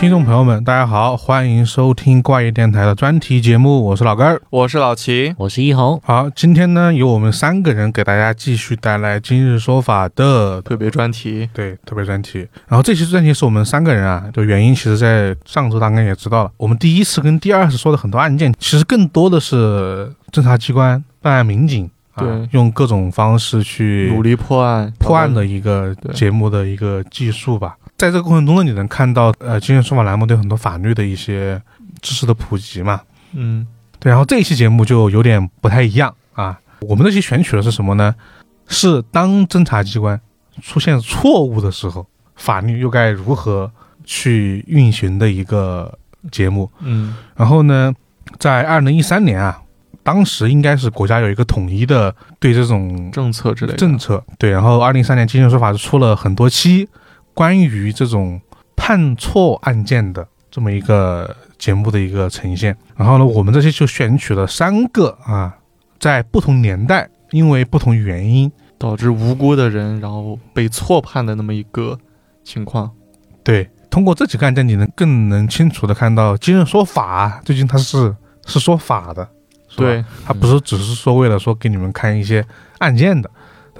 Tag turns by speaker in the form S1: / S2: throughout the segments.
S1: 听众朋友们，大家好，欢迎收听怪异电台的专题节目，我是老根儿。
S2: 我是老齐，
S3: 我是一红，
S1: 好，今天呢，由我们三个人给大家继续带来今日说法的
S2: 特别专题。
S1: 对特别专题。然后这期专题是我们三个人啊，的原因其实在上周大概也知道了，我们第一次跟第二次说的很多案件，其实更多的是侦查机关、办案民警啊
S2: 对，
S1: 用各种方式去
S2: 努力破案，
S1: 破案的一个节目的一个技术吧。在这个过程中呢，你能看到呃，今日说法栏目对很多法律的一些知识的普及嘛。
S2: 嗯，
S1: 对，然后这一期节目就有点不太一样啊。我们这期选取的是什么呢？是当侦查机关出现错误的时候，法律又该如何去运行的一个节目。
S2: 嗯
S1: 然后呢，在二零一三年啊，当时应该是国家有一个统一的对这种
S2: 政策之类的
S1: 政策，对。然后二零一三年《今日说法》是出了很多期关于这种判错案件的这么一个节目的一个呈现。然后呢，我们这些就选取了三个啊，在不同年代因为不同原因，
S2: 导致无辜的人然后被错判的那么一个情况。
S1: 对，通过这几个案件，你能更能清楚的看到《今日说法》最近它是是说法的，
S2: 对，
S1: 它不是只是说为了说给你们看一些案件的，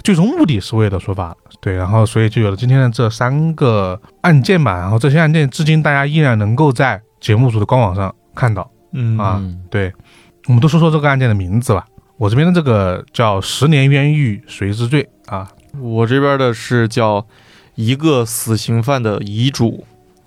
S1: 最终目的是为了说法的。对，然后所以就有了今天的这三个案件吧。然后这些案件至今大家依然能够在节目组的官网上看到。
S2: 嗯
S1: 啊
S3: 嗯
S1: 对，我们都说说这个案件的名字吧。我这边的这个叫“十年冤狱谁之罪”啊，
S2: 我这边的是叫一个死刑犯的遗嘱。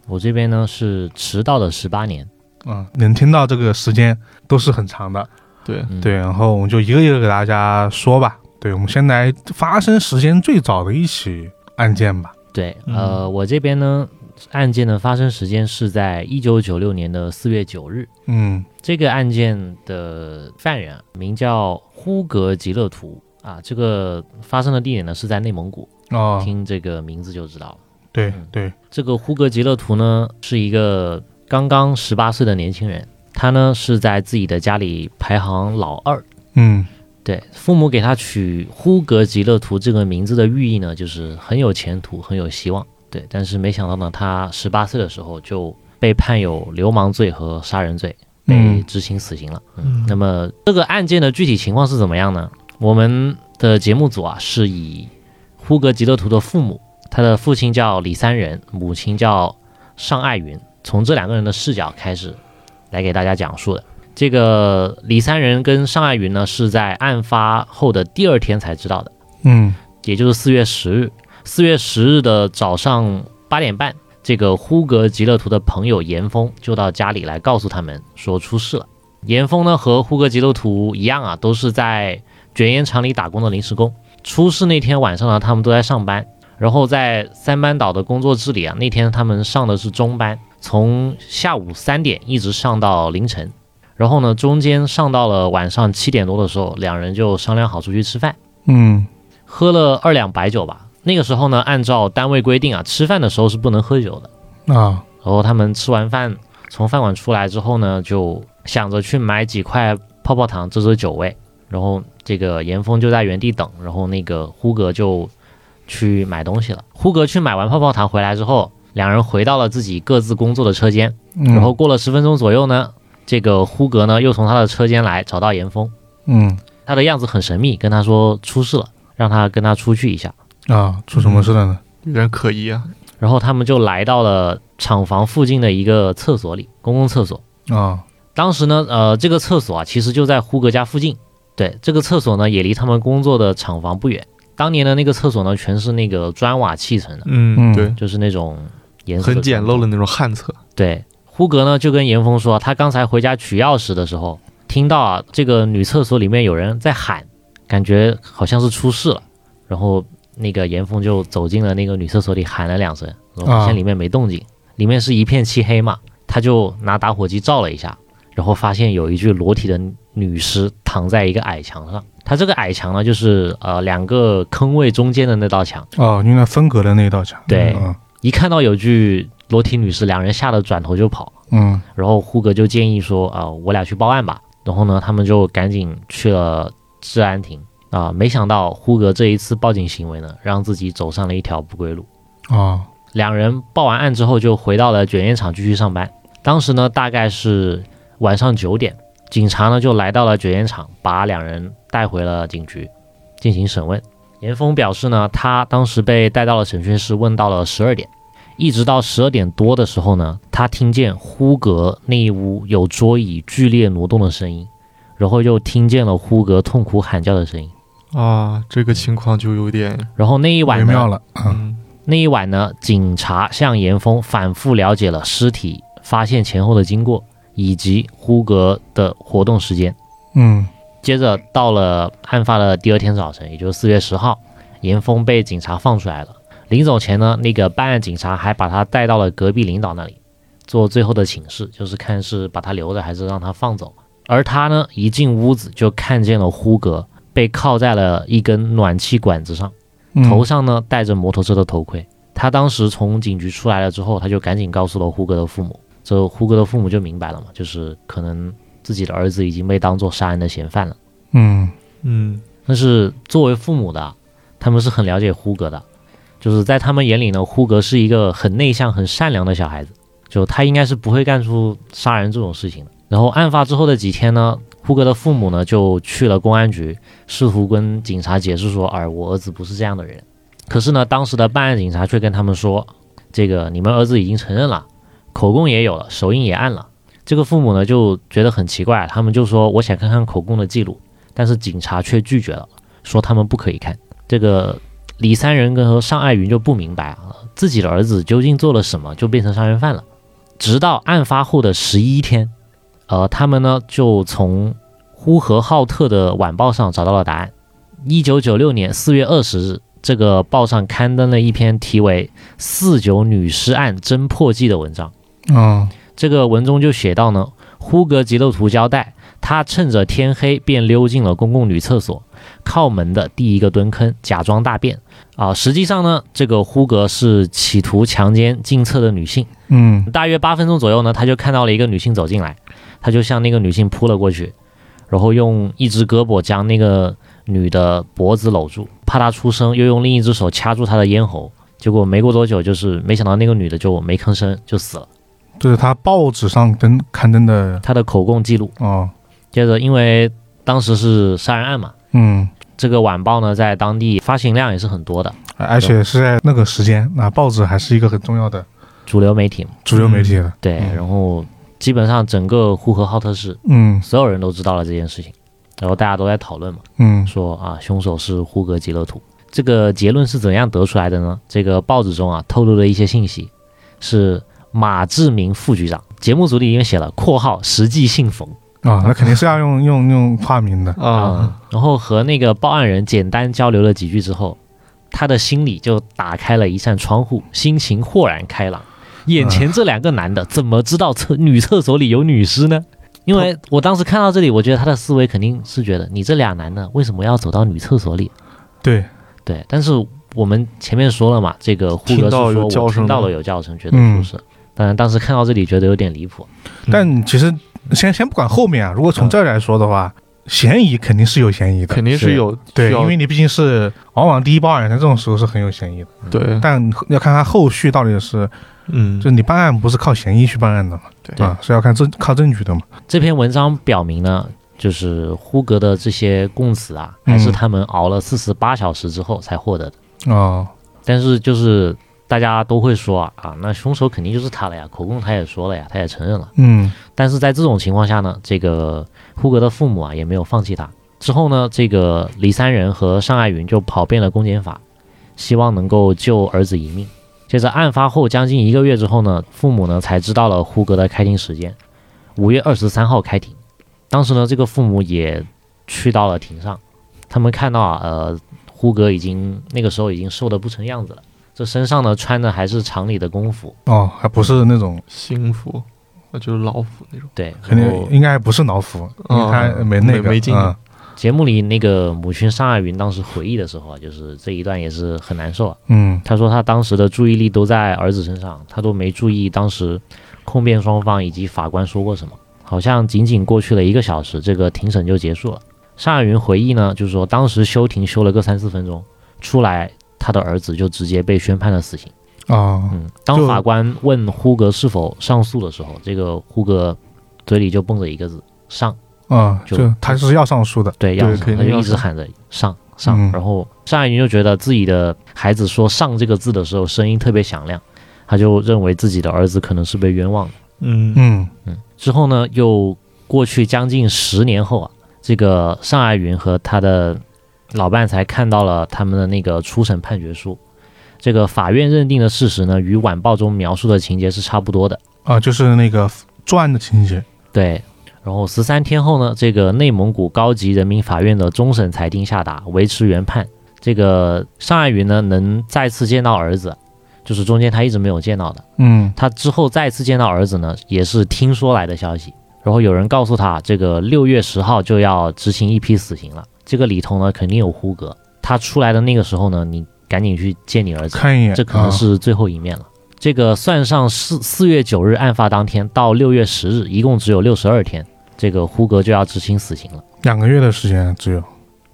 S3: 我这边呢是迟到的十八年，
S1: 嗯，能听到这个时间都是很长的。
S2: 对，
S3: 嗯
S1: 对，然后我们就一个一个给大家说吧。对，我们先来发生时间最早的一起案件吧。
S3: 对，
S2: 嗯
S3: 呃，我这边呢案件的发生时间是在一九九六年的四月九日，
S1: 嗯
S3: 这个案件的犯人啊名叫呼格吉勒图啊，这个发生的地点呢是在内蒙古，
S1: 哦，
S3: 听这个名字就知道了。
S1: 对
S3: 嗯
S1: 对，
S3: 这个呼格吉勒图呢是一个刚刚十八岁的年轻人，他呢是在自己的家里排行老二。
S1: 嗯
S3: 对，父母给他取呼格吉勒图这个名字的寓意呢，就是很有前途，很有希望。对，但是没想到呢，他十八岁的时候就被判有流氓罪和杀人罪，被
S1: 嗯
S3: 执行死刑了。嗯，那么这个案件的具体情况是怎么样呢？我们的节目组啊是以呼格吉勒图的父母，他的父亲叫李三仁，母亲叫尚爱云，从这两个人的视角开始来给大家讲述的。这个李三人跟尚爱云呢，是在案发后的第二天才知道的，
S1: 嗯
S3: 也就是四月十日。四月十日的早上八点半，这个呼格吉勒图的朋友严峰就到家里来告诉他们说出事了。严峰呢和呼格吉勒图一样啊，都是在卷烟厂里打工的临时工。出事那天晚上呢，他们都在上班，然后在三班倒的工作制里啊，那天他们上的是中班，从下午三点一直上到凌晨。然后呢，中间上到了晚上七点多的时候，两人就商量好出去吃饭，
S1: 嗯
S3: 喝了二两白酒吧。那个时候呢，按照单位规定啊，吃饭的时候是不能喝酒的。
S1: 啊
S3: 然后他们吃完饭，从饭馆出来之后呢，就想着去买几块泡泡糖遮遮酒味。然后这个严峰就在原地等，然后那个呼格就去买东西了。呼格去买完泡泡糖回来之后，两人回到了自己各自工作的车间。
S1: 嗯，
S3: 然后过了十分钟左右呢，这个呼格呢又从他的车间来找到严峰，
S1: 嗯
S3: 他的样子很神秘，跟他说出事了，让他跟他出去一下。
S1: 啊，出什么事了呢？
S2: 有点可疑啊。
S3: 然后他们就来到了厂房附近的一个厕所里，公共厕所。
S1: 啊
S3: 当时呢，呃，这个厕所啊，其实就在呼格家附近。对，这个厕所呢，也离他们工作的厂房不远。当年的那个厕所呢，全是那个砖瓦砌成的，
S2: 嗯，
S1: 嗯
S2: 对，
S3: 就是那种颜色
S2: 很简陋的那种旱厕。
S3: 对，呼格呢就跟严峰说，他刚才回家取钥匙的时候，听到啊这个女厕所里面有人在喊，感觉好像是出事了。然后那个严峰就走进了那个女厕所里喊了两声，然后发现里面没动静，里面是一片漆黑嘛，他就拿打火机照了一下，然后发现有一具裸体的女尸躺在一个矮墙上。它这个矮墙呢，就是呃两个坑位中间的那道墙。
S1: 哦，用来分隔的那道墙。
S3: 对
S1: 嗯
S3: 一看到有具裸体女士，两人吓得转头就跑。
S1: 嗯
S3: 然后呼格就建议说啊、我俩去报案吧。然后呢，他们就赶紧去了治安亭啊、没想到呼格这一次报警行为呢，让自己走上了一条不归路。
S1: 哦，
S3: 两人报完案之后就回到了卷烟厂继续上班。当时呢，大概是晚上九点，警察呢就来到了卷烟厂，把两人带回了警局进行审问。严峰表示呢，他当时被带到了审讯室，问到了十二点，一直到十二点多的时候呢，他听见呼格那一屋有桌椅剧烈挪动的声音，然后又听见了呼格痛苦喊叫的声音。
S2: 啊，这个情况就有点，
S3: 然后那一晚
S1: 妙了啊。
S2: 嗯
S3: 那一晚呢，警察向严峰反复了解了尸体发现前后的经过，以及呼格的活动时间。
S1: 嗯
S3: 接着到了案发的第二天早晨，也就是四月十号，严峰被警察放出来了。临走前呢，那个办案警察还把他带到了隔壁领导那里，做最后的请示，就是看是把他留着还是让他放走。而他呢，一进屋子就看见了呼格被铐在了一根暖气管子上。
S1: 嗯
S3: 头上呢戴着摩托车的头盔。他当时从警局出来了之后，他就赶紧告诉了胡格的父母。这胡格的父母就明白了嘛，就是可能自己的儿子已经被当做杀人的嫌犯了。
S1: 嗯
S2: 嗯
S3: 但是作为父母的，他们是很了解呼格的，就是在他们眼里呢，呼格是一个很内向、很善良的小孩子，就他应该是不会干出杀人这种事情的。然后案发之后的几天呢，呼格的父母呢就去了公安局，试图跟警察解释说，哎，我儿子不是这样的人。可是呢，当时的办案警察却跟他们说，这个你们儿子已经承认了，口供也有了，手印也按了。这个父母呢就觉得很奇怪，他们就说我想看看口供的记录，但是警察却拒绝了，说他们不可以看。这个李三人跟和尚爱云就不明白啊，自己的儿子究竟做了什么，就变成杀人犯了。直到案发后的十一天，呃，他们呢就从呼和浩特的晚报上找到了答案。一九九六年四月二十日，这个报上刊登了一篇题为《四九女尸案侦破记》的文章。
S1: 啊
S3: 这个文中就写到呢，呼格吉勒图交代，他趁着天黑便溜进了公共女厕所，靠门的第一个蹲坑，假装大便。啊，实际上呢，这个呼格是企图强奸进厕的女性。
S1: 嗯
S3: 大约八分钟左右呢，他就看到了一个女性走进来，他就向那个女性扑了过去，然后用一只胳膊将那个女的脖子搂住，怕她出声，又用另一只手掐住她的咽喉。结果没过多久，就是没想到那个女的就没吭声，就死了。
S1: 这是他报纸上登刊登的
S3: 他的口供记录。
S1: 哦，
S3: 接着，因为当时是杀人案嘛，
S1: 嗯，
S3: 这个晚报呢在当地发行量也是很多的，
S1: 而且是在那个时间，那报纸还是一个很重要的
S3: 主流媒体嘛。
S1: 主流媒体了。
S3: 对，
S1: 嗯
S3: 然后基本上整个呼和浩特市
S1: 嗯
S3: 所有人都知道了这件事情，然后大家都在讨论嘛，
S1: 嗯
S3: 说啊凶手是呼格吉勒图。这个结论是怎样得出来的呢？这个报纸中啊透露了一些信息，是马志明副局长，节目组里已经写了（括号实际姓冯）。
S1: 啊，那肯定是要用 用用化名的。
S2: 啊，
S3: 嗯，然后和那个报案人简单交流了几句之后，他的心里就打开了一扇窗户，心情豁然开朗。眼前这两个男的怎么知道厕女厕所里有女尸呢？因为我当时看到这里，我觉得他的思维肯定是觉得你这俩男的为什么要走到女厕所里？
S1: 对，
S3: 对，但是我们前面说了嘛，这个呼格是
S2: 听到
S3: 说我
S2: 有叫声
S3: 听到了有叫声，觉得出事。当然，当时看到这里觉得有点离谱。
S1: 但其实先先不管后面啊，如果从这儿来说的话，嫌疑肯定是有嫌疑的。
S2: 肯定是有
S1: 对，
S2: 需要
S1: 因为你毕竟是往往第一报案人，这种时候是很有嫌疑的。
S2: 对，
S1: 但要看他后续到底是，
S2: 嗯
S1: 就，你办案不是靠嫌疑去办案的嘛，
S2: 对
S1: 啊，是要看证靠证据的嘛。
S3: 这篇文章表明呢，就是呼格的这些供词啊，还是
S1: 嗯
S3: 他们熬了四十八小时之后才获得的。
S1: 哦，
S3: 但是就是大家都会说啊啊，那凶手肯定就是他了呀，口供他也说了呀，他也承认了。
S1: 嗯
S3: 但是在这种情况下呢，这个呼格的父母啊也没有放弃他。之后呢，这个李三人和尚爱云就跑遍了公检法，希望能够救儿子一命。接着案发后将近一个月之后呢，父母呢才知道了呼格的开庭时间，五月二十三号开庭。当时呢，这个父母也去到了庭上，他们看到啊，呃，呼格已经那个时候已经瘦得不成样子了，这身上呢穿的还是厂里的工服，
S1: 哦，还不是那种，
S2: 新服，那就是老服那种，
S3: 对，
S1: 肯定应该不是老服，因为他没那个
S2: 没没进
S1: 啊
S3: 节目里那个母亲尚爱云当时回忆的时候啊，就是这一段也是很难受啊。
S1: 嗯
S3: 她说她当时的注意力都在儿子身上，她都没注意当时控辩双方以及法官说过什么。好像仅仅过去了一个小时，这个庭审就结束了。尚爱云回忆呢，就是说当时休庭休了个三四分钟，出来他的儿子就直接被宣判了死刑。
S1: 啊，
S3: 嗯，当法官问呼格是否上诉的时候，这个呼格嘴里就蹦着一个字“上。
S1: 啊，
S3: 就
S1: 就他是要上诉的”，，
S3: 对，要上，他就一直喊着“上上”
S1: 嗯。
S3: 然后尚爱云就觉得自己的孩子说“上”这个字的时候声音特别响亮，他就认为自己的儿子可能是被冤枉的。
S2: 嗯。
S1: 嗯。
S3: 嗯，之后呢，又过去将近十年后啊，这个尚爱云和他的老伴才看到了他们的那个初审判决书。这个法院认定的事实呢，与晚报中描述的情节是差不多的。
S1: 啊，就是那个作案的情节，
S3: 对，然后十三天后呢，这个内蒙古高级人民法院的终审裁定下达，维持原判。这个尚爱云呢，能再次见到儿子，就是中间他一直没有见到的。
S1: 嗯
S3: 他之后再次见到儿子呢，也是听说来的消息。然后有人告诉他，这个六月十号就要执行一批死刑了。这个里头呢，肯定有胡格。他出来的那个时候呢，你赶紧去见你儿子，
S1: 看一眼，
S3: 这可能
S1: 啊
S3: 是最后一面了。这个算上四四月九日案发当天到六月十日，一共只有六十二天，这个胡格就要执行死刑了。
S1: 两个月的时间只有，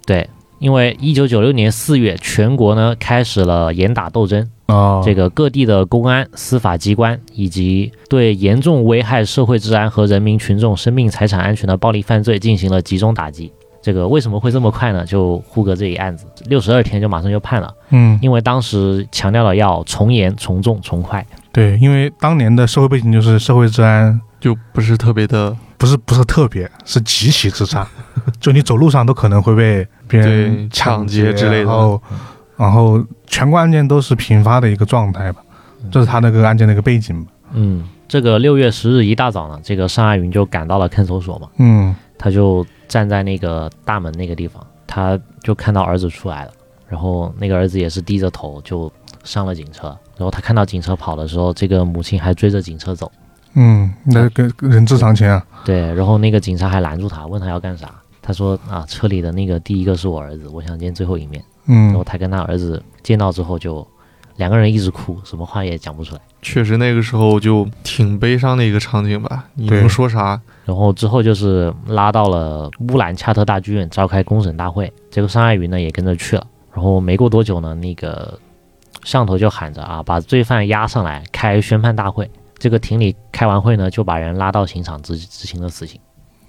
S3: 对，因为一九九六年四月，全国呢开始了严打斗争，
S1: 啊，
S3: 这个各地的公安、司法机关以及对严重危害社会治安和人民群众生命财产安全的暴力犯罪进行了集中打击。这个为什么会这么快呢？就呼格这一案子，六十二天就马上就判了，
S1: 嗯，
S3: 因为当时强调了要从严、从重、从快。
S1: 对，因为当年的社会背景就是社会治安
S2: 就不是特别的
S1: 不是不是特别，是极其之差，就你走路上都可能会被别人
S2: 对
S1: 抢
S2: 抢劫之类的。
S1: 然后然后全国案件都是频发的一个状态吧，这是他那个案件的一个背景吧。
S3: 嗯，这个六月十日一大早呢，这个尚爱云就赶到了看守所嘛，
S1: 嗯。
S3: 他就站在那个大门那个地方，他就看到儿子出来了，然后那个儿子也是低着头就上了警车，然后他看到警车跑的时候，这个母亲还追着警车走，
S1: 嗯，那个人之常情啊。
S3: 对，然后那个警察还拦住他，问他要干啥，他说啊，车里的那个第一个是我儿子，我想见最后一面，嗯。然后
S1: 嗯
S3: 他跟他儿子见到之后就两个人一直哭，什么话也讲不出来。
S2: 确实那个时候就挺悲伤的一个场景吧。你
S1: 对
S2: 能说啥？
S3: 然后之后就是拉到了乌兰恰特大剧院召开公审大会，这个尚爱云呢也跟着去了。然后没过多久呢，那个上头就喊着啊，把罪犯押上来开宣判大会。这个庭里开完会呢，就把人拉到刑场执执行了死刑。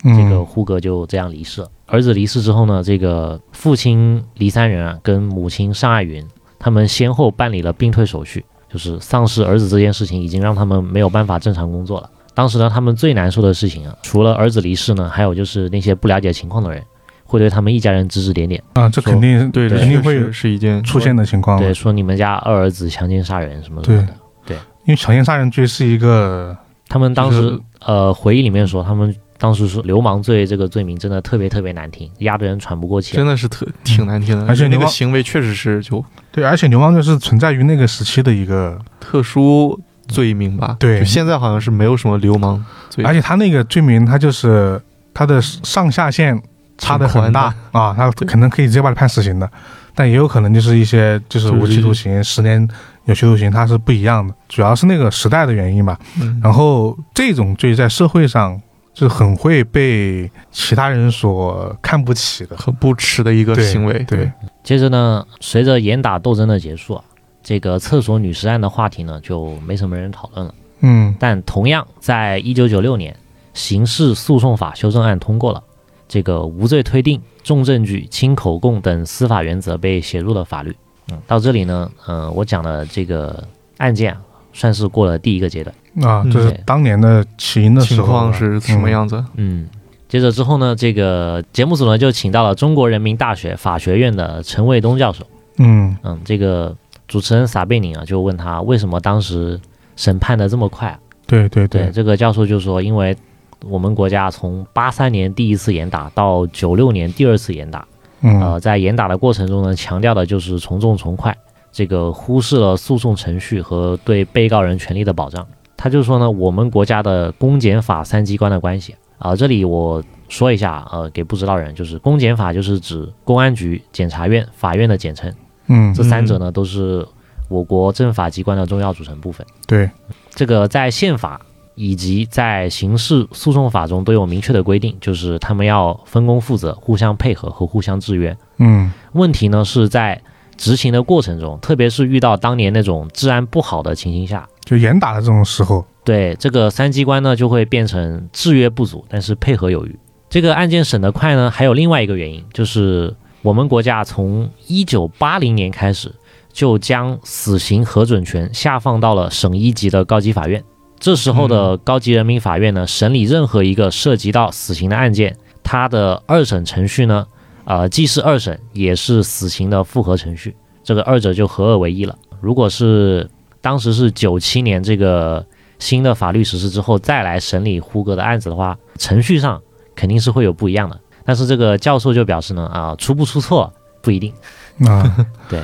S3: 这个
S1: 嗯
S3: 呼格就这样离世了。儿子离世之后呢，这个父亲黎三人啊，跟母亲尚爱云，他们先后办理了病退手续，就是丧失儿子这件事情已经让他们没有办法正常工作了。当时呢，他们最难受的事情啊，除了儿子离世呢，还有就是那些不了解情况的人，会对他们一家人指指点点，
S1: 啊，这肯定
S2: 对，这
S1: 肯定会
S2: 是一件
S1: 出现的情况。
S3: 对，说你们家二儿子强奸杀人什么什么的。
S1: 对因为强奸杀人罪是一个
S3: 他们当时、
S2: 就是
S3: 呃回忆里面说，他们当时说流氓罪这个罪名真的特别特别难听，压得人喘不过气。来。
S2: 真的是特挺难听的，
S1: 而且那个
S2: 行为确实是就
S1: 对，而且流氓罪是存在于那个时期的一个，
S2: 特殊罪名吧。
S1: 对。
S2: 就现在好像是没有什么流氓罪，
S1: 而且他那个罪名，他就是他的上下限差的很大。啊，他可能可以直接把你判死刑的，但也有可能就是一些就是无期徒刑、十年有期徒刑，它是不一样的，主要是那个时代的原因吧。
S2: 嗯。
S1: 然后这种罪在社会上就很会被其他人所看不起的，
S2: 很不耻的一个行为。
S1: 对，
S3: 接着呢，随着严打斗争的结束啊，这个厕所女尸案的话题呢就没什么人讨论了。
S1: 嗯
S3: 但同样，在一九九六年，刑事诉讼法修正案通过了，这个无罪推定、重证据、轻口供等司法原则被写入了法律。嗯，到这里呢，呃，我讲的这个案件啊，算是过了第一个阶段。
S1: 啊，
S2: 嗯
S1: 这是当年的起因的
S2: 情况是什么样子？
S3: 嗯，接着之后呢，这个节目组呢就请到了中国人民大学法学院的陈卫东教授。
S1: 嗯
S3: 嗯，这个主持人撒贝宁啊就问他为什么当时审判的这么快啊？
S1: 对对
S3: 对，
S1: 对，
S3: 这个教授就说，因为我们国家从八三年第一次严打到九六年第二次严打，
S1: 嗯
S3: 呃，在严打的过程中呢，强调的就是从重从快，这个忽视了诉讼程序和对被告人权利的保障。他就说呢，我们国家的公检法三机关的关系啊、这里我说一下，呃，给不知道人，就是公检法就是指公安局、检察院、法院的简称，
S1: 嗯
S3: 这三者呢都是我国政法机关的重要组成部分。
S1: 对，
S3: 这个在宪法以及在刑事诉讼法中都有明确的规定，就是他们要分工负责、互相配合和互相制约。
S1: 嗯
S3: 问题呢是在执行的过程中，特别是遇到当年那种治安不好的情形下，
S1: 就严打的这种时候，
S3: 对这个三机关呢就会变成制约不足，但是配合有余。这个案件审得快呢，还有另外一个原因，就是我们国家从一九八零年开始就将死刑核准权下放到了省一级的高级法院。这时候的高级人民法院呢，审理任何一个涉及到死刑的案件，它的二审程序呢，呃，既是二审，也是死刑的复核程序，这个二者就合二为一了。如果是当时是九七年这个新的法律实施之后再来审理胡格的案子的话，程序上肯定是会有不一样的。但是这个教授就表示呢，啊，出不出错不一定。
S1: 啊，
S3: 对，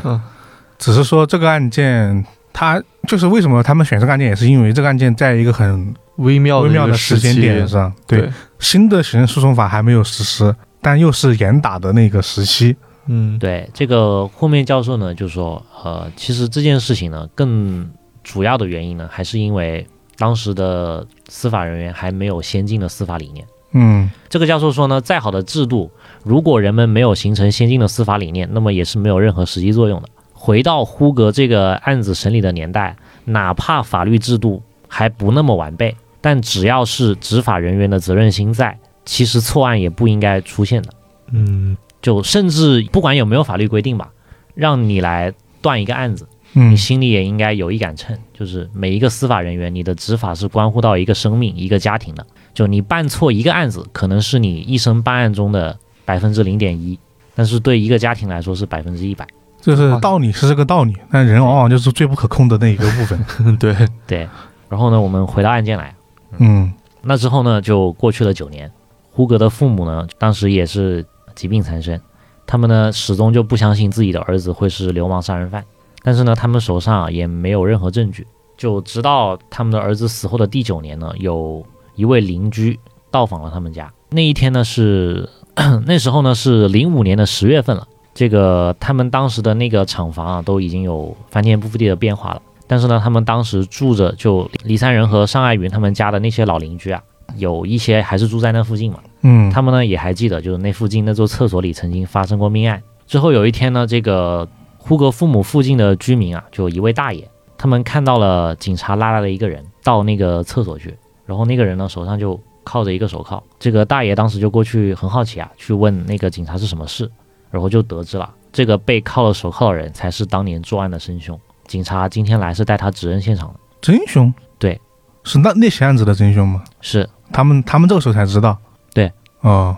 S1: 只是说这个案件，他就是为什么他们选这个案件，也是因为这个案件在一个很
S2: 微妙
S1: 微妙的
S2: 时
S1: 时间点上，对新的刑事诉讼法还没有实施，但又是严打的那个时期，
S2: 嗯，
S3: 对，这个后面教授呢就说，呃，其实这件事情呢，更主要的原因呢，还是因为当时的司法人员还没有先进的司法理念。
S1: 嗯
S3: 这个教授说呢，再好的制度，如果人们没有形成先进的司法理念，那么也是没有任何实际作用的。回到呼格这个案子审理的年代，哪怕法律制度还不那么完备，但只要是执法人员的责任心在，其实错案也不应该出现的。
S2: 嗯，
S3: 就甚至不管有没有法律规定吧，让你来断一个案子，
S1: 嗯
S3: 你心里也应该有一杆秤，就是每一个司法人员，你的执法是关乎到一个生命、一个家庭的。就你办错一个案子，可能是你一生办案中的百分之零点一，但是对一个家庭来说是百分之一百。
S1: 就是道理是这个道理，但人往往就是最不可控的那一个部分，
S2: 对，
S3: 对，然后呢，我们回到案件来，
S1: 嗯
S3: 那之后呢，就过去了九年。胡格的父母呢，当时也是疾病缠身，他们呢始终就不相信自己的儿子会是流氓杀人犯，但是呢，他们手上也没有任何证据。就直到他们的儿子死后的第九年呢，有一位邻居到访了他们家。那一天呢是 那时候呢是零五年的十月份了。这个他们当时的那个厂房啊都已经有翻天覆地的变化了。但是呢，他们当时住着就李三仁和尚爱云他们家的那些老邻居啊，有一些还是住在那附近嘛。
S1: 嗯，
S3: 他们呢也还记得，就是那附近那座厕所里曾经发生过命案。之后有一天呢，这个呼格父母附近的居民啊，就一位大爷，他们看到了警察拉来了一个人到那个厕所去，然后那个人呢手上就铐着一个手铐。这个大爷当时就过去很好奇啊，去问那个警察是什么事，然后就得知了这个被铐了手铐的人才是当年作案的真凶。警察今天来是带他指认现场的，
S1: 真凶，
S3: 对，
S1: 是那那起案子的真凶吗？
S3: 是
S1: 他们他们这个时候才知道，
S3: 对，
S1: 哦。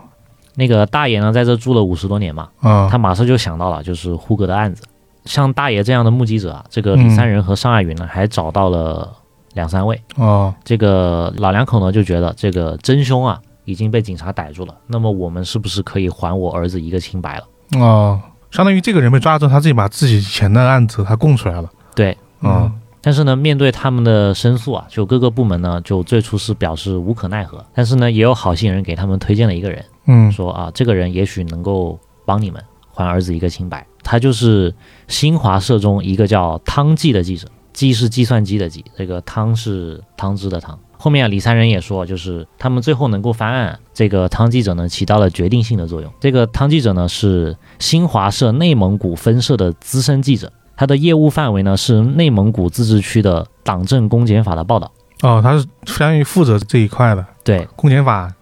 S3: 那个大爷呢在这住了五十多年嘛，
S1: 哦，
S3: 他马上就想到了，就是胡格的案子。像大爷这样的目击者啊，这个李三仁和尚爱云呢，还找到了两三位。
S1: 哦。
S3: 这个老两口呢就觉得这个真凶啊已经被警察逮住了，那么我们是不是可以还我儿子一个清白了？
S1: 哦，相当于这个人被抓之后，他自己把自己以前的案子他供出来了，
S3: 对，
S1: 哦
S3: 但是呢，面对他们的申诉啊，就各个部门呢就最初是表示无可奈何，但是呢，也有好心人给他们推荐了一个人，
S1: 嗯
S3: 说啊，这个人也许能够帮你们还儿子一个清白。他就是新华社中一个叫汤计的记者，计是计算机的计，这个汤是汤汁的汤。后面啊，李三人也说，就是他们最后能够翻案，这个汤记者呢起到了决定性的作用。这个汤记者呢是新华社内蒙古分社的资深记者，他的业务范围呢是内蒙古自治区的党政公检法的报道。
S1: 哦，他是相当于负责这一块的
S3: 对，
S1: 公检法，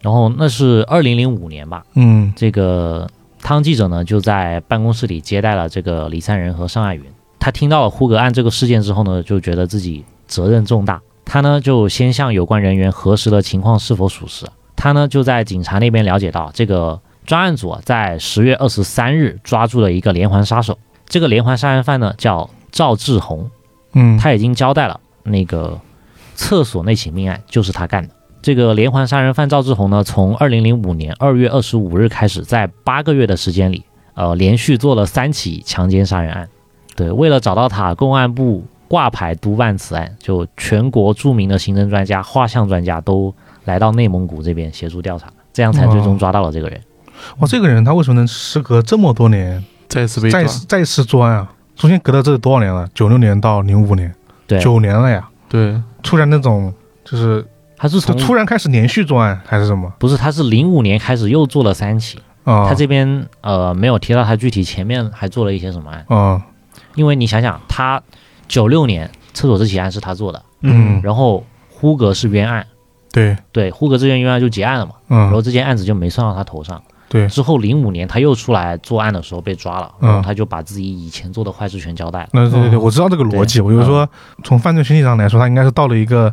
S3: 然后那是二零零五年吧，
S1: 嗯
S3: 这个汤记者呢就在办公室里接待了这个李三仁和尚爱云。他听到了呼格案这个事件之后呢，就觉得自己责任重大。他呢就先向有关人员核实了情况是否属实。他呢就在警察那边了解到，这个专案组啊在十月二十三日抓住了一个连环杀手。这个连环杀人犯呢叫赵志红，
S1: 嗯，
S3: 他已经交代了那个厕所那起命案就是他干的。这个连环杀人犯赵志红呢，从二零零五年二月二十五日开始，在八个月的时间里，呃，连续做了三起强奸杀人案。对，为了找到他，公安部挂牌督办此案，就全国著名的刑侦专家、画像专家都来到内蒙古这边协助调查，这样才最终抓到了这个人。
S1: 哇，这个人他为什么能时隔这么多年
S2: 再次被
S1: 再，次再次作案啊？中间隔了这多少年了？九六年到零五年，
S3: 对，
S1: 九年了呀！
S2: 对，
S1: 突然那种就是
S3: 他是从
S1: 突然开始连续作案还是什么？
S3: 不是，他是零五年开始又做了三起，
S1: 啊，
S3: 他这边呃没有提到他具体前面还做了一些什么案，
S1: 啊，
S3: 因为你想想，他九六年厕所这起案是他做的，
S1: 嗯。
S3: 然后呼格是冤案，
S1: 对，
S3: 对，呼格这件冤案就结案了嘛，嗯。然后
S1: 嗯，
S3: 这件案子就没算到他头上。
S1: 对，
S3: 之后零五年他又出来作案的时候被抓了，
S1: 嗯。
S3: 然后他就把自己以前做的坏事全交代了。
S1: 那对对对，
S2: 哦
S1: 我知道这个逻辑，我就说从犯罪心理上来说，他应该是到了一个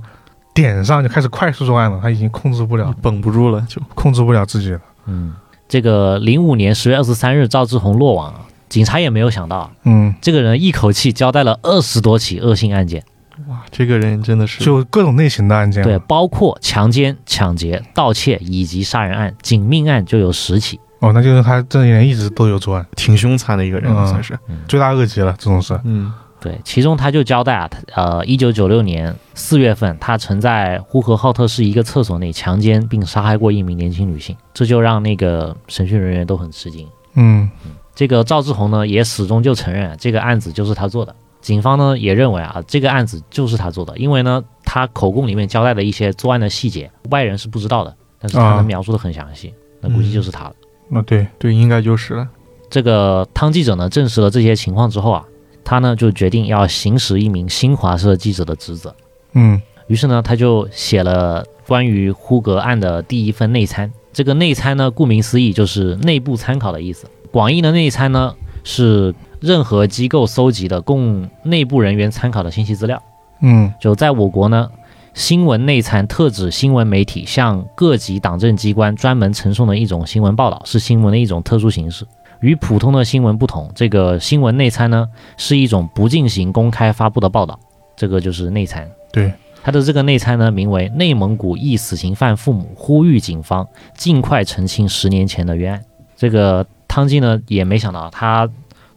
S1: 点上就开始快速作案了，他已经控制不了，
S2: 绷不住了就。
S1: 控制不了自己了。
S3: 嗯，这个零五年十月二十三日，赵志红落网啊，警察也没有想到，
S1: 嗯，
S3: 这个人一口气交代了二十多起恶性案件，
S2: 哇，这个人真的是
S1: 就各种类型的案件。
S3: 对，，包括强奸、抢劫、盗窃以及杀人案，仅命案就有十起。
S1: 哦，那就是他这一年一直都有作案，
S2: 挺凶残的一个人，
S1: 嗯
S2: 算是。
S1: 罪大恶极了，这种事。
S2: 嗯
S3: 对，其中他就交代啊，他呃，一九九六年四月份，他曾在呼和浩特市一个厕所内强奸并杀害过一名年轻女性，这就让那个审讯人员都很吃惊。
S1: 嗯
S3: 这个赵志红呢，也始终就承认这个案子就是他做的。警方呢也认为啊，这个案子就是他做的，因为呢，他口供里面交代的一些作案的细节，外人是不知道的，但是他
S1: 啊
S3: 能描述的很详细，那估计就是他了。
S1: 那对，
S2: 对，应该就是了。
S3: 这个汤记者呢证实了这些情况之后啊，他呢就决定要行使一名新华社记者的职责。
S1: 嗯
S3: 于是呢，他就写了关于呼格案的第一份内参。这个内参呢，顾名思义就是内部参考的意思。广义的内参呢，是任何机构搜集的供内部人员参考的信息资料。
S1: 嗯
S3: 就在我国呢，新闻内参特指新闻媒体向各级党政机关专门呈送的一种新闻报道，是新闻的一种特殊形式。与普通的新闻不同，这个新闻内参呢是一种不进行公开发布的报道，这个就是内参。
S1: 对，
S3: 它的这个内参呢，名为《内蒙古一死刑犯父母呼吁警方尽快澄清十年前的冤案》。这个汤基呢也没想到，他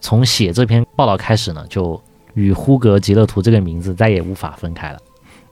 S3: 从写这篇报道开始呢，就与呼格吉勒图这个名字再也无法分开了，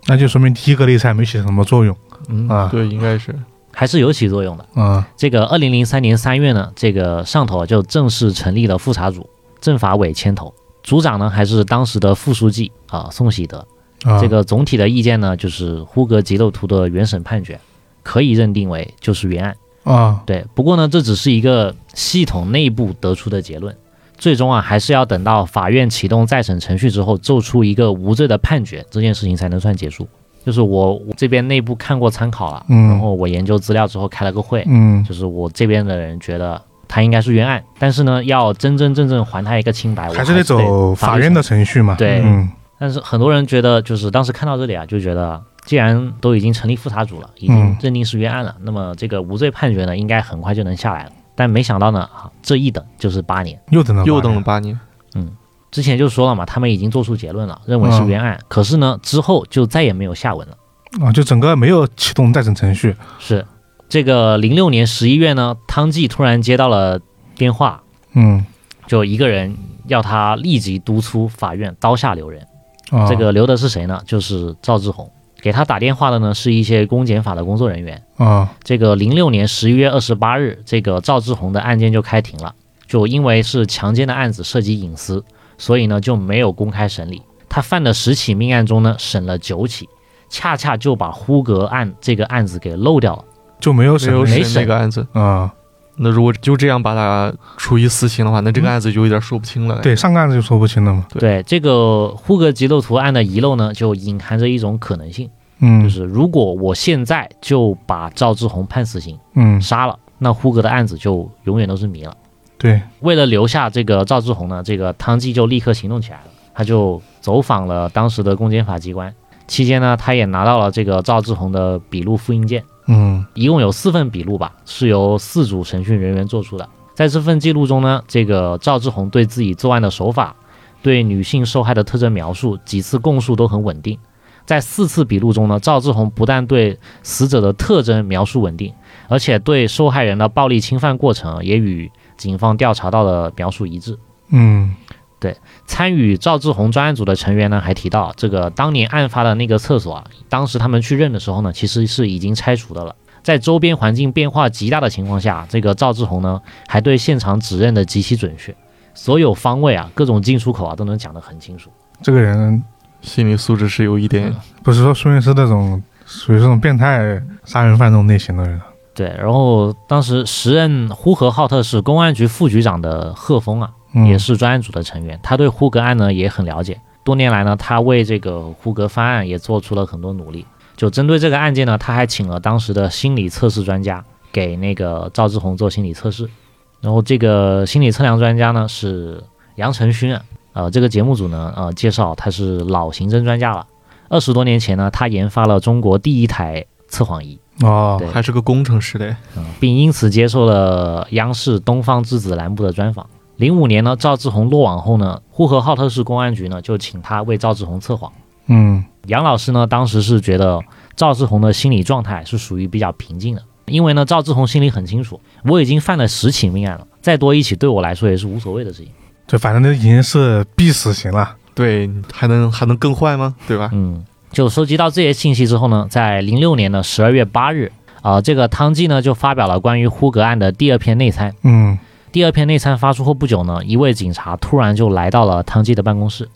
S1: 那就说明第一个内参没起什么作用
S2: 嗯
S1: 啊
S2: 对，应该是。
S3: 还是有起作用的。
S1: 啊。
S3: 这个二零零三年三月呢，这个上头就正式成立了复查组，政法委牵头，组长呢还是当时的副书记啊宋喜德。
S1: 啊，
S3: 这个总体的意见呢，就是呼格吉勒图的原审判决可以认定为就是原案。
S1: 啊，
S3: 对，不过呢，这只是一个系统内部得出的结论，最终啊还是要等到法院启动再审程序之后，做出一个无罪的判决，这件事情才能算结束。就是我我这边内部看过参考了，
S1: 嗯
S3: 然后我研究资料之后开了个会，
S1: 嗯
S3: 就是我这边的人觉得他应该是冤案，但是呢，要真真正正还他一个清白，我
S1: 还是得走法院的程序嘛。
S3: 对
S1: 嗯
S3: 但是很多人觉得，就是当时看到这里啊，就觉得既然都已经成立复查组了，已经
S1: 嗯
S3: 认定是冤案了，那么这个无罪判决呢，应该很快就能下来了。但没想到呢，啊，这一等就是八年。
S1: 又等了
S2: 又等了
S1: 八
S2: 年。嗯。
S3: 之前就说了嘛，他们已经做出结论了，认为是冤案。可是呢，之后就再也没有下文了。
S1: 啊，就整个没有启动再审程序。
S3: 是这个零六年十一月呢，汤计突然接到了电话，
S1: 嗯
S3: 就一个人要他立即督促法院刀下留人。
S1: 啊，
S3: 这个留的是谁呢？就是赵志红。给他打电话的呢是一些公检法的工作人员。
S1: 啊
S3: 这个零六年十一月二十八日，这个赵志红的案件就开庭了。就因为是强奸的案子涉及隐私，所以呢就没有公开审理。他犯的十起命案中呢，审了九起，恰恰就把呼格案这个案子给漏掉了。
S1: 就没有审理
S2: 没审
S3: 没审
S2: 那个案子。
S1: 啊。
S2: 那如果就这样把他处以死刑的话，那这个案子就有点说不清了。
S1: 对，上个案子就说不清了嘛。
S2: 对
S3: 对这个呼格吉勒图案的遗漏呢，就隐含着一种可能性，
S1: 嗯，
S3: 就是如果我现在就把赵志红判死刑
S1: 嗯，
S3: 杀了，那呼格的案子就永远都是谜了。
S1: 对，
S3: 为了留下这个赵志红呢，这个汤计就立刻行动起来了，他就走访了当时的公检法机关。期间呢，他也拿到了这个赵志红的笔录复印件，
S1: 嗯
S3: 一共有四份笔录吧，是由四组审讯人员做出的。在这份记录中呢，这个赵志红对自己作案的手法、对女性受害的特征描述、几次供述都很稳定。在四次笔录中呢，赵志红不但对死者的特征描述稳定，而且对受害人的暴力侵犯过程也与警方调查到的描述一致。
S1: 嗯
S3: 参与赵志红专案组的成员呢，还提到，这个当年案发的那个厕所啊，当时他们去认的时候呢，其实是已经拆除的了。在周边环境变化极大的情况下，这个赵志红呢，还对现场指认的极其准确，所有方位啊，各种进出口啊，都能讲得很清楚。
S1: 这个人
S2: 心理素质是有一点。
S1: 不是说孙律师那种属于这种变态杀人犯这种类型的人。
S3: 对，然后当时时任呼和浩特市公安局副局长的贺峰啊，
S1: 嗯
S3: 也是专案组的成员，他对呼格案呢也很了解。多年来呢，他为这个呼格翻案也做出了很多努力。就针对这个案件呢，他还请了当时的心理测试专家给那个赵志红做心理测试。然后这个心理测量专家呢是杨成勋啊，呃，这个节目组呢呃介绍他是老刑侦专家了。二十多年前呢，他研发了中国第一台测谎仪，
S1: 哦
S2: 还是个工程师嘞。
S3: 嗯，并因此接受了央视《东方之子》栏目的专访。零五年呢，赵志红落网后呢，呼和浩特市公安局呢就请他为赵志红测谎。
S1: 嗯
S3: 杨老师呢，当时是觉得赵志红的心理状态是属于比较平静的，因为呢，赵志红心里很清楚，我已经犯了十起命案了，再多一起对我来说也是无所谓的事情。
S1: 对，反正那已经是必死刑了。
S2: 对，还能还能更坏吗？对吧？
S3: 嗯，就收集到这些信息之后呢，在零六年的十二月八日，啊、这个汤计呢就发表了关于呼格案的第二篇内参。
S1: 嗯
S3: 第二篇内参发出后不久呢，一位警察突然就来到了汤基的办公室，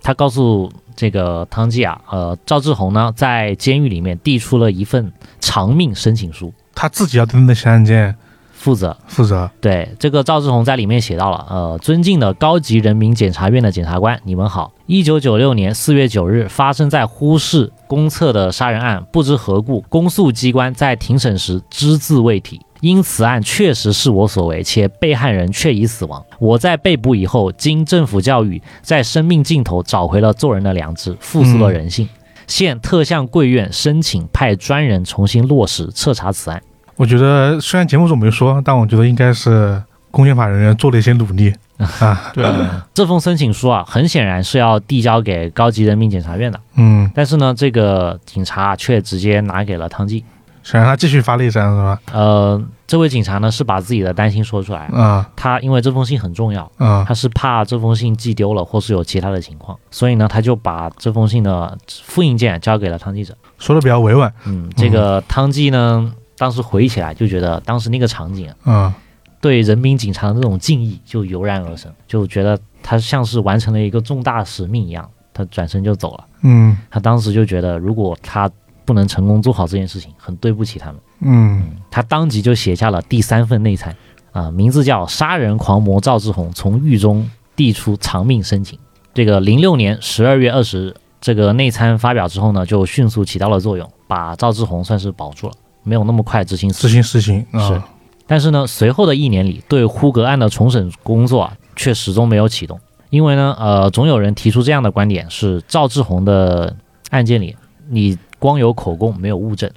S3: 他告诉这个汤基啊，呃，赵志红呢在监狱里面递出了一份偿命申请书，
S1: 他自己要对那些案件
S3: 负责。
S1: 负责。
S3: 对这个赵志红在里面写到了，呃，尊敬的高级人民检察院的检察官，你们好。一九九六年四月九日发生在呼市公厕的杀人案，不知何故，公诉机关在庭审时只字未提。因此案确实是我所为，且被害人确已死亡。我在被捕以后，经政府教育，在生命尽头找回了做人的良知，复苏了人性。现特向贵院申请派专人重新落实彻查此案。
S1: 我觉得虽然节目组没说，但我觉得应该是公检法人员做了一些努力啊。
S2: 对，
S3: 这封申请书啊，很显然是要递交给高级人民检察院的，
S1: 嗯，
S3: 但是呢，这个警察却直接拿给了汤季。
S1: 想让他继续发内战是吧？
S3: 呃，这位警察呢是把自己的担心说出来，
S1: 啊
S3: 他因为这封信很重要，
S1: 啊
S3: 他是怕这封信寄丢了，或是有其他的情况，所以呢，他就把这封信的复印件交给了汤记者。
S1: 说的比较委婉。
S3: 嗯，这个汤记呢，当时回忆起来就觉得当时那个场景啊，
S1: 嗯
S3: 对人民警察的那种敬意就油然而生，就觉得他像是完成了一个重大使命一样，他转身就走了。
S1: 嗯
S3: 他当时就觉得，如果他不能成功做好这件事情，很对不起他们。
S1: 嗯
S3: 他当即就写下了第三份内参，啊、名字叫《杀人狂魔赵志红从狱中递出偿命申请》。这个零六年十二月二十日，这个内参发表之后呢，就迅速起到了作用，把赵志红算是保住了，没有那么快执行死
S1: 执行实行啊。
S3: 是但是呢，随后的一年里，对呼格案的重审工作啊，却始终没有启动。因为呢，呃，总有人提出这样的观点：是赵志红的案件里，你光有口供没有物证。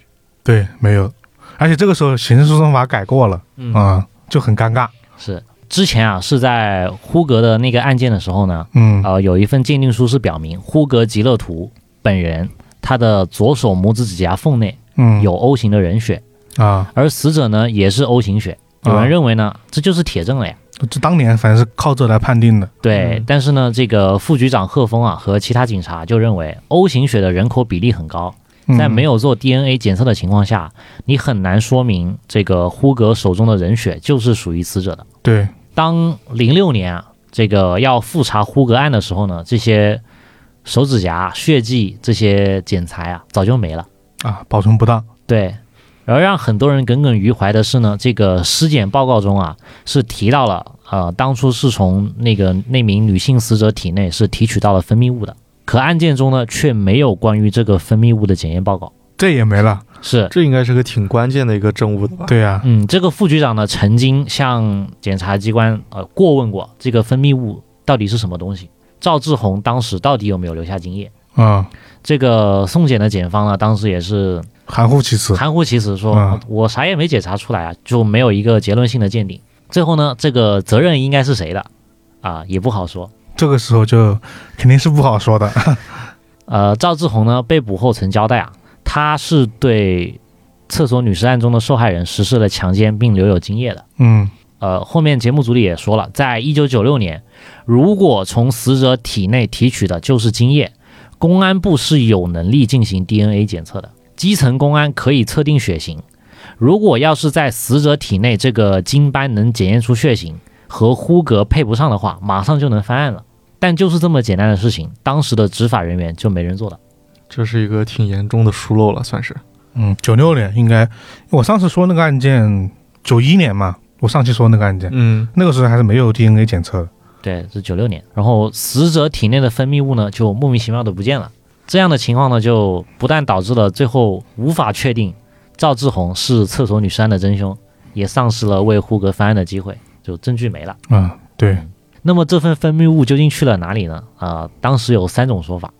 S1: 对，没有。而且这个时候刑事诉讼法改过了
S3: 嗯
S1: 啊，就很尴尬。
S3: 是之前啊，是在呼格的那个案件的时候呢，
S1: 嗯
S3: 呃，有一份鉴定书是表明呼格吉勒图本人他的左手拇指指甲缝内
S1: 嗯
S3: 有 O 型的人血，
S1: 啊，
S3: 而死者呢也是 O 型血。有
S1: 啊
S3: 人认为呢，这就是铁证了呀。
S1: 这当年反正是靠这来判定的。
S3: 对，
S2: 嗯
S3: 但是呢，这个副局长贺峰啊和其他警察就认为 O 型血的人口比例很高，
S1: 嗯
S3: 在没有做 DNA 检测的情况下，你很难说明这个呼格手中的人血就是属于死者的。
S1: 对，
S3: 当零六年啊，这个要复查呼格案的时候呢，这些手指甲、血迹这些检材啊早就没了。
S1: 啊，保存不当。
S3: 对，而让很多人耿耿于怀的是呢，这个尸检报告中啊是提到了，呃，当初是从那个那名女性死者体内是提取到了分泌物的，可案件中呢却没有关于这个分泌物的检验报告。
S1: 这也没了。
S3: 是，
S2: 这应该是个挺关键的一个证物的吧？
S1: 对呀、
S3: 嗯，这个副局长呢曾经向检察机关呃过问过这个分泌物到底是什么东西，赵志红当时到底有没有留下精液？
S1: 啊，
S3: 这个送检的检方呢，当时也是
S1: 含糊其辞。
S3: 含糊其辞说，
S1: 嗯
S3: 我啥也没检查出来啊，就没有一个结论性的鉴定。最后呢，这个责任应该是谁的啊，也不好说。
S1: 这个时候就肯定是不好说的。
S3: 呃，赵志红呢被捕后曾交代啊，他是对厕所女尸案中的受害人实施了强奸并留有精液的。
S1: 嗯
S3: 呃，后面节目组里也说了，在一九九六年，如果从死者体内提取的就是精液，公安部是有能力进行 DNA 检测的，基层公安可以测定血型。如果要是在死者体内这个精斑能检验出血型和呼格配不上的话，马上就能翻案了。但就是这么简单的事情，当时的执法人员就没人做到。
S2: 这是一个挺严重的疏漏了，算是。
S1: 嗯，九六年应该，我上次说那个案件九一年嘛，我上期说那个案件，
S2: 嗯
S1: 那个时候还是没有 DNA 检测的。
S3: 对，是九六年。然后死者体内的分泌物呢，就莫名其妙的不见了。这样的情况呢，就不但导致了最后无法确定赵志红是厕所女尸案的真凶，也丧失了为胡格翻案的机会，就证据没了。
S1: 嗯，对，
S3: 那么这份分泌物究竟去了哪里呢？啊、当时有三种说法。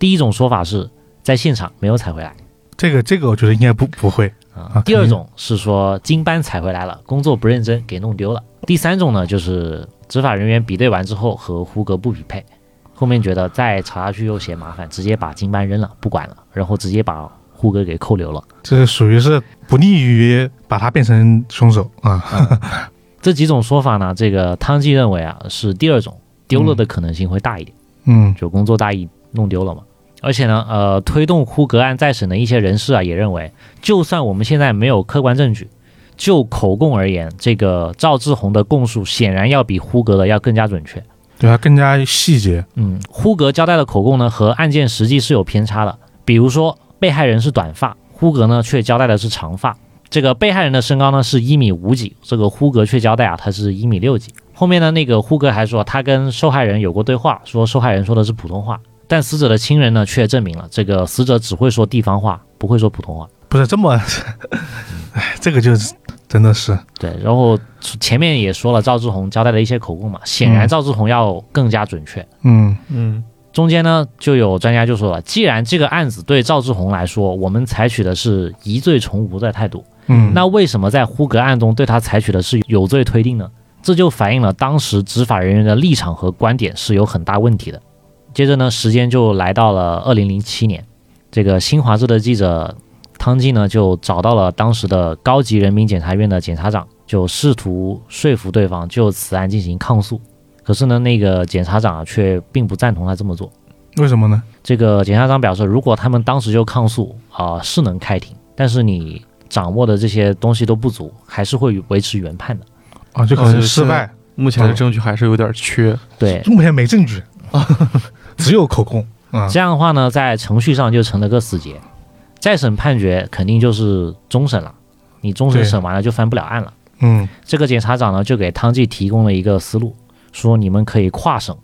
S3: 第一种说法是在现场没有采回来
S1: 这个这个我觉得应该不不会。
S3: 啊、
S1: 啊
S3: 第二种是说经班采回来了，工作不认真给弄丢了。第三种呢，就是执法人员比对完之后和胡格不匹配，后面觉得再查下去又嫌麻烦，直接把经班扔了，不管了，然后直接把胡格给扣留了。
S1: 这属于是不利于把他变成凶手啊。
S3: 这几种说法呢，这个汤计认为啊是第二种，丢了的可能性会大一点。
S1: 嗯
S3: 就工作大意弄丢了嘛。而且呢，呃，推动呼格案再审的一些人士啊，也认为，就算我们现在没有客观证据，就口供而言，这个赵志红的供述显然要比呼格的要更加准确。
S1: 对他更加细节。
S3: 嗯，呼格交代的口供呢，和案件实际是有偏差的。比如说，被害人是短发，呼格呢却交代的是长发。这个被害人的身高呢是一米五几，这个呼格却交代啊他是一米六几。后面呢，那个呼格还说他跟受害人有过对话，说受害人说的是普通话，但死者的亲人呢却证明了这个死者只会说地方话，不会说普通话。
S1: 不是这么，哎，这个就是真的是，
S3: 对，然后前面也说了赵志红交代的一些口供嘛，显然
S1: 嗯
S3: 赵志红要更加准确。
S1: 嗯
S2: 嗯
S3: 中间呢，就有专家就说了，既然这个案子对赵志红来说，我们采取的是疑罪从无的态度，
S1: 嗯，
S3: 那为什么在呼格案中对他采取的是有罪推定呢？这就反映了当时执法人员的立场和观点是有很大问题的。接着呢，时间就来到了二零零七年，这个新华社的记者汤季呢就找到了当时的高级人民检察院的检察长，就试图说服对方就此案进行抗诉。可是呢，那个检察长啊却并不赞同他这么做。
S1: 为什么呢？
S3: 这个检察长表示，如果他们当时就抗诉啊、是能开庭，但是你掌握的这些东西都不足，还是会维持原判的。
S1: 啊，就可能失败，
S2: 目前的证据还是有点缺。
S3: 对，
S1: 目前没证据，只有口供 啊。
S3: 这样的话呢，在程序上就成了个死结。再审判决肯定就是终审了，你终审审完了就翻不了案了。
S1: 嗯
S3: 这个检察长呢，就给汤计提供了一个思路，说你们可以跨省，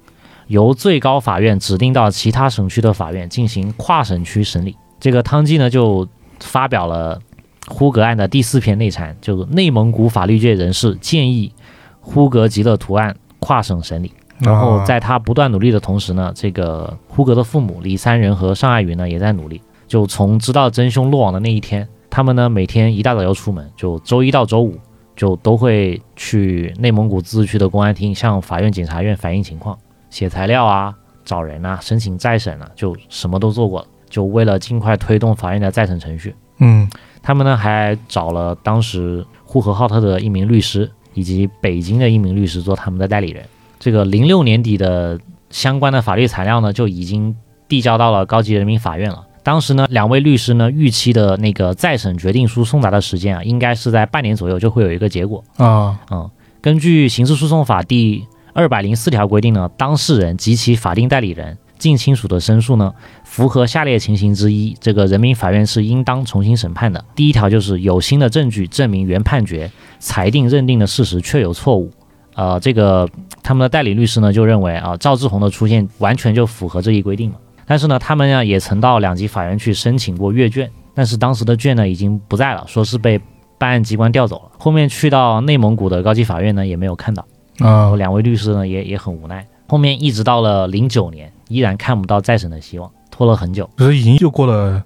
S3: 由最高法院指定到其他省区的法院进行跨省区审理。这个汤计呢，就发表了呼格案的第四篇内参，就是内蒙古法律界人士建议呼格吉勒图案跨省审理。然后
S1: 啊
S3: 在他不断努力的同时呢，这个呼格的父母李三仁和尚爱云呢也在努力。就从知道真凶落网的那一天，他们呢每天一大早要出门，就周一到周五就都会去内蒙古自治区的公安厅向法院、检察院反映情况，写材料啊、找人啊、申请再审啊，就什么都做过了。就为了尽快推动法院的再审程序，
S1: 嗯
S3: 他们呢还找了当时呼和浩特的一名律师，以及北京的一名律师做他们的代理人。这个零六年底的相关的法律材料呢，就已经递交到了高级人民法院了。当时呢，两位律师呢预期的那个再审决定书送达的时间啊，应该是在半年左右就会有一个结果。
S1: 啊
S3: 嗯，根据刑事诉讼法第二百零四条规定呢，当事人及其法定代理人、近亲属的申诉呢，符合下列情形之一，这个人民法院是应当重新审判的。第一条就是有新的证据证明原判决、裁定认定的事实确有错误。呃，这个他们的代理律师呢就认为啊，赵志红的出现完全就符合这一规定嘛。但是呢，他们呀也曾到两级法院去申请过阅卷，但是当时的卷呢已经不在了，说是被办案机关调走了。后面去到内蒙古的高级法院呢，也没有看到。然
S1: 啊
S3: 后两位律师呢，也也很无奈。后面一直到了零九年，依然看不到再审的希望，拖了很久。
S1: 可是已经又过了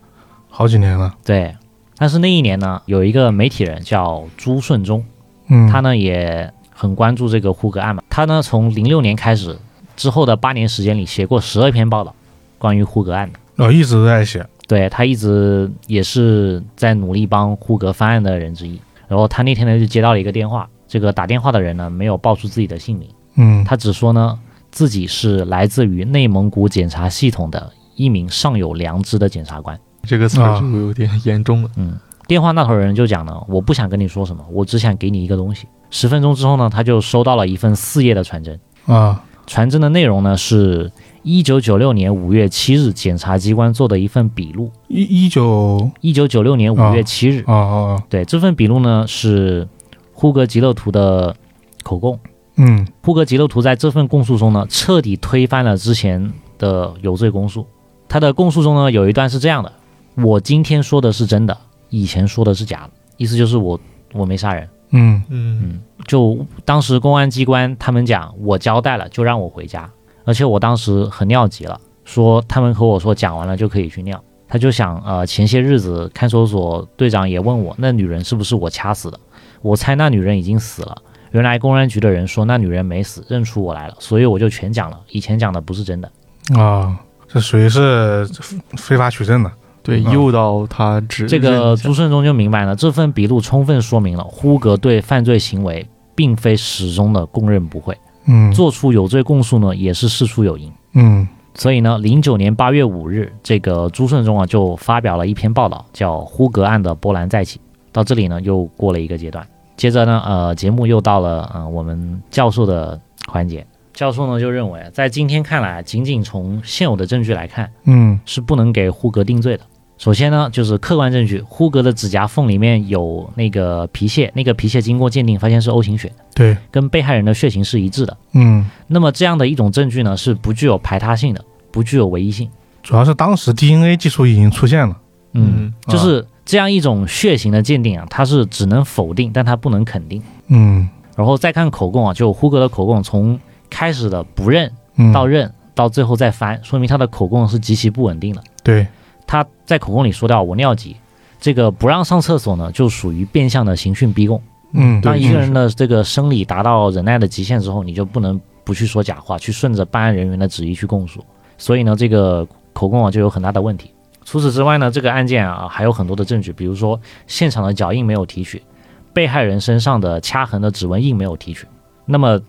S1: 好几年了。
S3: 对，但是那一年呢，有一个媒体人叫朱顺忠，
S1: 嗯，
S3: 他呢也很关注这个呼格案嘛。他呢从零六年开始之后的八年时间里，写过十二篇报道关于呼格案的。
S1: 哦一直都在写。
S3: 对他一直也是在努力帮呼格翻案的人之一。然后他那天呢就接到了一个电话，这个打电话的人呢没有报出自己的姓名，
S1: 嗯
S3: 他只说呢自己是来自于内蒙古检察系统的一名尚有良知的检察官。
S2: 这个词儿就有点严重了。
S3: 嗯，电话那头人就讲呢，我不想跟你说什么，我只想给你一个东西。十分钟之后呢，他就收到了一份四页的传真，
S1: 啊
S3: 传真的内容呢是一九九六年五月七日，检察机关做的一份笔录。
S1: 一一九
S3: 一九九六年五月七日，
S1: 哦哦，
S3: 对这份笔录呢是呼格吉勒图的口供。
S1: 嗯
S3: 布格吉勒图在这份供述中呢，彻底推翻了之前的有罪供述。他的供述中呢，有一段是这样的：我今天说的是真的，以前说的是假的，意思就是我我没杀人。
S1: 嗯
S2: 嗯
S3: 就当时公安机关他们讲，我交代了，就让我回家，而且我当时很尿急了，说他们和我说讲完了就可以去尿。他就想，呃，前些日子看守所队长也问我，那女人是不是我掐死的？我猜那女人已经死了。原来公安局的人说那女人没死，认出我来了，所以我就全讲了。以前讲的不是真的。
S1: 啊，这属于是非法取证的。
S2: 对，
S1: 嗯
S2: 诱导他指
S3: 这个朱顺忠就明白了，这份笔录充分说明了呼格对犯罪行为并非始终的供认不讳，
S1: 嗯
S3: 做出有罪供述呢也是事出有因。
S1: 嗯
S3: 所以呢，零九年八月五日，这个朱顺忠啊就发表了一篇报道，叫《呼格案的波澜再起》。到这里呢，又过了一个阶段。接着呢，呃，节目又到了呃我们教授的环节。教授呢就认为，在今天看来，仅仅从现有的证据来看，
S1: 嗯
S3: 是不能给呼格定罪的。首先呢，就是客观证据，呼格的指甲缝里面有那个皮屑，那个皮屑经过鉴定发现是 O 型血，
S1: 对，
S3: 跟被害人的血型是一致的。
S1: 嗯，
S3: 那么这样的一种证据呢，是不具有排他性的，不具有唯一性。
S1: 主要是当时 DNA 技术已经出现了。
S3: 嗯，
S1: 啊
S3: 就是这样一种血型的鉴定啊，它是只能否定，但它不能肯定。
S1: 嗯
S3: 然后再看口供啊，就胡格的口供，从开始的不认
S1: 嗯，
S3: 到认，到最后再翻，说明他的口供是极其不稳定的。
S1: 对，
S3: 他在口供里说到我尿急，这个不让上厕所呢，就属于变相的刑讯逼供。
S1: 嗯，
S3: 当一个人的这个生理达到忍耐的极限之后，你就不能不去说假话，去顺着办案人员的旨意去供述。所以呢，这个口供啊就有很大的问题。除此之外呢，这个案件啊还有很多的证据，比如说现场的脚印没有提取，被害人身上的掐痕的指纹印没有提取。那么，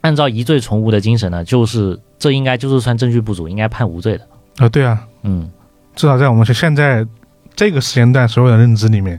S3: 按照疑罪从无的精神呢，就是这应该就是算证据不足，应该判无罪的。
S1: 啊，对啊，
S3: 嗯，
S1: 至少在我们现在这个时间段所有的认知里面，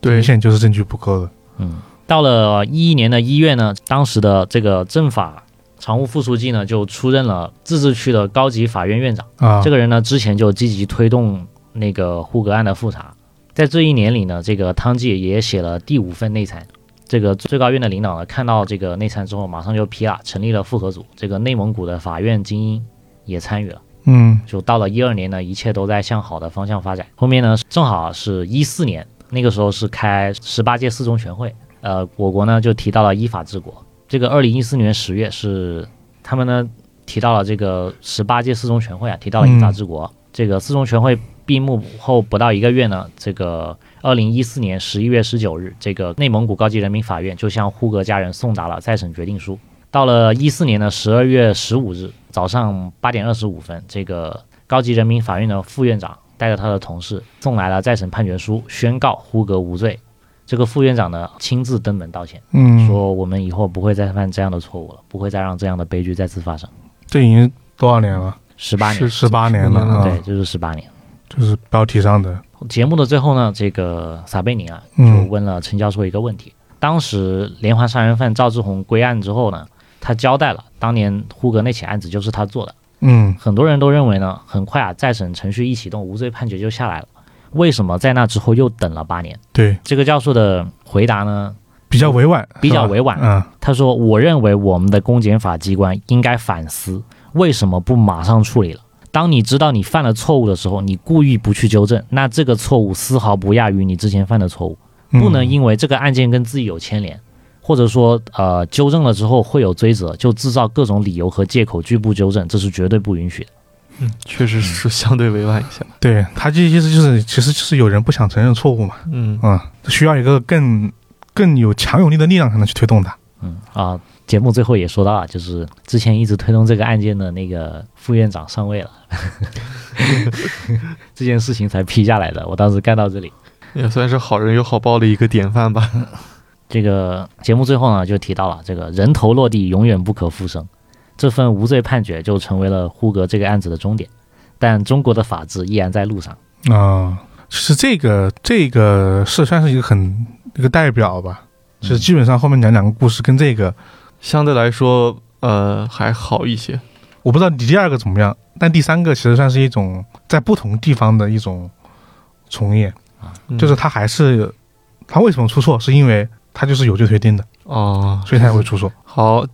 S2: 对
S1: 明显就是证据不够的。
S3: 嗯，到了一一年的一月呢，当时的这个政法常务副书记呢就出任了自治区的高级法院院长。
S1: 啊，
S3: 这个人呢之前就积极推动那个呼格案的复查，在这一年里呢，这个汤计也写了第五份内参。这个最高院的领导呢看到这个内参之后，马上就批了，成立了复核组。这个内蒙古的法院精英也参与了。
S1: 嗯
S3: 就到了一二年呢，一切都在向好的方向发展。后面呢，正好是一四年，那个时候是开十八届四中全会，呃，我国呢就提到了依法治国。这个二零一四年十月是他们呢提到了这个十八届四中全会啊，提到了依法治国。这个四中全会闭幕后不到一个月呢，这个二零一四年十一月十九日，这个内蒙古高级人民法院就向呼格家人送达了再审决定书。到了一四年的十二月十五日早上八点二十五分，这个高级人民法院的副院长带着他的同事送来了再审判决书，宣告呼格无罪。这个副院长呢亲自登门道歉，
S1: 嗯，
S3: 说我们以后不会再犯这样的错误了，不会再让这样的悲剧再次发生。
S1: 这已经多少年了？
S3: 十八年
S2: 是，
S1: 十八年了
S3: 对，就是十八年。
S1: 就是标题上的，
S3: 节目的最后呢，这个撒贝宁啊就
S1: 嗯
S3: 问了陈教授一个问题：当时连环杀人犯赵志红归案之后呢，他交代了当年呼格那起案子就是他做的。
S1: 嗯
S3: 很多人都认为呢，很快啊，再审程序一启动，无罪判决就下来了。为什么在那之后又等了八年？
S1: 对，
S3: 这个教授的回答呢，
S1: 比较委婉，
S3: 比较委婉
S1: 嗯
S3: 他说：“我认为我们的公检法机关应该反思，为什么不马上处理了？当你知道你犯了错误的时候，你故意不去纠正，那这个错误丝毫不亚于你之前犯的错误。不能
S1: 嗯
S3: 因为这个案件跟自己有牵连，或者说呃纠正了之后会有追责，就制造各种理由和借口拒不纠正，这是绝对不允许的。
S2: 嗯，确实是相对委婉一些。
S1: 对他这意思就是，其实就是有人不想承认错误嘛，
S2: 嗯，
S1: 嗯，需要一个更更有强有力的力量才能去推动他。
S3: 嗯啊，节目最后也说到啊，就是之前一直推动这个案件的那个副院长上位了，这件事情才批下来的。我当时干到这里。
S2: 也算是好人有好报的一个典范吧。
S3: 这个节目最后呢，就提到了这个人头落地永远不可复生，这份无罪判决就成为了呼格这个案子的终点。但中国的法治依然在路上。
S1: 啊、其实这个这个是算是一个很一个代表吧。其实基本上后面讲两个故事跟这个，
S2: 相对来说，呃，还好一些。
S1: 我不知道你第二个怎么样。但第三个其实算是一种在不同地方的一种从业，
S2: 啊
S1: 就是他还是他为什么出错，是因为他就是有罪推定的，
S2: 哦，
S1: 所以他才会出错。
S2: 好，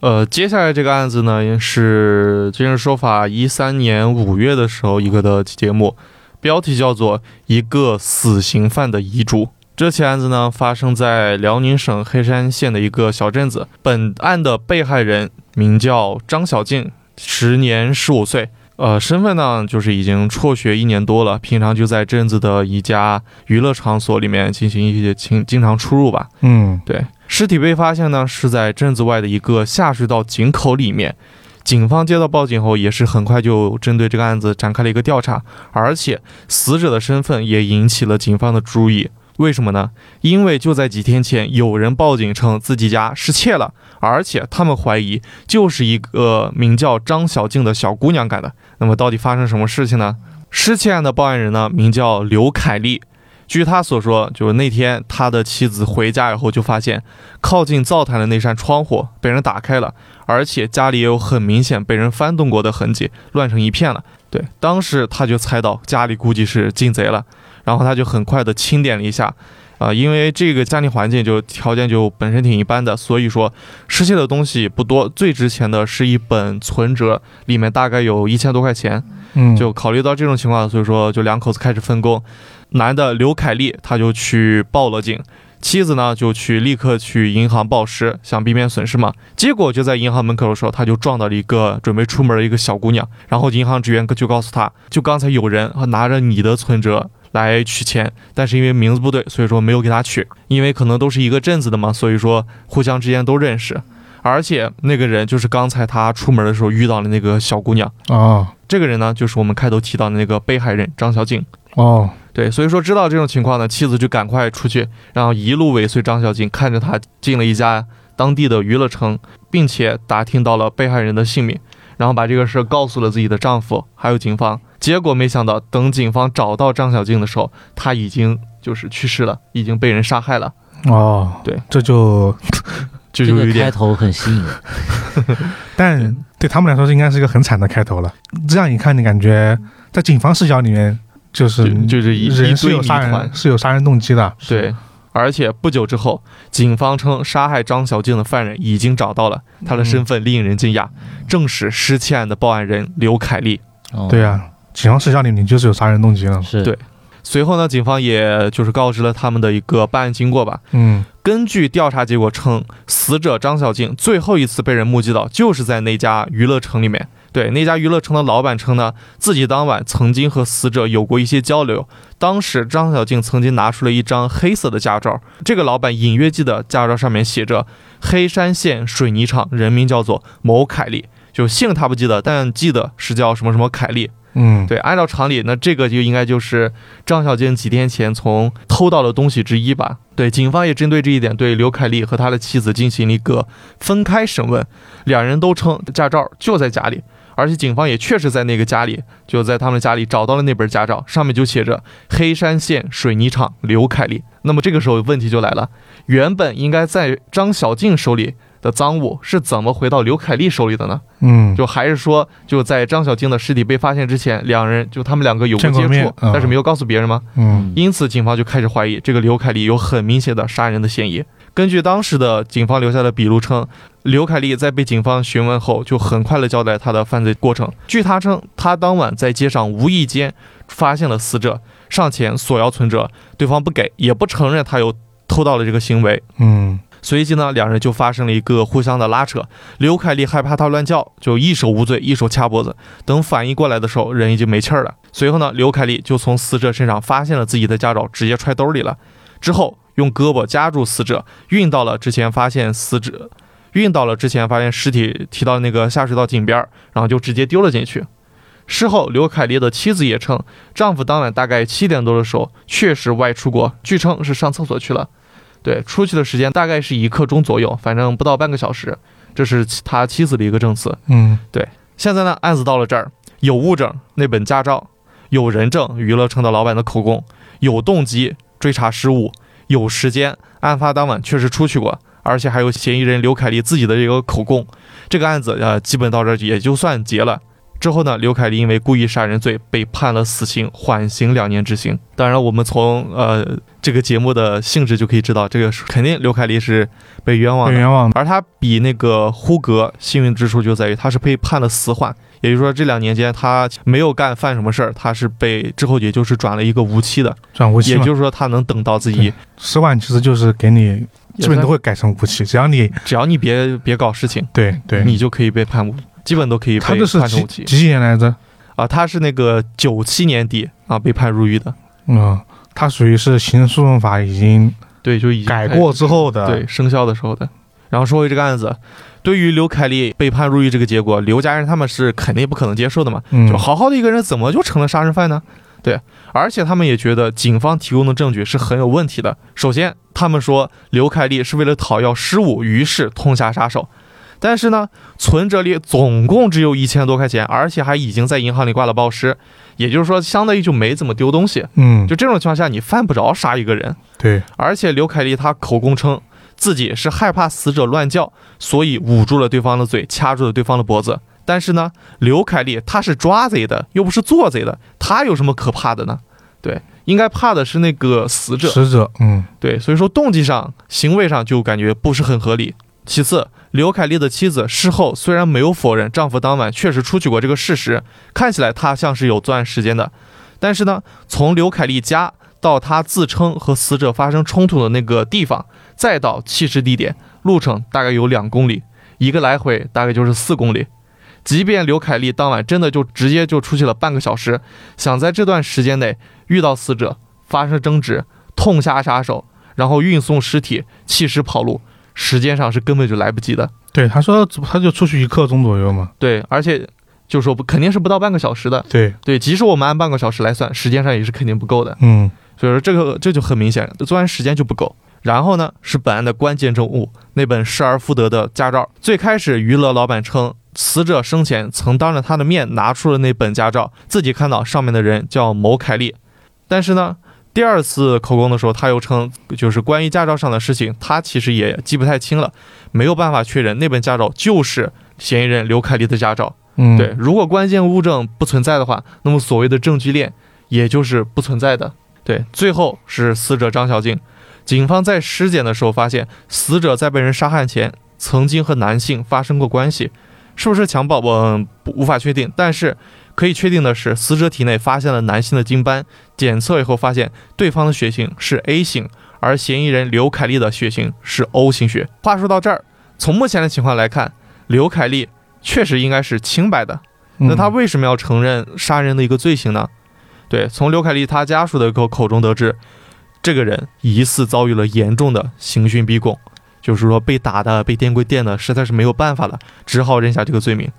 S2: 呃，接下来这个案子呢，是《今日说法》一三年五月的时候一个的节目，标题叫做《一个死刑犯的遗嘱》。这起案子呢，发生在辽宁省黑山县的一个小镇子。本案的被害人名叫张小静，时年十五岁。呃，身份呢，就是已经辍学一年多了，平常就在镇子的一家娱乐场所里面进行一些经经常出入吧。
S1: 嗯
S2: 对，尸体被发现呢是在镇子外的一个下水道井口里面。警方接到报警后，也是很快就针对这个案子展开了一个调查，而且死者的身份也引起了警方的注意。为什么呢？因为就在几天前，有人报警称自己家失窃了，而且他们怀疑就是一个名叫张小静的小姑娘干的。那么到底发生什么事情呢？失窃案的报案人呢，名叫刘凯丽。据他所说，就是那天他的妻子回家以后，就发现靠近灶台的那扇窗户被人打开了，而且家里也有很明显被人翻动过的痕迹，乱成一片了。对，当时他就猜到家里估计是进贼了，然后他就很快的清点了一下，啊、因为这个家庭环境就条件就本身挺一般的，所以说失窃的东西不多，最值钱的是一本存折，里面大概有一千多块钱。
S1: 嗯，
S2: 就考虑到这种情况，所以说就两口子开始分工。男的刘凯丽他就去报了警，妻子呢就去立刻去银行报失，想避免损失嘛。结果就在银行门口的时候，他就撞到了一个准备出门的一个小姑娘，然后银行职员就告诉他，就刚才有人拿着你的存折。来取钱，但是因为名字不对，所以说没有给他取。因为可能都是一个镇子的嘛，所以说互相之间都认识。而且那个人就是刚才他出门的时候遇到的那个小姑娘。
S1: 啊
S2: 这个人呢，就是我们开头提到的那个被害人张小静。
S1: 哦，
S2: 对，所以说知道这种情况呢，妻子就赶快出去，然后一路尾随张小静，看着他进了一家当地的娱乐城，并且打听到了被害人的姓名，然后把这个事告诉了自己的丈夫，还有警方。结果没想到，等警方找到张小静的时候，她已经就是去世了，已经被人杀害了，
S1: 哦，
S2: 对，
S1: 这就，
S2: 就
S3: 这个开
S2: 有一点
S3: 头很吸引人。
S1: 但对他们来说，这应该是一个很惨的开头了。这样一看，你感觉在警方视角里面，就是
S2: 就就是一一
S1: 人是
S2: 堆
S1: 杀人
S2: 团。
S1: 是有杀人动机的。
S2: 对，而且不久之后，警方称杀害张小静的犯人已经找到了，他的身份令人惊讶，正是失窃案的报案人刘凯丽。
S3: 哦
S1: 对啊，警方视角里你就是有杀人动机了。
S3: 是，
S2: 对随后呢，警方也就是告知了他们的一个办案经过吧。
S1: 嗯
S2: 根据调查结果称，死者张小静最后一次被人目击到，就是在那家娱乐城里面。对，那家娱乐城的老板称呢，自己当晚曾经和死者有过一些交流。当时张小静曾经拿出了一张黑色的驾照，这个老板隐约记得驾照上面写着黑山县水泥厂，人名叫做某凯利，就姓他不记得，但记得是叫什么什么凯丽。
S1: 嗯，
S2: 对，按照常理，那这个就应该就是张小静几天前从偷到的东西之一吧。对，警方也针对这一点，对刘凯丽和他的妻子进行了一个分开审问，两人都称驾照就在家里，而且警方也确实在那个家里，就在他们家里找到了那本驾照，上面就写着黑山县水泥厂刘凯丽。那么这个时候问题就来了，原本应该在张小静手里的赃物是怎么回到刘凯丽手里的呢？
S1: 嗯，
S2: 就还是说，就在张小静的尸体被发现之前，两人就他们两个有过接触，
S1: 嗯
S2: 但是没有告诉别人吗？
S1: 嗯
S2: 因此，警方就开始怀疑这个刘凯丽有很明显的杀人的嫌疑。根据当时的警方留下的笔录称，刘凯丽在被警方询问后，就很快的交代他的犯罪过程。据他称，他当晚在街上无意间发现了死者，上前索要存折，对方不给，也不承认他有偷盗的这个行为。
S1: 嗯
S2: 随即呢，两人就发生了一个互相的拉扯。刘凯丽害怕他乱叫，就一手捂嘴，一手掐脖子。等反应过来的时候，人已经没气儿了。随后呢，刘凯丽就从死者身上发现了自己的驾照，直接揣兜里了。之后用胳膊夹住死者，运到了之前发现死者，运到了之前发现尸体提到那个下水道井边，然后就直接丢了进去。事后，刘凯丽的妻子也称，丈夫当晚大概七点多的时候确实外出过，据称是上厕所去了。对，出去的时间大概是一刻钟左右，反正不到半个小时，这是他妻子的一个证词。
S1: 嗯对
S2: 现在呢，案子到了这儿，有物证那本驾照，有人证娱乐城的老板的口供，有动机追查失误，有时间案发当晚确实出去过，而且还有嫌疑人刘凯丽自己的这个口供，这个案子呃基本到这儿也就算结了。之后呢，刘凯丽因为故意杀人罪被判了死刑，缓刑两年执行。当然，我们从呃这个节目的性质就可以知道，这个是肯定刘凯丽是被冤枉的。
S1: 被冤枉的。
S2: 而他比那个呼格幸运之处就在于，他是被判了死缓，也就是说这两年间他没有干犯什么事儿，他是被之后也就是转了一个无期的，
S1: 转无期，
S2: 也就是说他能等到自己，
S1: 死缓其实就是给你基本都会改成无期，只要你
S2: 只要你别别搞事情，
S1: 对对，
S2: 你就可以被判无，基本都可以判成无期
S1: 几几年来着？
S2: 啊。他是那个九七年底啊被判入狱的，
S1: 嗯，他属于是刑事诉讼法已经
S2: 对，就已经
S1: 改过之后的，
S2: 对生效的时候的。然后说回这个案子，对于刘凯丽被判入狱这个结果，刘家人他们是肯定不可能接受的嘛。
S1: 嗯
S2: 就，好好的一个人，怎么就成了杀人犯呢？对，而且他们也觉得警方提供的证据是很有问题的。首先，他们说刘凯丽是为了讨要失物，于是痛下杀手。但是呢，存折里总共只有一千多块钱，而且还已经在银行里挂了报失，也就是说，相当于就没怎么丢东西。
S1: 嗯，
S2: 就这种情况下，你犯不着杀一个人。
S1: 对，
S2: 而且刘凯丽她口供称自己是害怕死者乱叫，所以捂住了对方的嘴，掐住了对方的脖子。但是呢，刘凯丽她是抓贼的，又不是做贼的，她有什么可怕的呢？对，应该怕的是那个死者。
S1: 死者，嗯
S2: 对，所以说动机上、行为上就感觉不是很合理。其次，刘凯丽的妻子事后虽然没有否认丈夫当晚确实出去过这个事实，看起来她像是有作案时间的，但是呢，从刘凯丽家到她自称和死者发生冲突的那个地方，再到弃尸地点，路程大概有两公里，一个来回大概就是四公里。即便刘凯丽当晚真的就直接就出去了半个小时，想在这段时间内遇到死者发生争执，痛下杀手，然后运送尸体、弃尸跑路，时间上是根本就来不及的。
S1: 对，他说他就出去一刻钟左右嘛，
S2: 对，而且就说不肯定是不到半个小时的。
S1: 对，
S2: 对，即使我们按半个小时来算，时间上也是肯定不够的。
S1: 嗯
S2: 所以说这个这就很明显，作案时间就不够。然后呢，是本案的关键证物，那本失而复得的驾照。最开始，娱乐老板称，死者生前曾当着他的面拿出了那本驾照，自己看到上面的人叫某凯丽。但是呢，第二次口供的时候，他又称，就是关于驾照上的事情，他其实也记不太清了，没有办法确认那本驾照就是嫌疑人刘凯丽的驾照。
S1: 嗯，
S2: 对，，如果关键物证不存在的话，那么所谓的证据链也就是不存在的。对，最后是死者张小静，警方在尸检的时候发现，死者在被人杀害前曾经和男性发生过关系，是不是强暴，我不无法确定，但是可以确定的是，死者体内发现了男性的精斑，检测以后发现对方的血型是 A 型，而嫌疑人刘凯丽的血型是 O 型血。话说到这儿，从目前的情况来看，刘凯丽确实应该是清白的。那他
S1: 嗯
S2: 为什么要承认杀人的一个罪行呢？对，从刘凯丽他家属的口口中得知，这个人疑似遭遇了严重的刑讯逼供，就是说被打的、被电棍电的，实在是没有办法了，只好认下这个罪名。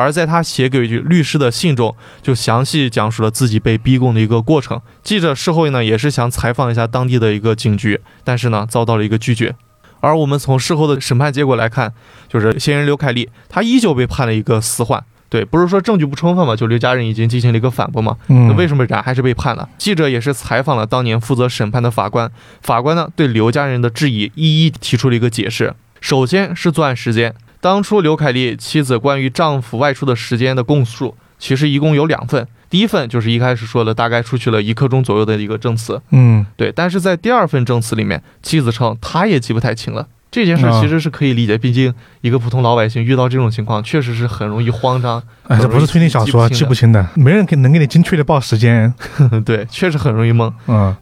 S2: 而在他写给律师的信中，就详细讲述了自己被逼供的一个过程。记者事后呢，也是想采访一下当地的一个警局，但是呢，遭到了一个拒绝。而我们从事后的审判结果来看，就是嫌疑人刘凯丽，他依旧被判了一个死缓。对，不是说证据不充分嘛，就刘家人已经进行了一个反驳嘛。那，为什么然还是被判了？记者也是采访了当年负责审判的法官，法官呢对刘家人的质疑一一提出了一个解释。首先是作案时间，当初刘凯丽妻子关于丈夫外出的时间的供述，其实一共有两份。第一份就是一开始说的大概出去了一刻钟左右的一个证词，
S1: 嗯
S2: 对，但是在第二份证词里面，妻子称她也记不太清了。这件事
S1: 啊
S2: 其实是可以理解，毕竟一个普通老百姓遇到这种情况，确实是很容易慌张，
S1: 哎，这不是推理小说，记不清的，没人给能给你精确的报时间，
S2: 对，确实很容易懵。
S1: 嗯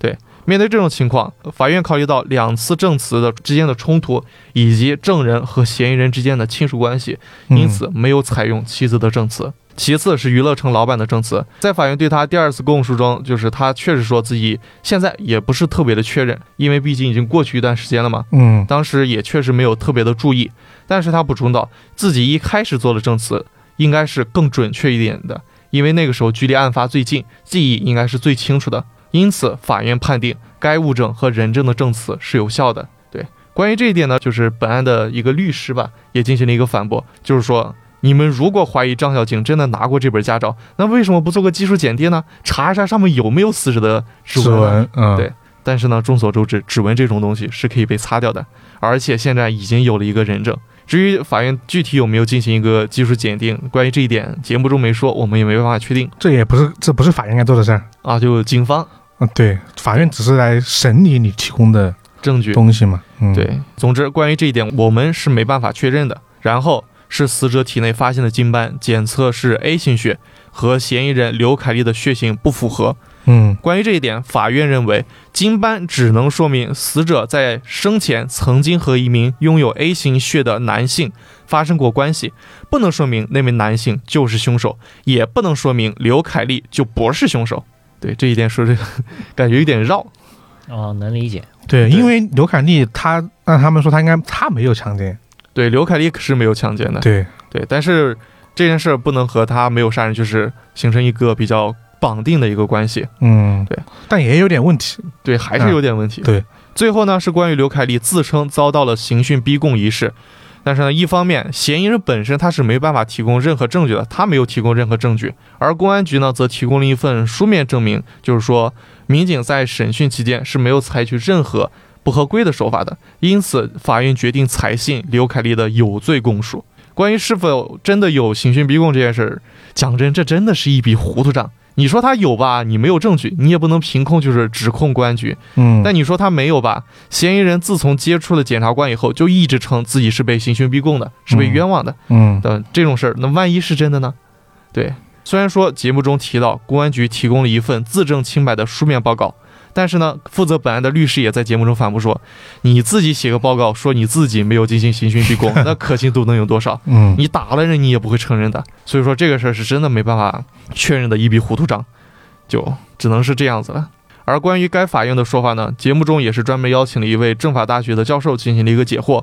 S2: 面对这种情况，法院考虑到两次证词的之间的冲突，以及证人和嫌疑人之间的亲属关系，
S1: 嗯
S2: 因此没有采用妻子的证词。其次是娱乐城老板的证词，在法院对他第二次供述中，就是他确实说自己现在也不是特别的确认，因为毕竟已经过去一段时间了嘛，
S1: 嗯
S2: 当时也确实没有特别的注意。但是他补充到，自己一开始做的证词应该是更准确一点的，因为那个时候距离案发最近，记忆应该是最清楚的。因此，法院判定该物证和人证的证词是有效的。对，关于这一点呢，就是本案的一个律师吧，也进行了一个反驳，就是说，你们如果怀疑张小静真的拿过这本驾照，那为什么不做个技术检定呢？查一查上面有没有死者的指？纹，
S1: 嗯，
S2: 对但是呢，众所周知，指纹这种东西是可以被擦掉的，而且现在已经有了一个人证，至于法院具体有没有进行一个技术鉴定，关于这一点节目中没说，我们也没办法确定
S1: 这也不是这不是法院该做的事儿
S2: 啊。就警方
S1: 啊，对，法院只是来审理你提供的
S2: 证据，
S1: 东西嘛。嗯，
S2: 对，总之关于这一点我们是没办法确认的。然后是死者体内发现的精斑检测是 A 型血，和嫌疑人刘凯丽的血型不符合。
S1: 嗯
S2: 关于这一点，法院认为精斑只能说明死者在生前曾经和一名拥有 A 型血的男性发生过关系，不能说明那名男性就是凶手，也不能说明刘凯丽就不是凶手。对这一点说这个 感觉有点绕。
S3: 哦，能理解。
S1: 对，因为刘凯丽他按他们说他应该他没有强奸，
S2: 对，刘凯丽可是没有强奸的。
S1: 对，
S2: 对，但是这件事儿不能和他没有杀人就是形成一个比较绑定的一个关系。
S1: 嗯
S2: 对，
S1: 但也有点问题。
S2: 对，还是有点问题。
S1: 对，
S2: 最后呢是关于刘凯丽自称遭到了刑讯逼供一事，但是呢，一方面嫌疑人本身他是没办法提供任何证据的，他没有提供任何证据，而公安局呢则提供了一份书面证明，就是说民警在审讯期间是没有采取任何不合规的手法的，因此法院决定采信刘凯丽的有罪供述。关于是否真的有刑讯逼供这件事儿，讲真，这真的是一笔糊涂账。你说他有吧，你没有证据，你也不能凭空就是指控公安局。
S1: 嗯，
S2: 但你说他没有吧？嫌疑人自从接触了检察官以后，就一直称自己是被刑讯逼供的，是被冤枉的。
S1: 嗯
S2: 的这种事儿，那万一是真的呢？对，虽然说节目中提到公安局提供了一份自证清白的书面报告，但是呢，负责本案的律师也在节目中反复说，你自己写个报告说你自己没有进行刑讯逼供，那可信度能有多少？
S1: 嗯
S2: 你打了人，你也不会承认的。所以说这个事儿是真的没办法确认的一笔糊涂账，就只能是这样子了。而关于该法院的说法呢，节目中也是专门邀请了一位政法大学的教授进行了一个解惑。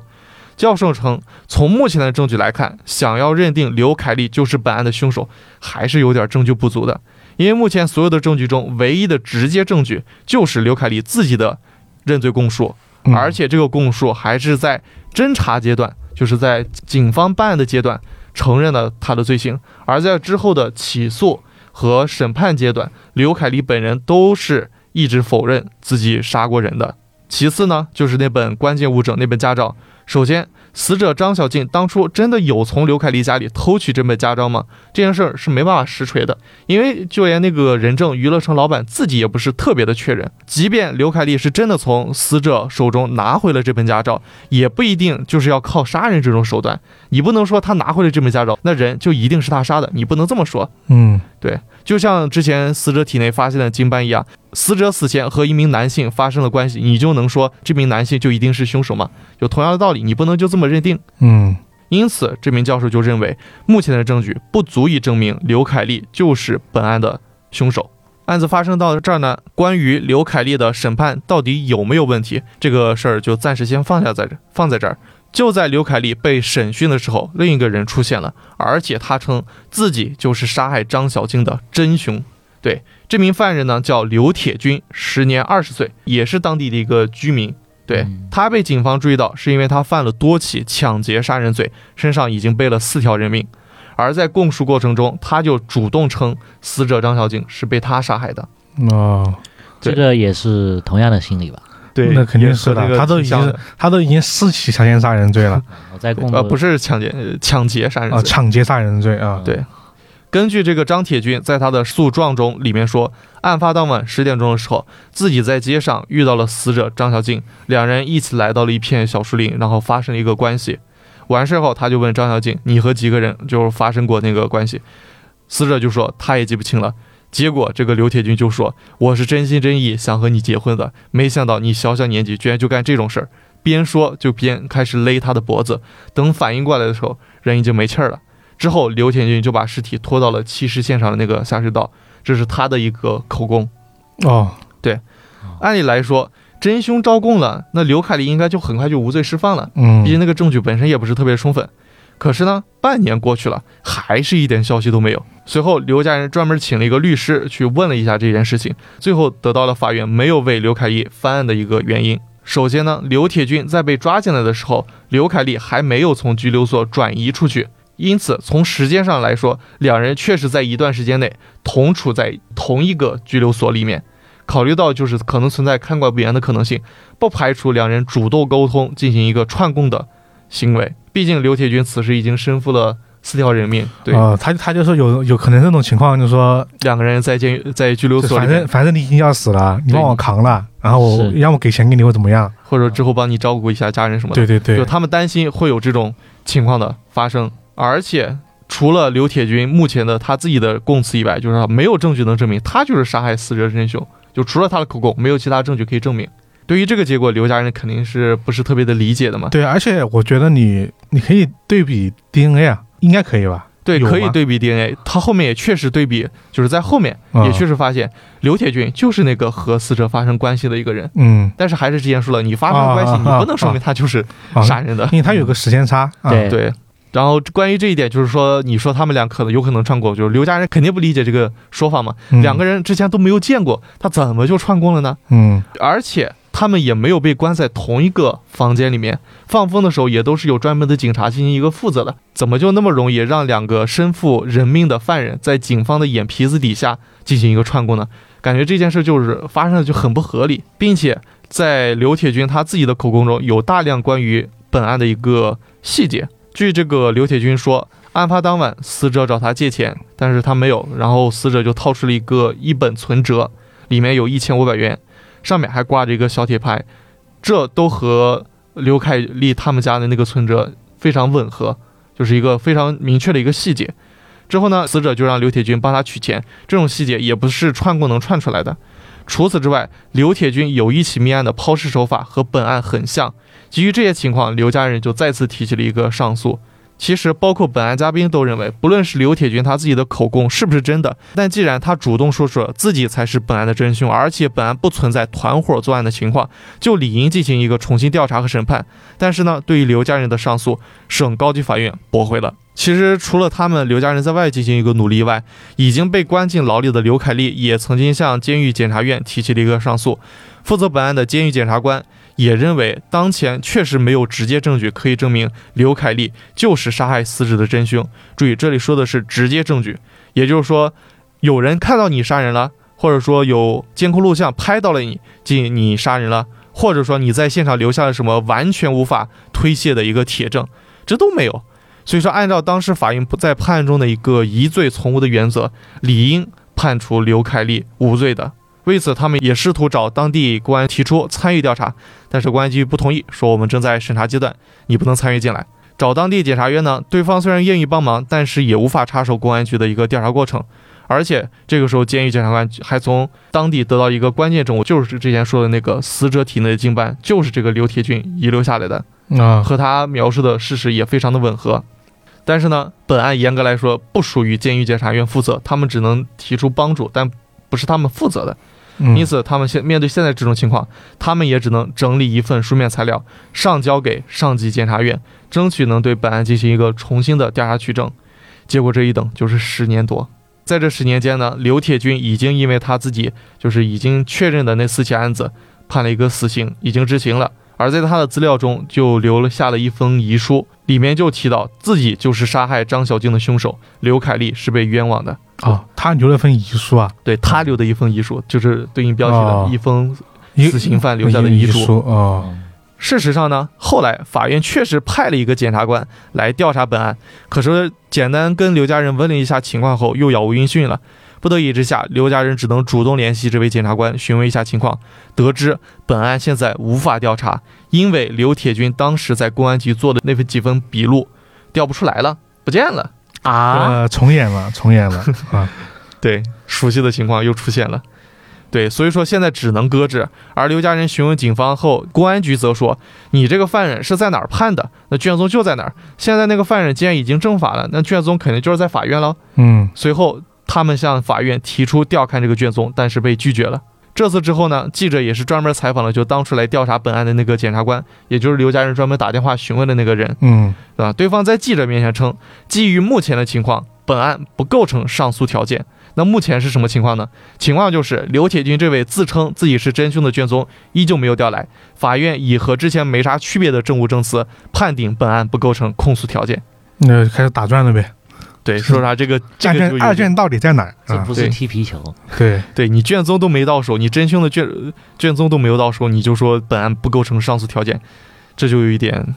S2: 教授称，从目前的证据来看，想要认定刘凯丽就是本案的凶手，还是有点证据不足的。因为目前所有的证据中，唯一的直接证据就是刘凯丽自己的认罪供述，
S1: 嗯
S2: 而且这个供述还是在侦查阶段，就是在警方办案的阶段承认了他的罪行，而在之后的起诉和审判阶段，刘凯丽本人都是一直否认自己杀过人的。其次呢，就是那本关键物证那本驾照。首先，死者张小静当初真的有从刘凯丽家里偷取这本驾照吗？这件事儿是没办法实锤的，因为就连那个人证娱乐城老板自己也不是特别的确认。即便刘凯丽是真的从死者手中拿回了这本驾照，也不一定就是要靠杀人这种手段。你不能说他拿回了这本驾照，那人就一定是他杀的，你不能这么说。
S1: 嗯
S2: 对，就像之前死者体内发现的精斑一样，死者死前和一名男性发生了关系，你就能说这名男性就一定是凶手吗？有同样的道理，你不能就这么认定。
S1: 嗯
S2: 因此，这名教授就认为，目前的证据不足以证明刘凯丽就是本案的凶手。案子发生到这儿呢，关于刘凯丽的审判到底有没有问题，这个事儿就暂时先放下在这，放在这儿。就在刘凯丽被审讯的时候，另一个人出现了，而且他称自己就是杀害张小静的真凶。对，这名犯人呢叫刘铁军，时年二十岁，也是当地的一个居民。对
S3: 嗯
S2: 他被警方注意到，是因为他犯了多起抢劫杀人罪，身上已经背了四条人命。而在供述过程中，他就主动称死者张小静是被他杀害的。
S1: 哦，
S3: 这个也是同样的心理吧？
S2: 对
S1: 那肯定是的，他都已经他都已经四起强奸杀人罪了
S3: 我在供
S2: 呃不
S3: 是
S2: 是抢劫，呃抢劫杀人
S1: 啊，
S2: 罪。
S1: 抢劫杀人罪啊，
S2: 对根据这个张铁军在他的诉状中里面说，案发当晚十点钟的时候，自己在街上遇到了死者张小静，两人一起来到了一片小树林，然后发生了一个关系。完事后，他就问张小静：“你和几个人就是发生过那个关系？”死者就说他也记不清了。结果这个刘铁军就说：“我是真心真意想和你结婚的，没想到你小小年纪居然就干这种事儿。”边说就边开始勒他的脖子。等反应过来的时候，人已经没气儿了。之后，刘铁军就把尸体拖到了弃尸现场的那个下水道，这是他的一个口供。
S1: 哦，对
S2: 按理来说，真凶招供了，那刘凯丽应该就很快就无罪释放了，
S1: 嗯
S2: 毕竟那个证据本身也不是特别充分。可是呢，半年过去了，还是一点消息都没有。随后，刘家人专门请了一个律师去问了一下这件事情，最后得到了法院没有为刘凯丽翻案的一个原因。首先呢，刘铁军在被抓进来的时候，刘凯丽还没有从拘留所转移出去，因此从时间上来说，两人确实在一段时间内同处在同一个拘留所里面。考虑到就是可能存在看管不严的可能性，不排除两人主动沟通进行一个串供的行为。毕竟刘铁军此时已经身负了四条人命，对，
S1: 啊，他他就说有有可能这种情况，就是说，
S2: 两个人在监狱在拘留所里
S1: 反正反正你已经要死了，你帮我扛了，然后我
S3: 是
S1: 要么给钱给你，或怎么样？
S2: 或者之后帮你照顾一下家人什么的。
S1: 对对对
S2: 就，他们担心会有这种情况的发生，而且除了刘铁军目前的他自己的供词以外，就是说没有证据能证明他就是杀害死者的真凶，就除了他的口供，没有其他证据可以证明。对于这个结果，刘家人肯定是不是特别的理解的嘛？
S1: 对，而且我觉得你你可以对比 DNA 啊，应该可以吧？
S2: 对，可以对比 DNA，他后面也确实对比，就是在后面
S1: 嗯
S2: 也确实发现刘铁军就是那个和死者发生关系的一个人。
S1: 嗯
S2: 但是还是之前说了，你发生关系，你不能说明他就是
S1: 啊，
S2: 杀人的。
S1: 因为他有个时间差。啊
S3: 对
S2: 对，然后关于这一点，就是说，你说他们俩可能有可能串供，就是刘家人肯定不理解这个说法嘛。
S1: 嗯
S2: 两个人之前都没有见过，他怎么就串供了呢？
S1: 嗯
S2: 而且他们也没有被关在同一个房间里面，放风的时候也都是有专门的警察进行一个负责的，怎么就那么容易让两个身负人命的犯人在警方的眼皮子底下进行一个串供呢？感觉这件事就是发生的就很不合理，并且在刘铁军他自己的口供中有大量关于本案的一个细节。据这个刘铁军说，案发当晚，死者找他借钱，但是他没有，然后死者就掏出了一个一本存折，里面有一千五百元，上面还挂着一个小铁牌，这都和刘凯丽他们家的那个存折非常吻合，就是一个非常明确的一个细节。之后呢，死者就让刘铁军帮他取钱，这种细节也不是串供能串出来的。除此之外，刘铁军有一起命案的抛尸手法和本案很像。基于这些情况，刘家人就再次提起了一个上诉。其实，包括本案嘉宾都认为，不论是刘铁军他自己的口供是不是真的，但既然他主动说出了自己才是本案的真凶，而且本案不存在团伙作案的情况，就理应进行一个重新调查和审判。但是呢，对于刘家人的上诉，省高级法院驳回了。其实，除了他们刘家人在外进行一个努力外，已经被关进牢里的刘凯丽也曾经向监狱检察院提起了一个上诉。负责本案的监狱检察官也认为，当前确实没有直接证据可以证明刘凯丽就是杀害死者的真凶。注意，这里说的是直接证据，也就是说，有人看到你杀人了，或者说有监控录像拍到了你，即你杀人了，或者说你在现场留下了什么完全无法推卸的一个铁证，这都没有。所以说，按照当时法院不在判案中的一个疑罪从无的原则，理应判处刘凯丽无罪的。为此，他们也试图找当地公安提出参与调查，但是公安局不同意，说我们正在审查阶段，你不能参与进来。找当地检察院呢，对方虽然愿意帮忙，但是也无法插手公安局的一个调查过程。而且这个时候，监狱检察官还从当地得到一个关键证物，就是之前说的那个死者体内的精斑，就是这个刘铁军遗留下来的。
S1: 啊，
S2: 和他描述的事实也非常的吻合。但是呢，本案严格来说不属于监狱检察院负责，他们只能提出帮助，但不是他们负责的。因此，他们现面对现在这种情况，他们也只能整理一份书面材料，上交给上级检察院，争取能对本案进行一个重新的调查取证。结果这一等就是十年多。在这十年间呢，刘铁军已经因为他自己就是已经确认的那四起案子，判了一个死刑，已经执行了。而在他的资料中就留了下了一封遗书，里面就提到自己就是杀害张小静的凶手，刘凯丽是被冤枉的。
S1: 哦，他留了份遗书啊，
S2: 对他留的一封遗书，就是对应标题
S1: 哦
S2: 的一封死刑犯留下的遗
S1: 遗
S2: 书。
S1: 哦，
S2: 事实上呢，后来法院确实派了一个检察官来调查本案，可是简单跟刘家人问了一下情况后，又杳无音讯了。不得已之下，刘家人只能主动联系这位检察官询问一下情况，得知本案现在无法调查，因为刘铁军当时在公安局做的那份几份笔录调不出来了，不见了。
S3: 啊，
S1: 呃，重演了，重演了啊，
S2: 对，熟悉的情况又出现了。对，所以说现在只能搁置。而刘家人询问警方后，公安局则说：“你这个犯人是在哪儿判的？那卷宗就在哪儿。现在那个犯人既然已经正法了，那卷宗肯定就是在法院了。
S1: 嗯”
S2: 随后，他们向法院提出调看这个卷宗，但是被拒绝了。这次之后呢，记者也是专门采访了就当初来调查本案的那个检察官，也就是刘家人专门打电话询问的那个人。
S1: 嗯
S2: 对吧？对方在记者面前称，基于目前的情况，本案不构成上诉条件。那目前是什么情况呢？情况就是刘铁军这位自称自己是真凶的卷宗依旧没有调来，法院以和之前没啥区别的证物证词判定本案不构成控诉条件。
S1: 那开始打转了呗，
S2: 对，说啥这个这
S1: 二卷二卷到底在哪？
S3: 这不是踢皮球，
S1: 对，
S2: 对你卷宗都没到手，你真凶的卷卷宗都没有到手，你就说本案不构成上诉条件，这就有一点，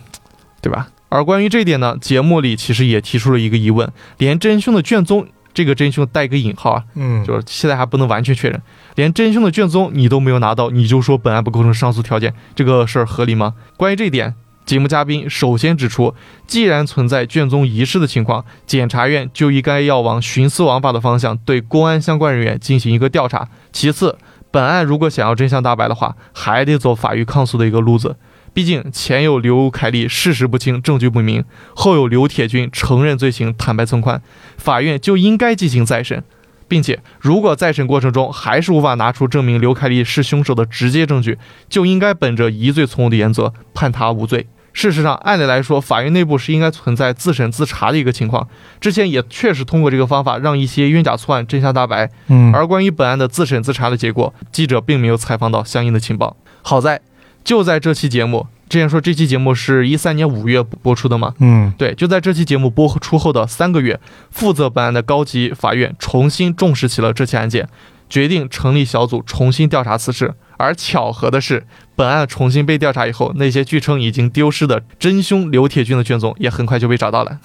S2: 对吧？而关于这一点呢，节目里其实也提出了一个疑问：连真凶的卷宗，这个真凶带一个引号啊，
S1: 嗯，
S2: 就是现在还不能完全确认，连真凶的卷宗你都没有拿到，你就说本案不构成上诉条件，这个事儿合理吗？关于这一点，节目嘉宾首先指出，既然存在卷宗遗失的情况，检察院就应该要往徇私枉法的方向对公安相关人员进行一个调查。其次，本案如果想要真相大白的话，还得走法律抗诉的一个路子。毕竟前有刘凯丽事实不清、证据不明，后有刘铁军承认罪行、坦白从宽，法院就应该进行再审，并且如果再审过程中还是无法拿出证明刘凯丽是凶手的直接证据，就应该本着疑罪从无的原则判他无罪。事实上，按理来说，法院内部是应该存在自审自查的一个情况。之前也确实通过这个方法让一些冤假错案真相大白。
S1: 嗯，
S2: 而关于本案的自审自查的结果，记者并没有采访到相应的情报。好在就在这期节目，之前说这期节目是一三年五月播出的嘛？
S1: 嗯，
S2: 对，就在这期节目播出后的三个月，负责本案的高级法院重新重视起了这起案件，决定成立小组重新调查此事。而巧合的是，本案重新被调查以后，那些据称已经丢失的真凶刘铁军的卷宗也很快就被找到了。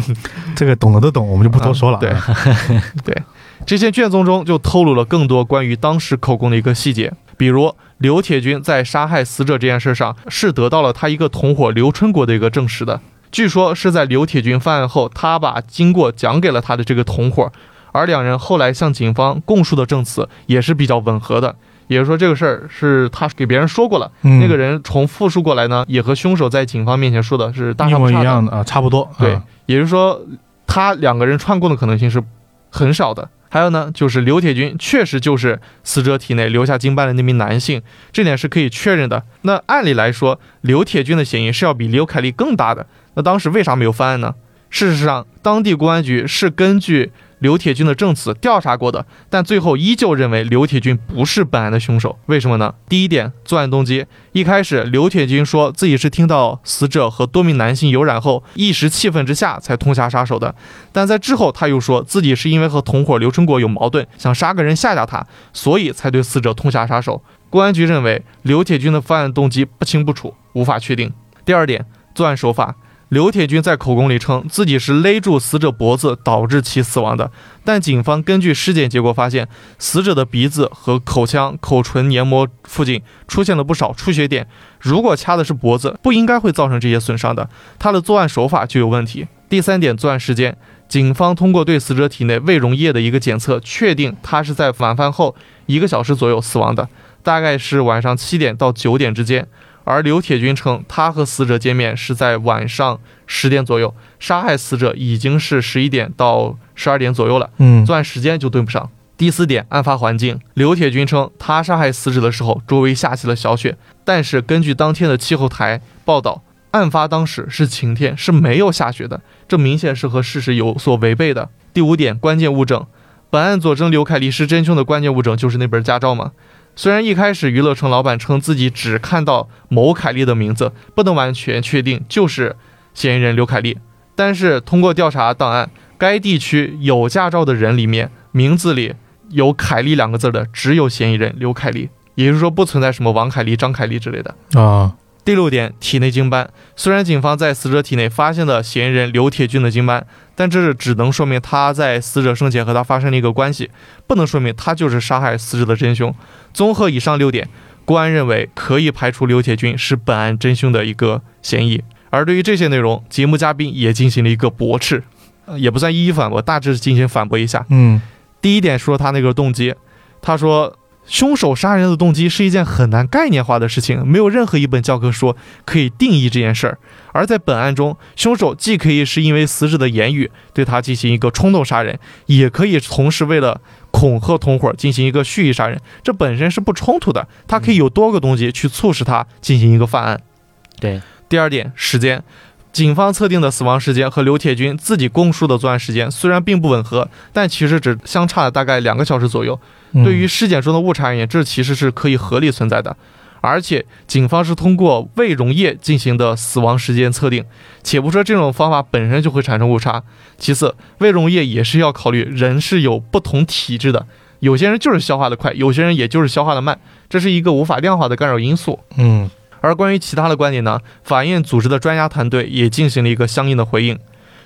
S1: 这个懂的都懂，我们就不多说了。
S2: 对 对，这些卷宗中就透露了更多关于当时口供的一个细节，比如刘铁军在杀害死者这件事上是得到了他一个同伙刘春国的一个证实的。据说是在刘铁军犯案后，他把经过讲给了他的这个同伙，而两人后来向警方供述的证词也是比较吻合的。也就是说，这个事儿是他给别人说过了，
S1: 嗯，
S2: 那个人重复述过来呢，也和凶手在警方面前说的是大
S1: 一
S2: 差不差的。
S1: 模一样的啊，差不多。
S2: 对
S1: 啊，
S2: 也就是说，他两个人串供的可能性是很少的。还有呢，就是刘铁军确实就是死者体内留下经斑的那名男性，这点是可以确认的。那按理来说，刘铁军的嫌疑是要比刘凯丽更大的。那当时为啥没有翻案呢？事实上，当地公安局是根据刘铁军的证词调查过的，但最后依旧认为刘铁军不是本案的凶手。为什么呢？第一点，作案动机。一开始，刘铁军说自己是听到死者和多名男性有染后，一时气愤之下才痛下杀手的。但在之后，他又说自己是因为和同伙刘春国有矛盾，想杀个人吓吓他，所以才对死者痛下杀手。公安局认为刘铁军的犯案动机不清不楚，无法确定。第二点，作案手法。刘铁军在口供里称自己是勒住死者脖子导致其死亡的，但警方根据尸检结果发现，死者的鼻子和口腔、口唇黏膜附近出现了不少出血点。如果掐的是脖子，不应该会造成这些损伤的，他的作案手法就有问题。第三点，作案时间，警方通过对死者体内胃溶液的一个检测，确定他是在晚饭后一个小时左右死亡的，大概是晚上七点到九点之间。而刘铁军称，他和死者见面是在晚上十点左右，杀害死者已经是十一点到十二点左右了，
S1: 嗯，
S2: 作案时间就对不上。第四点，案发环境，刘铁军称他杀害死者的时候，周围下起了小雪，但是根据当天的气候台报道，案发当时是晴天，是没有下雪的，这明显是和事实有所违背的。第五点，关键物证，本案佐证刘凯丽是真凶的关键物证就是那本驾照嘛。虽然一开始娱乐城老板称自己只看到某凯丽的名字，不能完全确定就是嫌疑人刘凯丽，但是通过调查档案，该地区有驾照的人里面名字里有“凯丽”两个字的只有嫌疑人刘凯丽，也就是说不存在什么王凯丽、张凯丽之类的。
S1: 啊，
S2: 第六点，体内精斑。虽然警方在死者体内发现了嫌疑人刘铁军的精斑，但这只能说明他在死者生前和他发生了一个关系，不能说明他就是杀害死者的真凶。综合以上六点，公安认为可以排除刘铁军是本案真凶的一个嫌疑。而对于这些内容，节目嘉宾也进行了一个驳斥，呃也不算一一反驳，大致进行反驳一下。
S1: 嗯
S2: 第一点说他那个动机，他说凶手杀人的动机是一件很难概念化的事情，没有任何一本教科书可以定义这件事儿。而在本案中，凶手既可以是因为死者的言语对他进行一个冲动杀人，也可以同时为了恐吓同伙进行一个蓄意杀人，这本身是不冲突的。他可以有多个动机去促使他进行一个犯案。
S3: 对，
S2: 第二点，时间。警方测定的死亡时间和刘铁军自己供述的作案时间虽然并不吻合，但其实只相差了大概两个小时左右。
S1: 嗯
S2: 对于尸检中的误差而言，这其实是可以合理存在的。而且，警方是通过胃溶液进行的死亡时间测定，且不说这种方法本身就会产生误差，其次，胃溶液也是要考虑人是有不同体质的，有些人就是消化的快，有些人也就是消化的慢，这是一个无法量化的干扰因素。
S1: 嗯
S2: 而关于其他的观点呢，法院组织的专家团队也进行了一个相应的回应。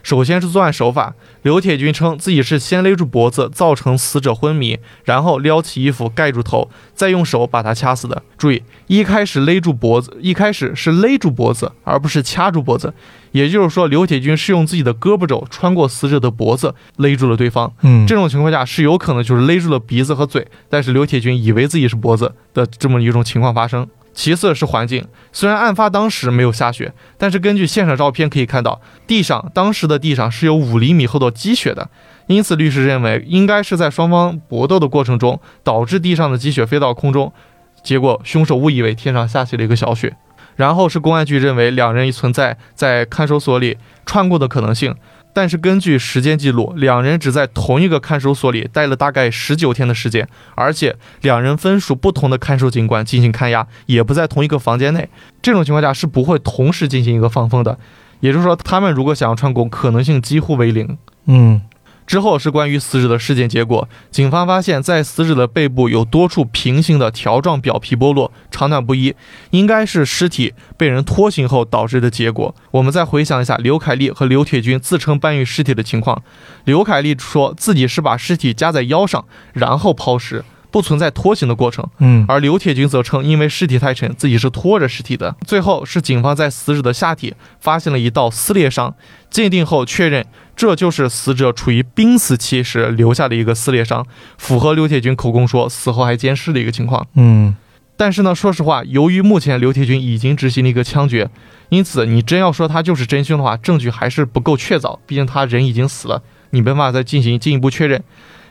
S2: 首先是作案手法，刘铁军称自己是先勒住脖子，造成死者昏迷，然后撩起衣服盖住头，再用手把他掐死的。注意，一开始勒住脖子，一开始是勒住脖子，而不是掐住脖子。也就是说，刘铁军是用自己的胳膊肘穿过死者的脖子勒住了对方。
S1: 嗯，
S2: 这种情况下是有可能就是勒住了鼻子和嘴，但是刘铁军以为自己是脖子的这么一种情况发生。其次是环境，虽然案发当时没有下雪，但是根据现场照片可以看到，地上当时的地上是有五厘米厚的积雪的，因此律师认为应该是在双方搏斗的过程中导致地上的积雪飞到空中，结果凶手误以为天上下起了一个小雪。然后是公安局认为两人存在在看守所里串过的可能性。但是根据时间记录，两人只在同一个看守所里待了大概十九天的时间，而且两人分属不同的看守警官进行看押，也不在同一个房间内。这种情况下是不会同时进行一个放风的，也就是说，他们如果想要串供，可能性几乎为零。
S1: 嗯
S2: 之后是关于死者的尸检结果，警方发现，在死者的背部有多处平行的条状表皮剥落，长短不一，应该是尸体被人拖行后导致的结果。我们再回想一下刘凯丽和刘铁军自称搬运尸体的情况，刘凯丽说自己是把尸体夹在腰上，然后抛尸，不存在拖行的过程。
S1: 嗯
S2: 而刘铁军则称，因为尸体太沉，自己是拖着尸体的。最后是警方在死者的下体发现了一道撕裂伤，鉴定后确认这就是死者处于濒死期时留下的一个撕裂伤，符合刘铁军口供说死后还监视的一个情况。
S1: 嗯
S2: 但是呢，说实话，由于目前刘铁军已经执行了一个枪决，因此你真要说他就是真凶的话，证据还是不够确凿，毕竟他人已经死了，你没办法再进行进一步确认。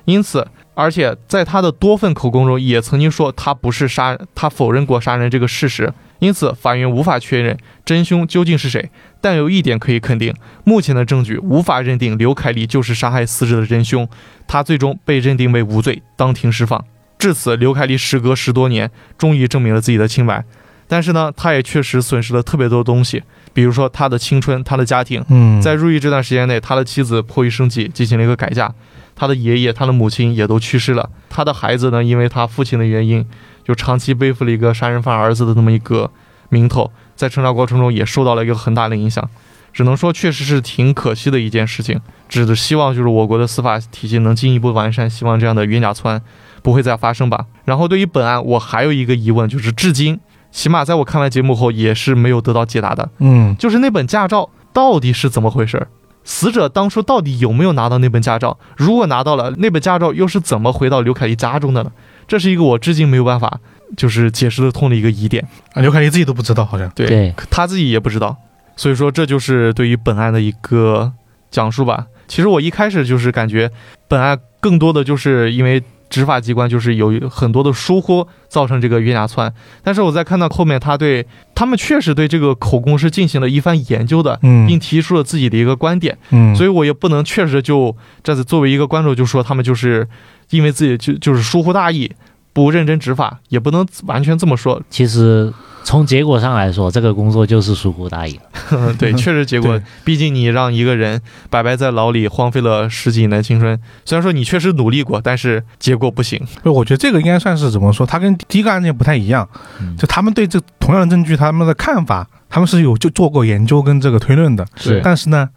S2: 因此，而且在他的多份口供中也曾经说他不是杀，他否认过杀人这个事实。因此，法院无法确认真凶究竟是谁。但有一点可以肯定，目前的证据无法认定刘凯丽就是杀害死者的真凶，他最终被认定为无罪，当庭释放。至此，刘凯丽时隔十多年，终于证明了自己的清白。但是呢，他也确实损失了特别多的东西，比如说他的青春、他的家庭。
S1: 嗯，
S2: 在入狱这段时间内，他的妻子迫于生计进行了一个改嫁，他的爷爷、他的母亲也都去世了。他的孩子呢，因为他父亲的原因，就长期背负了一个杀人犯儿子的那么一个名头，在成长过程中也受到了一个很大的影响。只能说，确实是挺可惜的一件事情。只是希望就是我国的司法体系能进一步完善，希望这样的冤假错案不会再发生吧。然后对于本案，我还有一个疑问，就是至今，起码在我看完节目后也是没有得到解答的。
S1: 嗯
S2: 就是那本驾照到底是怎么回事儿？死者当初到底有没有拿到那本驾照？如果拿到了，那本驾照又是怎么回到刘凯丽家中的呢？这是一个我至今没有办法就是解释得通的一个疑点，
S1: 啊，刘凯丽自己都不知道，好像。
S2: 对
S3: 对，
S2: 他自己也不知道。所以说，这就是对于本案的一个讲述吧。其实我一开始就是感觉本案更多的就是因为执法机关就是有很多的疏忽造成这个冤假错案，但是我在看到后面，他对他们确实对这个口供是进行了一番研究的，
S1: 嗯
S2: 并提出了自己的一个观点，
S1: 嗯，
S2: 所以我也不能确实就这次作为一个观众就说他们就是因为自己就就是疏忽大意，不认真执法，也不能完全这么说。
S3: 其实从结果上来说，这个工作就是疏忽大意。
S2: 对，确实结果，毕竟你让一个人白白在牢里荒废了十几年青春，虽然说你确实努力过，但是结果不行。
S1: 就我觉得这个应该算是怎么说，他跟第一个案件不太一样，
S3: 嗯。
S1: 就他们对这同样的证据，他们的看法，他们是有就做过研究跟这个推论的，
S3: 是。
S1: 但是呢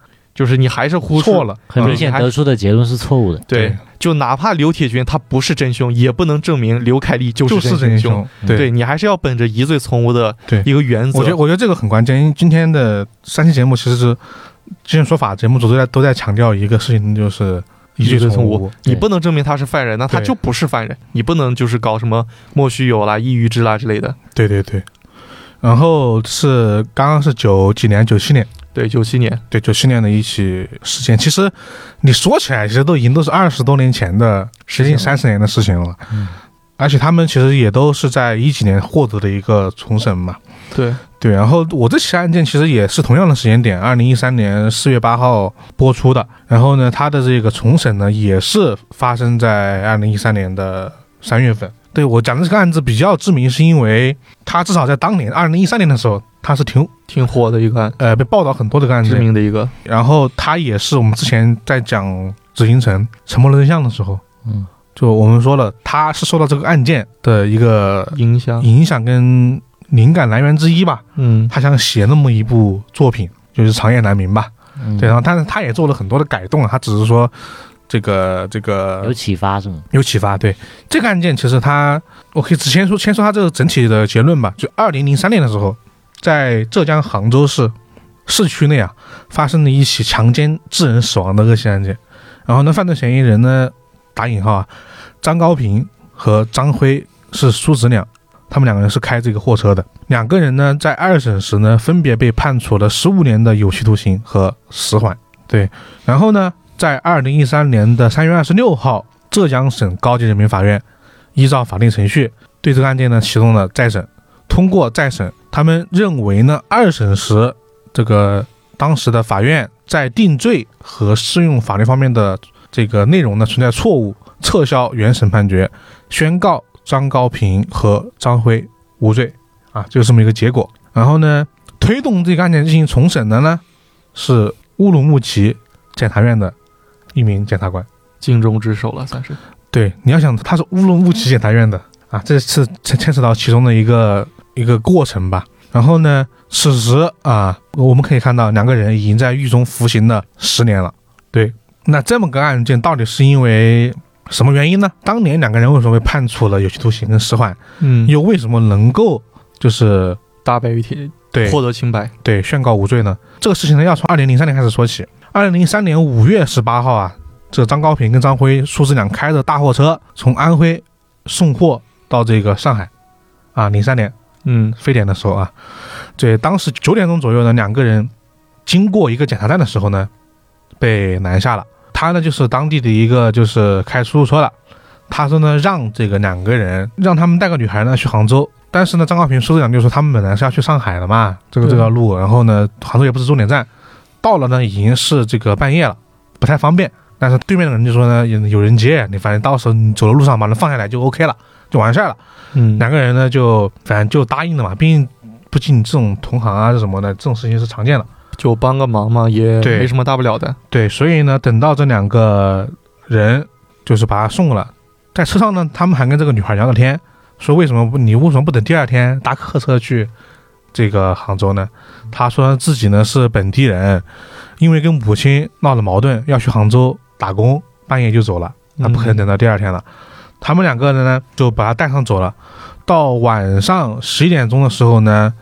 S2: 就是你还是忽视
S1: 错。了，
S3: 很明显
S2: 嗯
S3: 得出的结论是错误的。
S2: 对
S1: 对，
S2: 就哪怕刘铁军他不是真凶，也不能证明刘凯丽就
S1: 就是是
S2: 真凶。
S1: 真凶，
S2: 对
S1: 对。
S2: 你还是要本着疑罪从无的一个原则。
S1: 我觉得，我觉得这个很关键，因为今天的三期节目其实是今日说法节目组都在都在强调一个事情，就是疑罪从无。
S2: 你不能证明他是犯人，那他就不是犯人。你不能就是搞什么莫须有啦、抑郁之啦之类的。
S1: 对对对。然后是刚刚是九几年，九七年，
S2: 对，九七年，
S1: 对九七年的一起事件。其实你说起来，其实都已经都是二十多年前的，接近三十年的事情了。
S3: 嗯，
S1: 而且他们其实也都是在一几年获得的一个重审嘛。
S2: 对，
S1: 对，然后我这起案件其实也是同样的时间点，二零一三年四月八号播出的。然后呢，它的这个重审呢，也是发生在二零一三年的三月份。对我讲的这个案子比较知名，是因为他至少在当年二零一三年的时候，他是挺
S2: 挺火的一个案，
S1: 呃被报道很多的个案
S2: 子
S1: 知。
S2: 名的一个。
S1: 然后他也是我们之前在讲紫禁城沉默的真相的时候，
S3: 嗯，
S1: 就我们说了，他是受到这个案件的一个
S2: 影响。
S1: 影响跟灵感来源之一吧。
S2: 嗯
S1: 他想写那么一部作品，就是《长夜难明》吧。
S3: 嗯
S1: 对，然后但是他也做了很多的改动啊，他只是说这个这个
S3: 有启发是吗？
S1: 有启发。对这个案件，其实他我可以只先说先说他这个整体的结论吧。就二零零三年的时候，在浙江杭州市市区内啊，发生了一起强奸致人死亡的恶性案件。然后呢，犯罪嫌疑人呢，打引号啊，张高平和张辉是叔侄俩，他们两个人是开这个货车的。两个人呢，在二审时呢，分别被判处了十五年的有期徒刑和死缓。对，然后呢，在二零一三年的三月二十六号，浙江省高级人民法院依照法定程序对这个案件呢启动了再审。通过再审，他们认为呢，二审时这个当时的法院在定罪和适用法律方面的这个内容呢存在错误，撤销原审判决，宣告张高平和张辉无罪啊，就这么一个结果。然后呢，推动这个案件进行重审的呢是乌鲁木齐检察院的一名检察官。
S2: 尽忠职守了，算是。
S1: 对，你要想他是乌鲁木齐检察院的啊，这是牵牵扯到其中的一个一个过程吧。然后呢，此时啊，我们可以看到两个人已经在狱中服刑了十年了。对，那这么个案件到底是因为什么原因呢？当年两个人为什么被判处了有期徒刑跟死缓，
S2: 嗯，
S1: 又为什么能够就是
S2: 大白于天，
S1: 对
S2: 获得清白。
S1: 对宣告无罪呢？这个事情呢，要从二零零三年开始说起。二零零三年五月十八号啊，这张高平跟张辉叔侄俩开着大货车从安徽送货到这个上海，啊，零三年
S2: 嗯。
S1: 非典的时候啊，这，当时九点钟左右呢，两个人经过一个检查站的时候呢，被拦下了。他呢就是当地的一个就是开出租车的，他说呢让这个两个人让他们带个女孩呢去杭州，但是呢张高平叔侄俩就说他们本来是要去上海的嘛，这个这条路，然后呢杭州也不是终点站，到了呢已经是这个半夜了，不太方便。但是对面的人就说呢有有人接，你反正到时候你走的路上把人放下来就 OK 了，就完事儿了。
S2: 嗯，
S1: 两个人呢就反正就答应了嘛，毕竟不仅这种同行啊什么的，这种事情是常见的。
S2: 就帮个忙嘛，也没什么大不了的。
S1: 对，所以呢，等到这两个人就是把他送了，在车上呢，他们还跟这个女孩聊聊天，说为什么不你为什么不等第二天搭客车去这个杭州呢？他说自己呢是本地人，因为跟母亲闹了矛盾，要去杭州打工，半夜就走了，那不可能等到第二天了。他们两个人呢就把他带上走了，到晚上十一点钟的时候呢。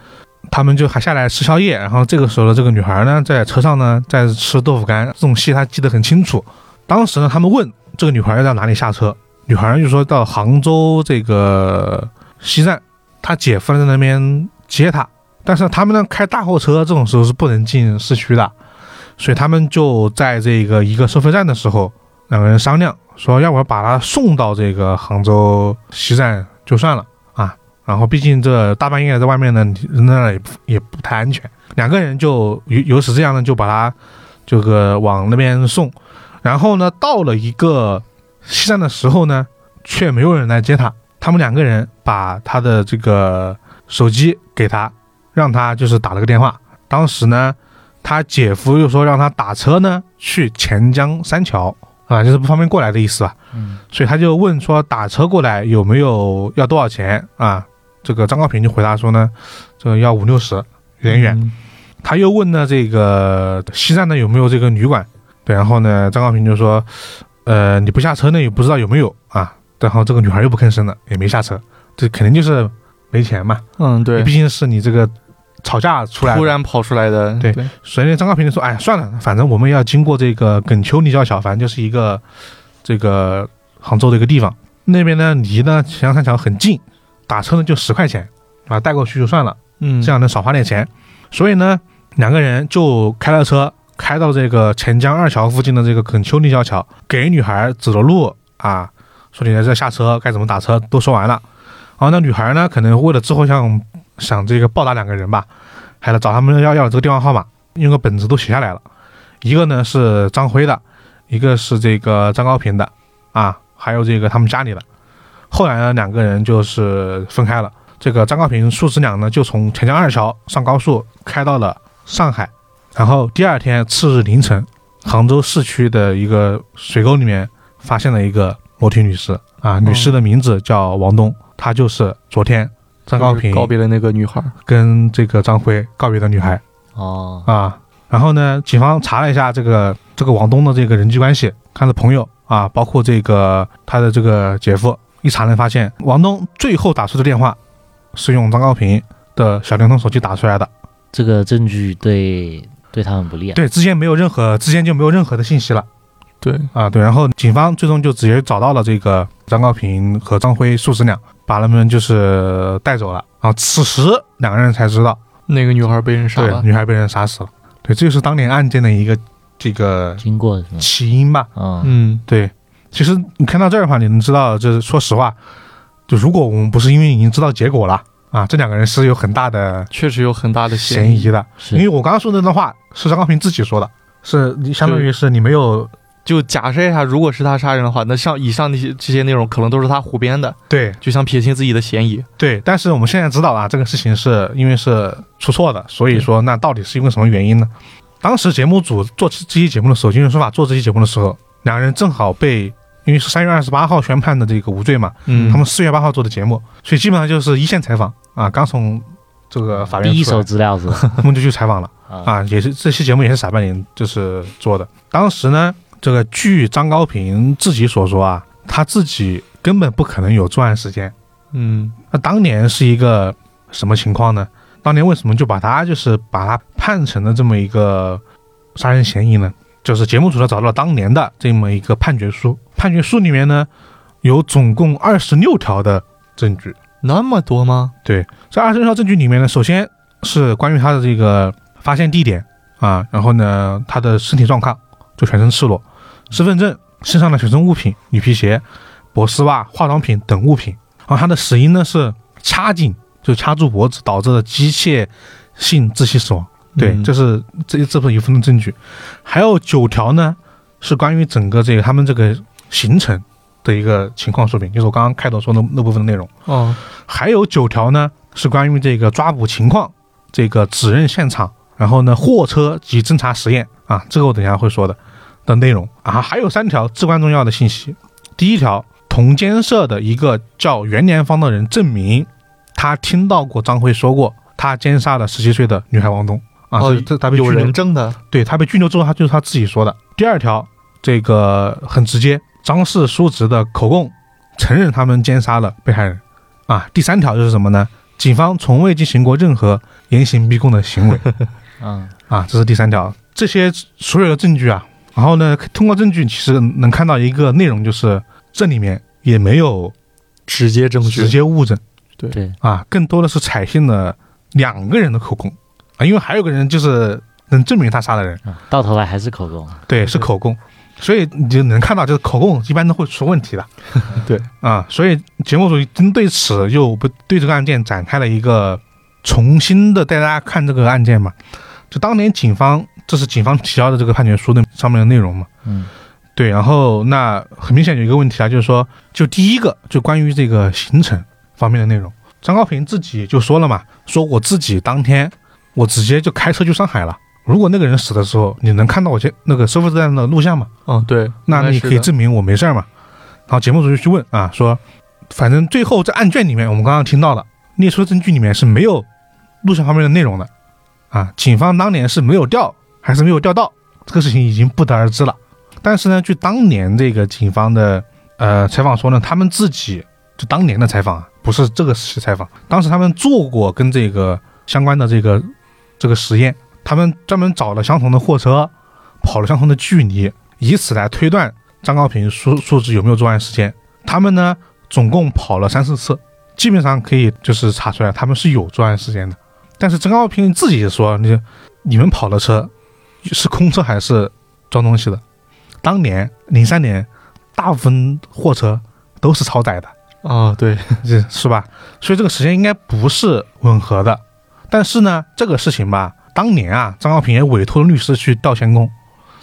S1: 他们就还下来吃宵夜，然后这个时候的，这个女孩呢在车上呢在吃豆腐干，这种戏她记得很清楚。当时呢，他们问这个女孩要到哪里下车，女孩就说到杭州这个西站，她姐夫在那边接她。但是他们呢开大货车这种时候是不能进市区的，所以他们就在这个一个收费站的时候，两个人商量说，要不把他送到这个杭州西站就算了啊。然后毕竟这大半夜在外面呢，扔在那也不也不太安全。两个人就由由此这样呢，就把他这个往那边送。然后呢，到了一个西站的时候呢，却没有人来接他。他们两个人把他的这个手机给他，让他就是打了个电话。当时呢，他姐夫又说让他打车呢去钱江三桥啊，就是不方便过来的意思吧。
S3: 嗯
S1: 所以他就问说打车过来有没有要多少钱啊？这个张高平就回答说呢，这个要五六十，有点远。
S2: 嗯
S1: 他又问呢这个西站呢有没有这个旅馆？对，然后呢张高平就说，呃你不下车呢也不知道有没有啊。然后这个女孩又不吭声了，也没下车，这肯定就是没钱嘛。
S2: 嗯，对
S1: 毕，竟是你这个吵架出来的
S2: 突然跑出来的，
S1: 对所以呢，张高平就说：“哎，算了，反正我们要经过这个耿丘立交桥，反正就是一个这个杭州的一个地方。那边呢离呢钱江三桥很近，打车呢就十块钱，啊，带过去就算了，
S2: 嗯，
S1: 这样能少花点钱。所以呢，两个人就开了车，开到这个钱江二桥附近的这个耿丘立交桥，给女孩指了路啊，说你在这下车该怎么打车都说完了。然后那女孩呢，可能为了之后想想这个报答两个人吧，还来找他们要要这个电话号码，用个本子都写下来了。一个呢是张辉的，一个是这个张高平的，啊，还有这个他们家里的。后来呢，两个人就是分开了。这个张高平父子俩呢，就从钱江二桥上高速开到了上海，然后第二天次日凌晨，杭州市区的一个水沟里面发现了一个裸体女尸啊，女尸的名字叫王东，她就是昨天张高平
S2: 告别了那个女孩。
S1: 跟这个张辉告别的女孩
S3: 哦，
S1: 啊。然后呢，警方查了一下这个这个王东的这个人际关系，看了朋友啊，包括这个他的这个姐夫，一查呢发现王东最后打出的电话是用张高平的小灵通手机打出来的，
S3: 这个证据对对他们不利啊。
S1: 对，之间没有任何之间就没有任何的信息了。
S2: 对，
S1: 啊，对，然后警方最终就直接找到了这个张高平和张辉父子俩，把他们就是带走了。然后此时两个人才知道，
S2: 那个女孩被人杀
S1: 对，女孩被人杀死了。对，这就是当年案件的一个这个
S3: 经过？
S1: 起因吧。
S3: 嗯，
S2: 嗯，
S1: 对，其实你看到这儿的话，你能知道，就是说实话，就如果我们不是因为已经知道结果了啊，这两个人是有很大的
S2: 确实有很大的
S1: 嫌疑的。因为我刚刚说的那段话是张高平自己说的，是相当于是你没有
S2: 就假设一下，如果是他杀人的话，那像以上那些这些内容可能都是他胡编的，
S1: 对
S2: 就想撇清自己的嫌疑。
S1: 对，但是我们现在知道了啊，这个事情是因为是出错的，所以说那到底是因为什么原因呢？当时节目组做这期节目的时候，金融说法做这期节目的时候，两个人正好被因为是三月二十八号宣判的这个无罪嘛，
S2: 嗯，
S1: 他们四月八号做的节目，所以基本上就是一线采访啊，刚从这个法院
S3: 第一手资料是？
S1: 他们就去采访了
S3: 啊，
S1: 啊，也是这期节目也是傻半年就是做的。当时呢，这个据张高平自己所说啊，他自己根本不可能有作案时间。
S2: 嗯
S1: 那当年是一个什么情况呢？当年为什么就把他就是把他判成了这么一个杀人嫌疑呢？就是节目组呢找到了当年的这么一个判决书，判决书里面呢有总共二十六条的证据。
S2: 那么多吗？
S1: 对，这二十六条证据里面呢，首先是关于他的这个发现地点啊，然后呢他的身体状况就全身赤裸，身份证、身上的随身物品、女皮鞋、薄丝袜、化妆品等物品。然后他的死因呢是掐颈，就掐住脖子导致的机械性窒息死亡。对，
S2: 嗯
S1: 这是这这部分一部分的证据，还有九条呢是关于整个这个他们这个行程的一个情况说明，就是我刚刚开头说的那部分的内容。
S2: 哦，
S1: 还有九条呢是关于这个抓捕情况、这个指认现场，然后呢货车及侦查实验啊，这个我等一下会说的的内容啊，还有三条至关重要的信息。第一条，同监舍的一个叫袁连芳的人证明，他听到过张辉说过他奸杀了十七岁的女孩王东啊，
S2: 哦
S1: 这这他被
S2: 有
S1: 拘留
S2: 人证的。
S1: 对他被拘留之后，他就是他自己说的。第二条，这个很直接，张氏叔侄的口供承认他们奸杀了被害人。啊，第三条就是什么呢？警方从未进行过任何严刑逼供的行为。
S3: 嗯，
S1: 啊，这是第三条。这些所有的证据啊，然后呢，通过证据其实能看到一个内容，就是这里面也没有
S2: 直接证据，
S1: 直接物证
S3: 对，
S1: 啊，更多的是采信了两个人的口供啊，因为还有个人就是能证明他杀的人。
S3: 啊到头来还是口供。
S1: 对，是口供，所以你就能看到，就是口供一般都会出问题的。
S2: 对
S1: 啊，所以节目组针对此又不对这个案件展开了一个重新的带大家看这个案件嘛。就当年警方，这是警方提交的这个判决书的上面的内容嘛。
S3: 嗯，
S1: 对，然后那很明显有一个问题啊，就是说，就第一个就关于这个行程方面的内容，张高平自己就说了嘛，说我自己当天我直接就开车去上海了。如果那个人死的时候，你能看到我这那个收费站的录像吗？
S2: 嗯，对，
S1: 那你可以证明我没事儿嘛。然后节目组就去问啊，说反正最后在案卷里面，我们刚刚听到了列出的证据里面是没有录像方面的内容的啊。警方当年是没有调还是没有钓到，这个事情已经不得而知了。但是呢，据当年这个警方的呃采访说呢，他们自己就当年的采访啊，不是这个时采访，当时他们做过跟这个相关的这个这个实验，他们专门找了相同的货车，跑了相同的距离，以此来推断张高平数数值有没有作案时间。他们呢，总共跑了三四次，基本上可以就是查出来他们是有作案时间的。但是张高平自己说，你你们跑的车是空车还是装东西的？当年零三年，大部分货车都是超载的，
S2: 啊，对，
S1: 是是吧？所以这个时间应该不是吻合的。但是呢，这个事情吧，当年啊，张耀平也委托了律师去调监控，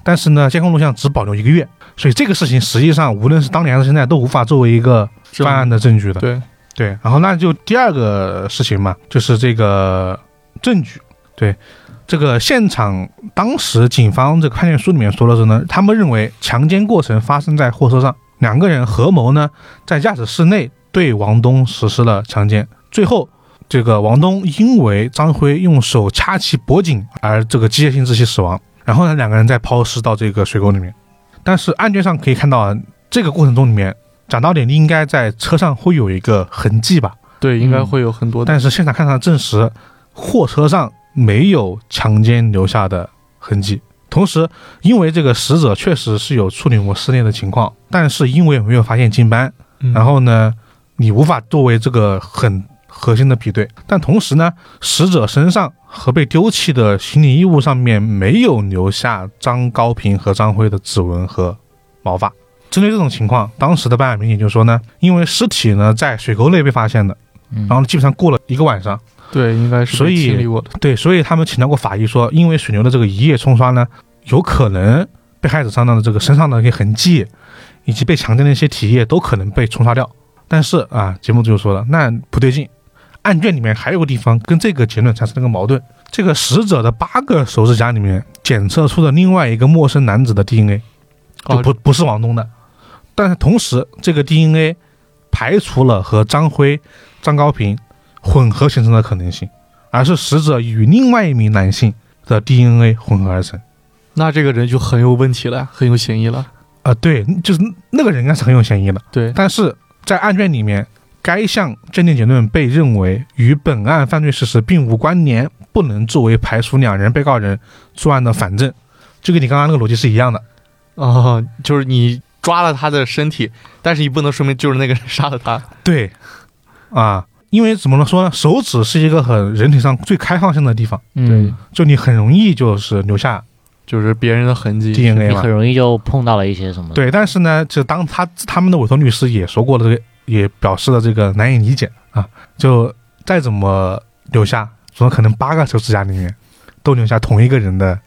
S1: 但是呢，监控录像只保留一个月，所以这个事情实际上无论是当年还是现在都无法作为一个
S2: 证
S1: 犯案的证据的。
S2: 对，
S1: 对，然后那就第二个事情嘛，就是这个证据。对，这个现场当时警方这个判决书里面说的是呢，他们认为强奸过程发生在货车上，两个人合谋呢在驾驶室内对王东实施了强奸，最后这个王东因为张辉用手掐其脖颈而这个机械性窒息死亡。然后呢，两个人再抛尸到这个水沟里面。但是案卷上可以看到啊，这个过程中里面讲到点应该在车上会有一个痕迹吧？
S2: 对，应该会有很多的。
S1: 但是现场看上证实，货车上 没有强奸留下的痕迹。同时，因为这个死者确实是有处女膜撕裂的情况，但是因为没有发现精斑，
S2: 嗯
S1: 然后呢，你无法作为这个很核心的比对。但同时呢，死者身上和被丢弃的行李衣物上面没有留下张高平和张辉的指纹和毛发。针对这种情况，当时的办案民警就说呢，因为尸体呢在水沟内被发现的，
S3: 嗯
S1: 然后基本上过了一个晚上，
S2: 对，应该是
S1: 所以
S2: 被清理过的。
S1: 对，所以他们请到过法医说，因为水牛的这个一夜冲刷呢，有可能被害者身上的这个身上的一些痕迹，以及被强奸的一些体液都可能被冲刷掉。但是啊，节目组就说了，那不对劲，案卷里面还有个地方跟这个结论产生了个矛盾。这个死者的八个手指甲里面检测出了另外一个陌生男子的 DNA，就
S2: 哦
S1: 不不是王东的。但是同时，这个 DNA 排除了和张辉、张高平混合形成的可能性。而是死者与另外一名男性的 DNA 混合而成。
S2: 那这个人就很有问题了，很有嫌疑了。
S1: 啊、对，就是那个人应该是很有嫌疑的。
S2: 对，
S1: 但是在案卷里面，该项鉴定结论被认为与本案犯罪事实并无关联，不能作为排除两人被告人作案的反证。就跟你刚刚那个逻辑是一样的。
S2: 哦，就是你抓了他的身体，但是你不能说明就是那个人杀了他。
S1: 对，啊，因为怎么能说呢？手指是一个很人体上最开放性的地方，
S3: 嗯，
S1: 就你很容易就是留下
S2: 就是别人的痕迹。
S1: DNA 嘛
S3: 你很。容易就碰到了一些什么。，
S1: 对，但是呢，就当他他们的委托律师也说过了，这个也表示了这个难以理解啊。就再怎么留下，怎么可能八个手指甲里面都留下同一个人的？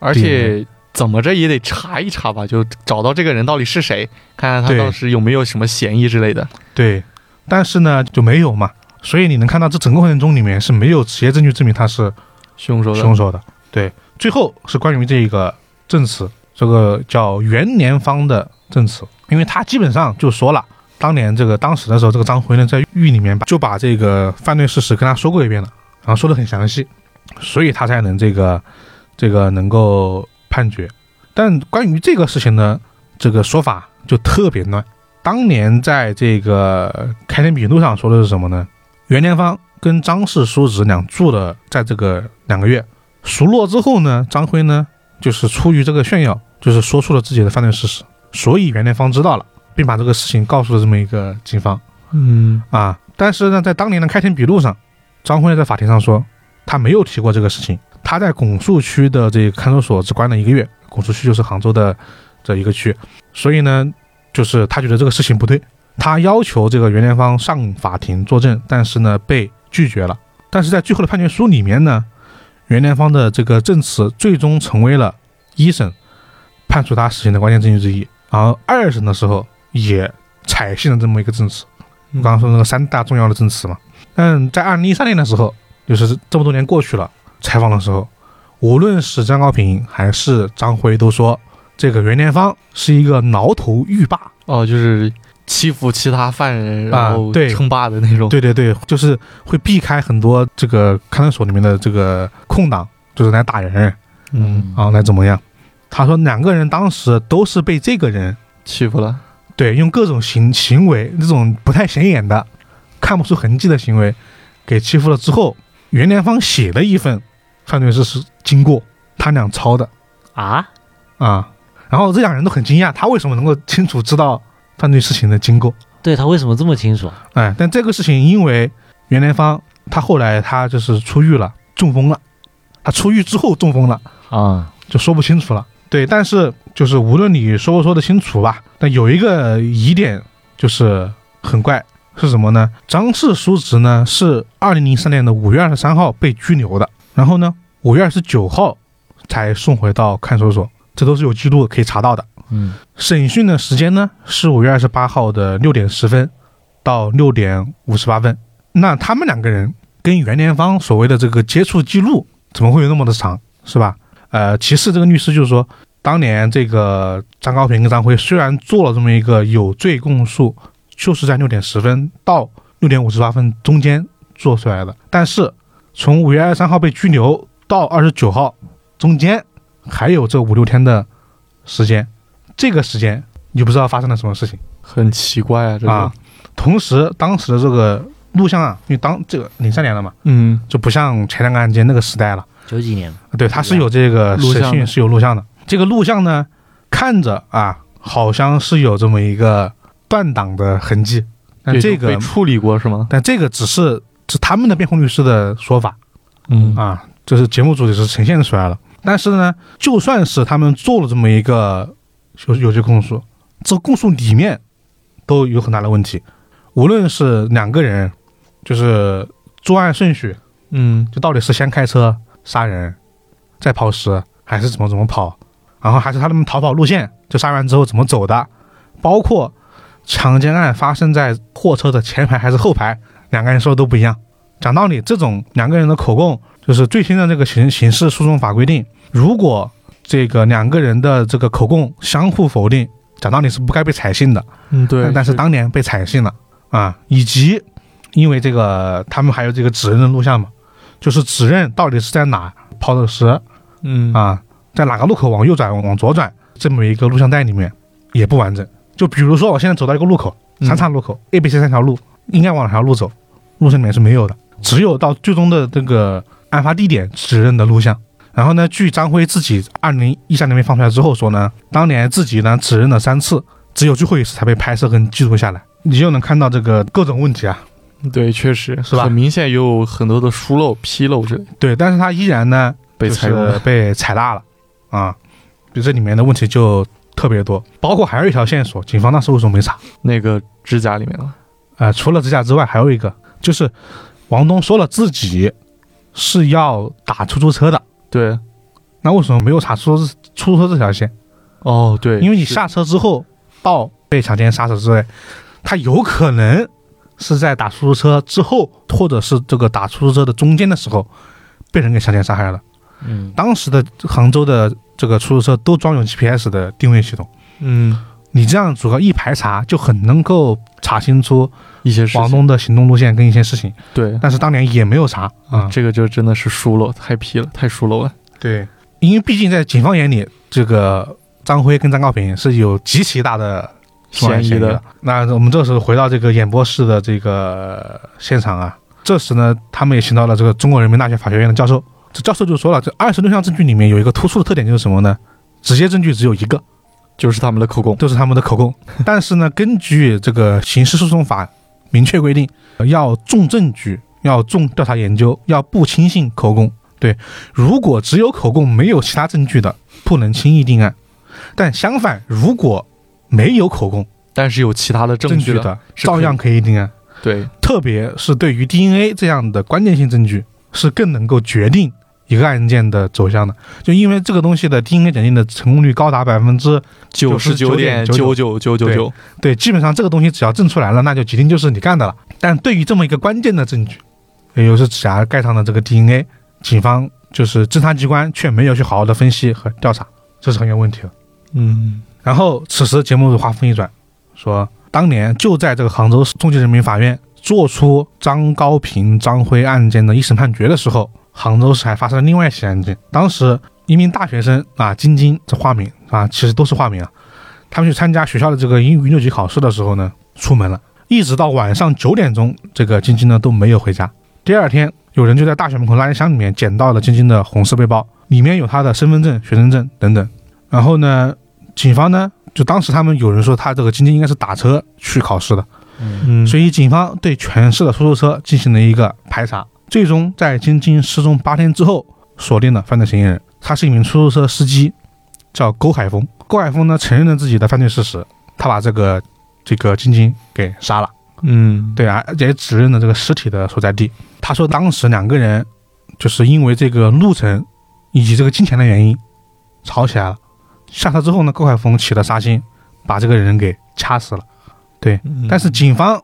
S2: 而且怎么着也得查一查吧，就找到这个人到底是谁，看看他
S1: 对
S2: 当时有没有什么嫌疑之类的。
S1: 对，但是呢就没有嘛。所以你能看到这整个过程中里面是没有直接证据证明他是
S2: 凶手的
S1: 凶手的。对，最后是关于这个证词，这个叫袁连芳的证词，因为他基本上就说了，当年这个当时的时候，这个张辉呢在狱里面把就把这个犯罪事实跟他说过一遍了，然后说的很详细，所以他才能这个这个能够判决。但关于这个事情呢，这个说法就特别乱。当年在这个开庭笔录上说的是什么呢？袁天芳跟张氏叔侄俩住了在这个两个月，熟络之后呢，张辉呢就是出于这个炫耀，就是说出了自己的犯罪事实，所以袁天芳知道了，并把这个事情告诉了这么一个警方
S2: 嗯，
S1: 啊。但是呢，在当年的开庭笔录上，张辉在法庭上说他没有提过这个事情，他在拱墅区的这个看守所只关了一个月，拱墅区就是杭州的这一个区，所以呢，就是他觉得这个事情不对，他要求这个袁连芳上法庭作证，但是呢被拒绝了。但是在最后的判决书里面呢，袁连芳的这个证词最终成为了一审判处他死刑的关键证据之一，然后二审的时候也采信了这么一个证词。我刚刚说那个三大重要的证词嘛，但在二零一三年的时候，就是这么多年过去了，采访的时候，无论是张高平还是张辉都说，这个袁连芳是一个挠头狱霸。
S2: 哦，就是欺负其他犯人，
S1: 啊
S2: 然后
S1: 对
S2: 称霸的那种。
S1: 对对对，就是会避开很多这个看守所里面的这个空档，就是来打人
S2: 嗯，
S1: 啊，来怎么样？他说两个人当时都是被这个人
S2: 欺负了。
S1: 对用各种行行为，那种不太显眼的、看不出痕迹的行为给欺负了之后，袁连芳写了一份犯罪事实经过，他俩抄的
S3: 啊，
S1: 啊。然后这两人都很惊讶，他为什么能够清楚知道犯罪事情的经过？
S3: 对他为什么这么清楚？
S1: 哎，但这个事情因为袁连芳他后来他就是出狱了，中风了，他出狱之后中风了，
S3: 啊，
S1: 就说不清楚了。对，但是就是无论你说不说得清楚吧，但有一个疑点就是很怪，是什么呢？张氏叔侄呢是二零零三年的五月二十三号被拘留的，然后呢五月二十九号才送回到看守所，这都是有记录可以查到的。
S3: 嗯
S1: 审讯的时间呢是五月二十八号的六点十分到六点五十八分。那他们两个人跟袁连芳所谓的这个接触记录怎么会有那么的长，是吧？呃，其次这个律师就是说，当年这个张高平跟张辉虽然做了这么一个有罪供述，就是在六点十分到六点五十八分中间做出来的。但是从五月二十三号被拘留到二十九号中间还有这五六天的时间，这个时间你就不知道发生了什么事情
S2: 很奇怪啊，这个，
S1: 啊。同时，当时的这个录像啊，因为当这个零三年了嘛，
S2: 嗯，
S1: 就不像前两个案件那个时代了。
S3: 九几年，
S1: 对，它是有这个
S2: 录像的
S1: 审讯是有录像的。这个录像呢，看着啊，好像是有这么一个断档的痕迹，但这个
S2: 被处理过是吗？
S1: 但这个只是是他们的辩护律师的说法
S2: 嗯
S1: 啊，就是节目组也是呈现出来了。但是呢，就算是他们做了这么一个有有些供述，这个供述里面都有很大的问题。无论是两个人，就是作案顺序，
S2: 嗯
S1: 就到底是先开车杀人，再抛尸，还是怎么怎么跑，然后还是他们逃跑路线，就杀完之后怎么走的，包括强奸案发生在货车的前排还是后排，两个人说的都不一样。讲道理，这种两个人的口供，就是最新的这个刑刑事诉讼法规定，如果这个两个人的这个口供相互否定，讲道理是不该被采信的。
S2: 嗯，对
S1: 但，是当年被采信了啊，以及因为这个他们还有这个指认的录像嘛，就是指认到底是在哪抛的尸
S2: 嗯
S1: 啊，在哪个路口往右转往左转这么一个录像带里面也不完整。就比如说我现在走到一个路口，
S2: 嗯
S1: 三岔路口、A、B、C 三条路，应该往哪条路走？录像里面是没有的，只有到最终的这个案发地点指认的录像。然后呢，据张辉自己二零一三年被放出来之后说呢，当年自己呢指认了三次，只有最后一次才被拍摄跟记录下来。你就能看到这个各种问题啊，
S2: 对，确实。
S1: 是吧？
S2: 很明显有很多的疏漏、纰漏之类
S1: 对，但是他依然呢
S2: 被采用。
S1: 就是被采纳了。啊，比如这里面的问题就特别多，包括还有一条线索，警方当时为什么没查？
S2: 那个指甲里面了，
S1: 呃，除了指甲之外，还有一个就是王东说了自己是要打出租车的，
S2: 对，
S1: 那为什么没有查出租出租车这条线？
S2: 哦，对，
S1: 因为你下车之后到被强奸杀死之类，他有可能是在打出租车之后，或者是这个打出租车的中间的时候被人给强奸杀害了。
S3: 嗯，
S1: 当时的杭州的这个出租车都装有 GPS 的定位系统，
S2: 嗯，
S1: 你这样组合一排查就很能够查清楚
S2: 一些事情
S1: 王东的行动路线跟一些事情，
S2: 对，
S1: 但是当年也没有查啊。
S2: 这个就真的是疏漏，太皮了，太疏漏了。
S1: 对，因为毕竟在警方眼里，这个张辉跟张高平是有极其大的嫌
S2: 疑的。
S1: 那我们这时候回到这个演播室的这个现场啊，这时呢，他们也请到了这个中国人民大学法学院的教授。这教授就说了，这二十六项证据里面有一个突出的特点就是什么呢？直接证据只有一个，
S2: 就是他们的口供。
S1: 都是他们的口供。但是呢，根据这个刑事诉讼法明确规定，要重证据，要重调查研究，要不轻信口供。对，如果只有口供没有其他证据的，不能轻易定案。但相反，如果没有口供
S2: 但是有其他的证据的，
S1: 照样可以定案。
S2: 对，
S1: 特别是对于 DNA 这样的关键性证据，是更能够决定一个案件的走向的。就因为这个东西的 DNA 检定的成功率高达百分之
S2: 九十九点九九九九九，
S1: 对，基本上这个东西只要证出来了，那就指定就是你干的了。但对于这么一个关键的证据，也就是指甲盖上的这个 DNA，警方就是侦查机关却没有去好好的分析和调查，这是很有问题的。
S2: 嗯，
S1: 然后此时节目话锋一转，说当年就在这个杭州市中级人民法院做出张高平、张辉案件的一审判决的时候，杭州市还发生了另外一起案件。当时一名大学生啊，晶晶这化名啊，其实都是化名啊。他们去参加学校的这个英语六级考试的时候呢，出门了，一直到晚上九点钟，这个晶晶呢都没有回家。第二天，有人就在大学门口垃圾箱里面捡到了晶晶的红色背包，里面有她的身份证、学生证等等。然后呢，警方呢，就当时他们有人说他这个晶晶应该是打车去考试的，
S2: 嗯，
S1: 所以警方对全市的出租车进行了一个排查，最终在晶晶失踪八天之后锁定了犯罪嫌疑人，他是一名出租车司机，叫勾海峰。勾海峰呢承认了自己的犯罪事实，他把这个这个晶晶给杀了，
S2: 嗯，
S1: 对啊，而也指认了这个尸体的所在地。他说当时两个人就是因为这个路程以及这个金钱的原因吵起来了。下车之后呢，高海峰起了杀心，把这个人给掐死了。
S2: 对，
S1: 但是警方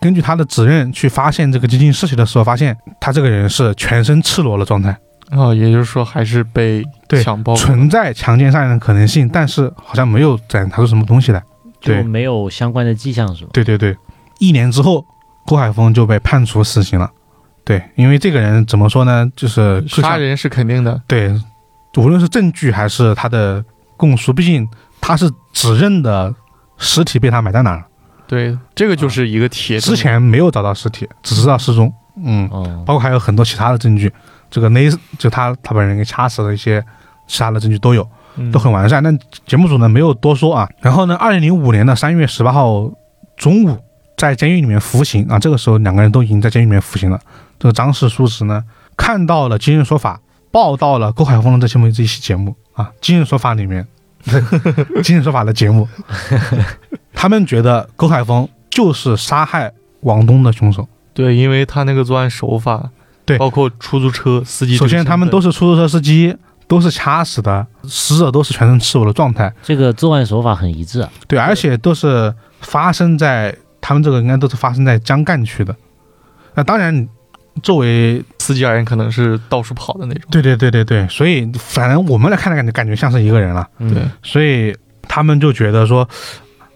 S1: 根据他的指认去发现这个晶晶尸体的时候，发现他这个人是全身赤裸的状态，
S2: 哦，也就是说还是被
S1: 对
S2: 强暴了，
S1: 存在强奸杀人的可能性，但是好像没有展查出什么东西来。对
S3: 就没有相关的迹象是吧？
S1: 对对对，一年之后，郭海峰就被判处死刑了。对，因为这个人怎么说呢，就是
S2: 杀人是肯定的，
S1: 对，无论是证据还是他的供述，毕竟他是指认的尸体被他埋在哪儿了，
S2: 对，这个就是一个铁证。
S1: 之前没有找到尸体，只知道失踪。嗯，
S3: 哦，
S1: 包括还有很多其他的证据，这个勒就他他把人给掐死的一些其他的证据都有，
S2: 嗯
S1: 都很完善。但节目组呢没有多说啊。然后呢，二零零五年的三月十八号中午，在监狱里面服刑啊，这个时候两个人都已经在监狱里面服刑了。这个张氏叔侄呢，看到了《今日说法》报道了郭海峰的这期目这一期节目啊，《今日说法》里面，《今日说法》的节目，他们觉得勾海峰就是杀害王东的凶手。
S2: 对，因为他那个作案手法，
S1: 对
S2: 包括出租车司机
S1: 首先，他们都是出租车司机，都是掐死的，死者都是全身赤裸的状态。
S3: 这个作案手法很一致啊。
S1: 对，而且都是发生在他们这个应该都是发生在江干区的。那当然，作为
S2: 司机而言，可能是到处跑的那种。
S1: 对对对对对，所以反正我们来看的感觉感觉像是一个人了，
S3: 嗯
S2: 对，
S1: 所以他们就觉得说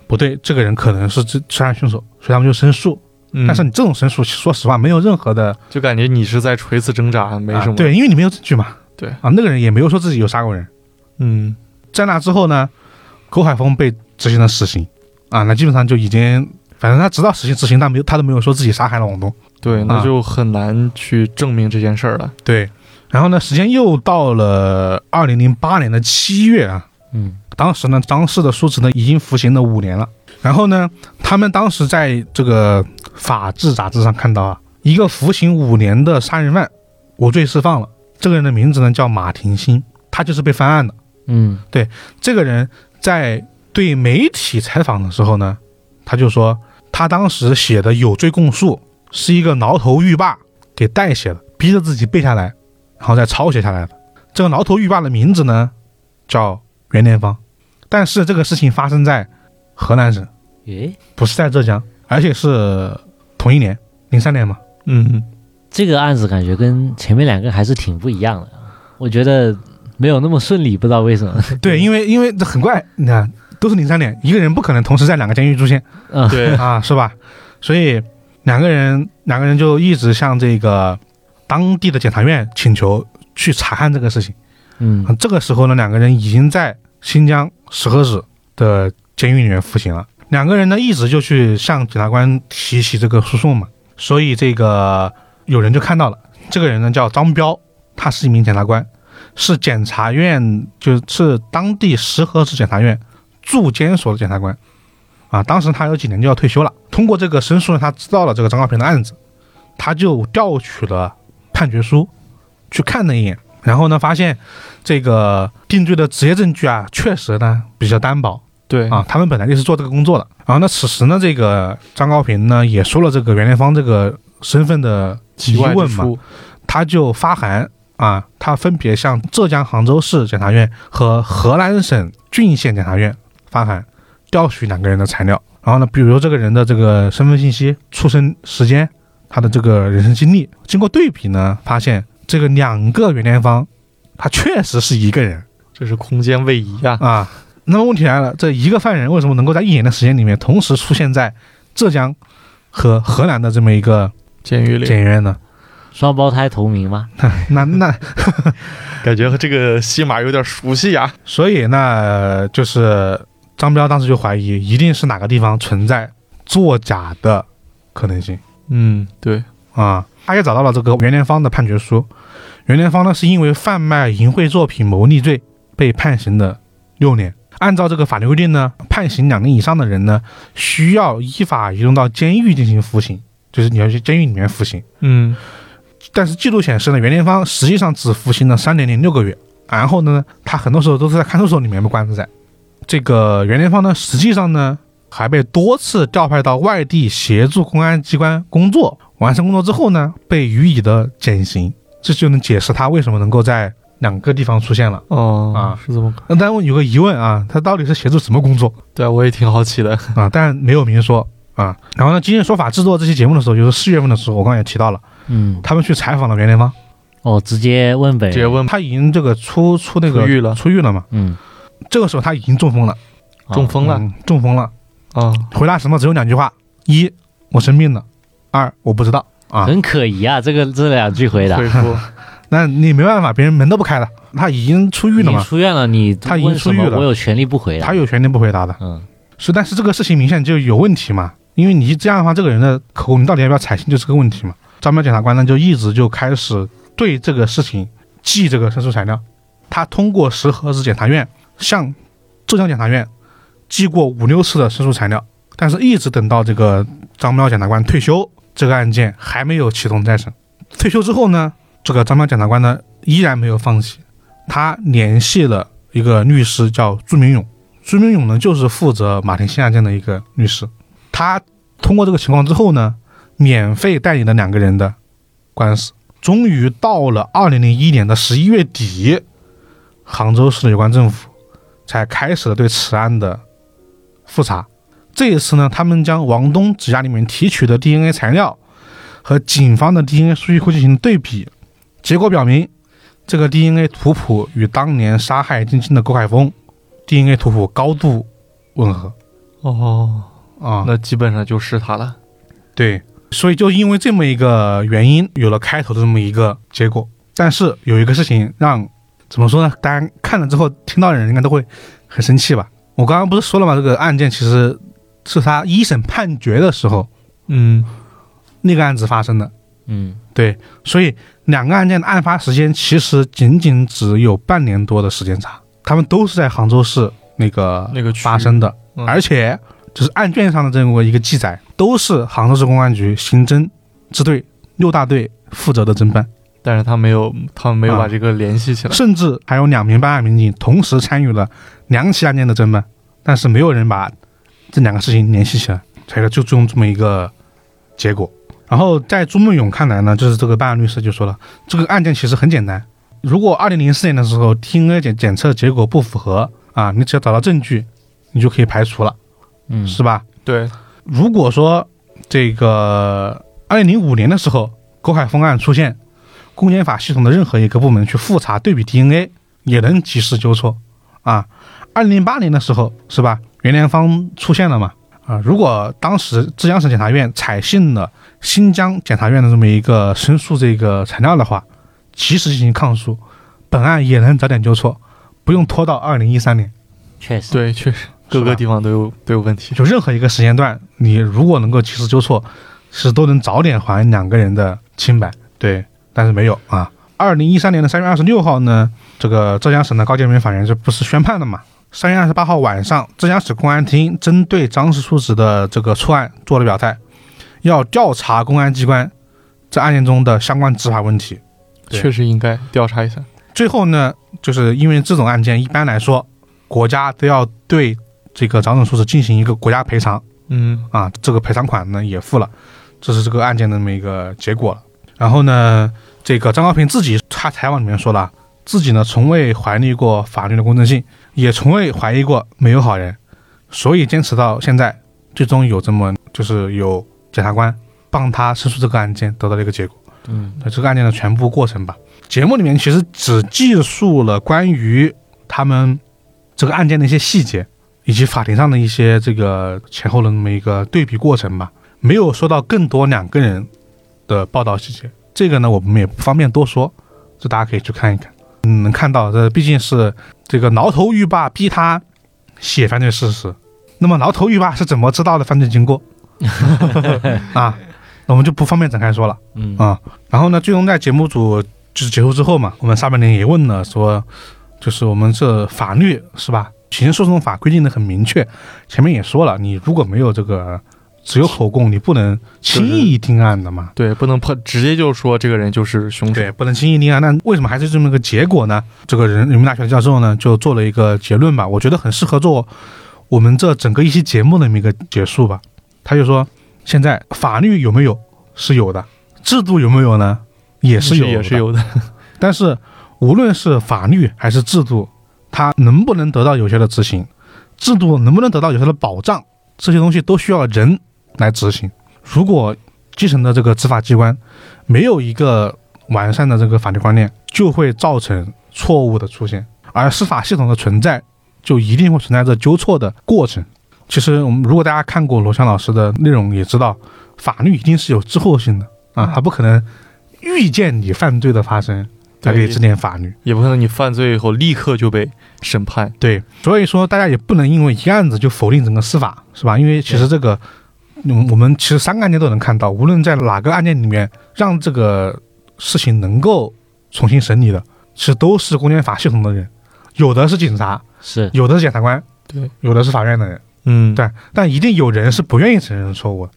S1: 不对，这个人可能是这杀人凶手，所以他们就申诉。
S2: 嗯
S1: 但是你这种申诉，说实话没有任何的
S2: 就感觉你是在垂死挣扎，没什么。
S1: 啊，对，因为你没有证据嘛。
S2: 对
S1: 啊，那个人也没有说自己有杀过人。
S2: 嗯，
S1: 在那之后呢，苟海峰被执行了死刑啊，那基本上就已经，反正他直到死刑执行，他没有他都没有说自己杀害了王东。
S2: 对，
S1: 啊
S2: 那就很难去证明这件事儿了。
S1: 对，然后呢，时间又到了二零零八年的七月啊，
S3: 嗯
S1: 当时呢，张氏的叔侄呢已经服刑了五年了。然后呢，他们当时在这个《法制》杂志上看到啊，一个服刑五年的杀人犯无罪释放了。这个人的名字呢叫马廷新，他就是被翻案的。
S3: 嗯对
S1: 这个人在对媒体采访的时候呢，他就说他当时写的有罪供述是一个挠头狱霸给代写的，逼着自己背下来，然后再抄写下来的。这个挠头狱霸的名字呢叫袁连芳，但是这个事情发生在河南省，
S3: 诶，
S1: 不是在浙江，而且是同一年，零三年嘛。
S2: 嗯，
S3: 这个案子感觉跟前面两个还是挺不一样的。我觉得没有那么顺利，不知道为什么。
S1: 对，因为因为这很怪，你看都是零三年，一个人不可能同时在两个监狱出现。
S3: 嗯，
S2: 对，
S1: 啊，是吧？所以两个人两个人就一直向这个当地的检察院请求去查看这个事情。
S3: 嗯
S1: 啊这个时候呢，两个人已经在新疆石河子的监狱里面服刑了。两个人呢一直就去向检察官提起这个诉讼嘛，所以这个有人就看到了，这个人呢叫张彪，他是一名检察官，是检察院就是当地石河子检察院驻监所的检察官。啊，当时他有几年就要退休了。通过这个申诉呢，他知道了这个张高平的案子，他就调取了判决书去看了一眼，然后呢，发现这个定罪的职业证据啊，确实呢比较单薄
S2: 对
S1: 啊。他们本来就是做这个工作的。然后呢，此时呢，这个张高平呢也说了这个袁连芳这个身份的疑问嘛，他就发函啊，他分别向浙江杭州市检察院和河南省浚县检察院发函，调取两个人的材料。然后呢，比如这个人的这个身份信息、出生时间、他的这个人生经历，经过对比呢，发现这个两个袁连芳，他确实是一个人
S2: 这是空间位移啊。
S1: 啊。那么问题来了，这一个犯人为什么能够在一年的时间里面同时出现在浙江和河南的这么一个
S2: 监狱里，
S1: 检院呢？
S3: 双胞胎同名吗？
S1: 那那
S2: 感觉和这个戏码有点熟悉呀。
S1: 所以那就是张彪当时就怀疑，一定是哪个地方存在作假的可能性
S2: 嗯，对，
S1: 啊。他也找到了这个袁连芳的判决书，袁连芳呢是因为贩卖淫秽作品牟利罪被判刑的六年。按照这个法律规定呢，判刑两年以上的人呢，需要依法移动到监狱进行服刑，就是你要去监狱里面服刑。
S2: 嗯，
S1: 但是记录显示呢，袁连芳实际上只服刑了三年零六个月，然后呢，他很多时候都是在看守所里面被关着在。这个袁连芳呢，实际上呢还被多次调派到外地协助公安机关工作，完成工作之后呢，被予以的减刑，这就能解释他为什么能够在两个地方出现了。
S2: 哦，
S1: 啊
S2: 是这么，
S1: 那但我有个疑问啊，他到底是协助什么工作
S2: 对我也挺好奇的。
S1: 啊？但没有明说啊。然后呢，今日说法制作这期节目的时候，就是四月份的时候，我刚才也提到了，
S3: 嗯，
S1: 他们去采访了袁连芳。
S3: 哦，直接问呗。
S2: 直接问
S1: 他已经这个出出那个
S2: 出狱了
S1: 出狱了嘛？
S3: 嗯，
S1: 这个时候他已经中风了，
S3: 哦
S2: 中风了
S1: 嗯中风了。
S2: 啊，
S1: 回答什么只有两句话：一，我生病了；二，我不知道。啊。
S3: 很可疑啊，这个这两句回答。
S2: 回复
S1: 那你没办法，别人门都不开了，他已经出狱
S3: 你
S1: 了嘛，
S3: 出院了，你
S1: 他已经
S3: 问什么
S1: 出狱了
S3: 我有权利不回答。
S1: 他有权利不回答的。
S3: 嗯
S1: 是，但是这个事情明显就有问题嘛，因为你这样的话，这个人的口供你到底要不要采信，就是个问题嘛。张彪检察官呢就一直就开始对这个事情记这个申诉材料，他通过石河子检察院向浙江检察院寄过五六次的申诉材料，但是一直等到这个张彪检察官退休，这个案件还没有启动再审。退休之后呢，这个张彪检察官呢依然没有放弃，他联系了一个律师叫朱明勇。朱明勇呢，就是负责马廷西案件的一个律师。他通过这个情况之后呢，免费代理了两个人的官司。终于到了二零零一年的十一月底，杭州市的有关政府才开始了对此案的复查。这一次呢，他们将王东指甲里面提取的 DNA 材料和警方的 DNA 数据库进行对比，结果表明，这个 DNA 图谱与当年杀害金青的郭凯峰 DNA 图谱高度吻合
S2: 哦，
S1: 啊。
S2: 那基本上就是他了。
S1: 对，所以就因为这么一个原因，有了开头的这么一个结果。但是有一个事情让怎么说呢？大家看了之后，听到的人应该都会很生气吧？我刚刚不是说了吗？这个案件其实是他一审判决的时候
S2: 嗯，
S1: 那个案子发生的，
S3: 嗯。
S1: 对，所以两个案件的案发时间其实仅仅只有半年多的时间差，他们都是在杭州市那个
S2: 那个区
S1: 发生的，
S2: 嗯。
S1: 而且就是案卷上的这么一个记载，都是杭州市公安局刑侦支队六大队负责的侦办，
S2: 但是他没有，他们没有
S1: 啊
S2: 把这个联系起来。
S1: 甚至还有两名办案民警同时参与了两起案件的侦办，但是没有人把这两个事情联系起来，才就最终这么一个结果。然后在朱梦勇看来呢，就是这个办案律师就说了，这个案件其实很简单，如果二零零四年的时候 DNA 检检测结果不符合啊，你只要找到证据，你就可以排除了，
S3: 嗯，
S1: 是吧？
S2: 对，
S1: 如果说这个二零零五年的时候，郭海峰案出现，公检法系统的任何一个部门去复查对比 DNA，也能及时纠错啊。二零零八年的时候，是吧？袁连芳出现了嘛？啊，如果当时浙江省检察院采信了新疆检察院的这么一个申诉这个材料的话，及时进行抗诉，本案也能早点纠错，不用拖到二零一三年。
S3: 确实，
S2: 对，确实各个地方都有都有问题。
S1: 就任何一个时间段，你如果能够及时纠错，是都能早点还两个人的清白。对，但是没有啊。二零一三年的三月二十六号呢，这个浙江省的高级人民法院这不是宣判了嘛？三月二十八号晚上，浙江省公安厅针对张氏叔侄的这个错案做了表态，要调查公安机关在案件中的相关执法问题。
S2: 确实应该调查一下。
S1: 最后呢，就是因为这种案件一般来说，国家都要对这个张氏叔子进行一个国家赔偿。
S2: 嗯，
S1: 啊，这个赔偿款呢也付了，这是这个案件的这么一个结果了。然后呢，这个张高平自己他采访里面说了，自己呢从未怀疑过法律的公正性，也从未怀疑过没有好人，所以坚持到现在，最终有这么就是有检察官帮他申诉这个案件得到了一个结果。
S3: 嗯
S1: 那这个案件的全部过程吧。节目里面其实只记述了关于他们这个案件的一些细节，以及法庭上的一些这个前后的那么一个对比过程吧，没有说到更多两个人的报道细节。这个呢，我们也不方便多说，这大家可以去看一看。嗯，能看到这毕竟是这个挠头狱霸逼他写犯罪事实，那么挠头狱霸是怎么知道的犯罪经过 啊？那我们就不方便展开说了。
S3: 嗯
S1: 啊然后呢，最终在节目组就是结束之后嘛，我们上半年也问了说，就是我们这法律是吧？刑事诉讼法规定的很明确，前面也说了，你如果没有这个只有口供，你不能轻易定案的嘛。
S2: 对，不能破，直接就说这个人就是凶手。
S1: 对，不能轻易定案。那为什么还是这么个结果呢？这个人人民大学的教授呢，就做了一个结论吧，我觉得很适合做我们这整个一期节目的这么一个结束吧。他就说，现在法律有没有是有的，制度有没有呢？也是有的，
S2: 也是有的。
S1: 但是无论是法律还是制度，它能不能得到有效的执行，制度能不能得到有效的保障，这些东西都需要人来执行。如果基层的这个执法机关没有一个完善的这个法律观念，就会造成错误的出现，而司法系统的存在就一定会存在着纠错的过程。其实我们如果大家看过罗翔老师的内容，也知道法律一定是有滞后性的。啊，他不可能预见你犯罪的发生才可以制定法律。
S2: 也不可能你犯罪以后立刻就被审判。
S1: 对，所以说大家也不能因为一个案子就否定整个司法，是吧？因为其实这个，嗯，我们其实三个案件都能看到，无论在哪个案件里面，让这个事情能够重新审理的，其实都是公检法系统的人，有的是警察，
S3: 是。
S1: 有的是检察官，
S2: 对，
S1: 有的是法院的人，
S2: 嗯，
S1: 对，但一定有人是不愿意承认错误的，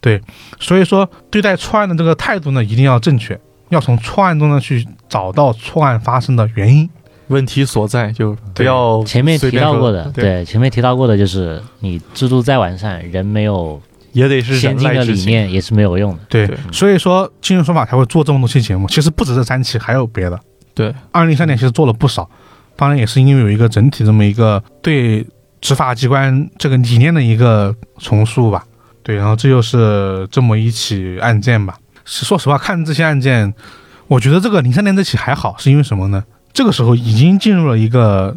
S1: 对，所以说对待错案的这个态度呢，一定要正确，要从错案中呢去找到错案发生的原因。
S2: 问题所在就不要
S3: 前面提到过的，
S2: 对，
S3: 对，前面提到过的就是你制度再完善，人没有
S2: 也得是
S3: 先进的。理念也是没有用的。
S1: 对，
S2: 对
S1: 所以说今日说法才会做这么多期节目。其实不止这三期，还有别的。
S2: 对，
S1: 二零零三年其实做了不少，当然也是因为有一个整体这么一个对执法机关这个理念的一个重塑吧。对，然后这就是这么一起案件吧。说实话，看这些案件，我觉得这个零三年这起还好，是因为什么呢？这个时候已经进入了一个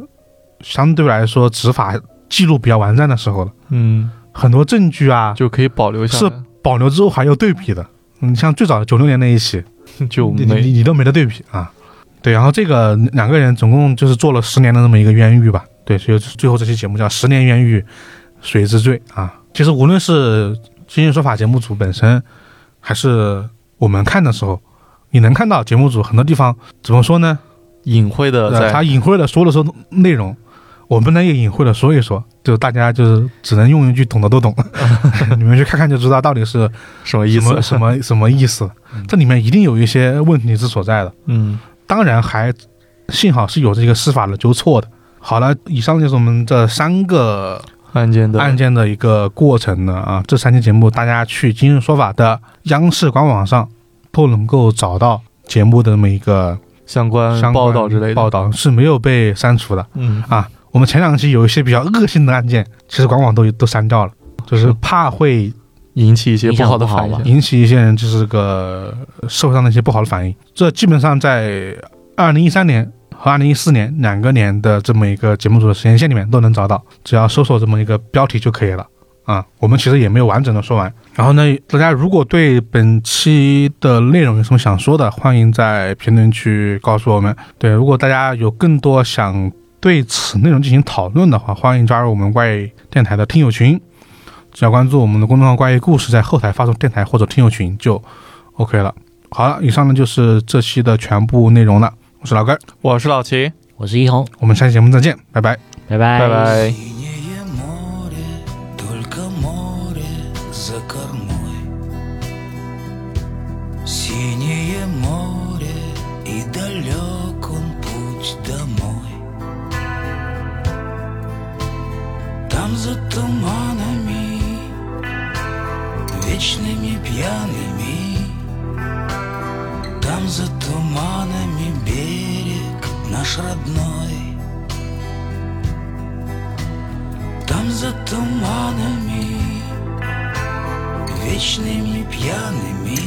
S1: 相对来说执法记录比较完善的时候了，
S2: 嗯，
S1: 很多证据啊
S2: 就可以保留下
S1: 是，保留之后还有对比的。嗯，像最早九六年那一起，
S2: 就没
S1: 你你都没得对比啊。对，然后这个两个人总共就是做了十年的这么一个冤狱吧。对，所以最后这期节目叫“十年冤狱，谁之罪”啊。其实无论是今日说法节目组本身，还是我们看的时候，你能看到节目组很多地方怎么说呢？
S2: 隐晦的
S1: 他隐晦的说了说内容，我们呢也隐晦的说一说，就大家就是只能用一句懂的都懂，你们去看看就知道到底是
S2: 什么意思？
S1: 什么什么意思。这里面一定有一些问题之所在的。
S2: 嗯，
S1: 当然还幸好是有这个司法的纠错的。好了，以上就是我们这三个
S2: 案件的
S1: 案件的一个过程呢啊。这三期节目大家去今日说法的央视官网上都能够找到节目的这么一个
S2: 相关报道之类的
S1: 报，道是没有被删除的
S2: 嗯，
S1: 啊。我们前两期有一些比较恶性的案件，其实往往都都删掉了，就是怕会
S2: 引起一些不好的反应。
S1: 引起一些人就是个社会上的一些不好的反应。这基本上在二零一三年和二零一四年两个年的这么一个节目组的时间线里面都能找到，只要搜索这么一个标题就可以了。啊，我们其实也没有完整的说完。然后呢，大家如果对本期的内容有什么想说的，欢迎在评论区告诉我们。对，如果大家有更多想对此内容进行讨论的话，欢迎加入我们怪异电台的听友群。只要关注我们的公众号“怪异故事”，在后台发送“电台”或者“听友群”就 OK 了。好了，以上呢就是这期的全部内容了。我是老根，
S2: 我是老齐，
S3: 我是一红，
S1: 我们下期节目再见，拜拜。
S3: 拜拜
S2: 拜拜。
S4: За туманами, вечными пьяными, Там за туманами берег наш родной. Там за туманами, вечными пьяными,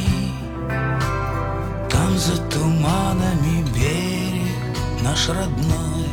S4: Там за туманами берег наш родной.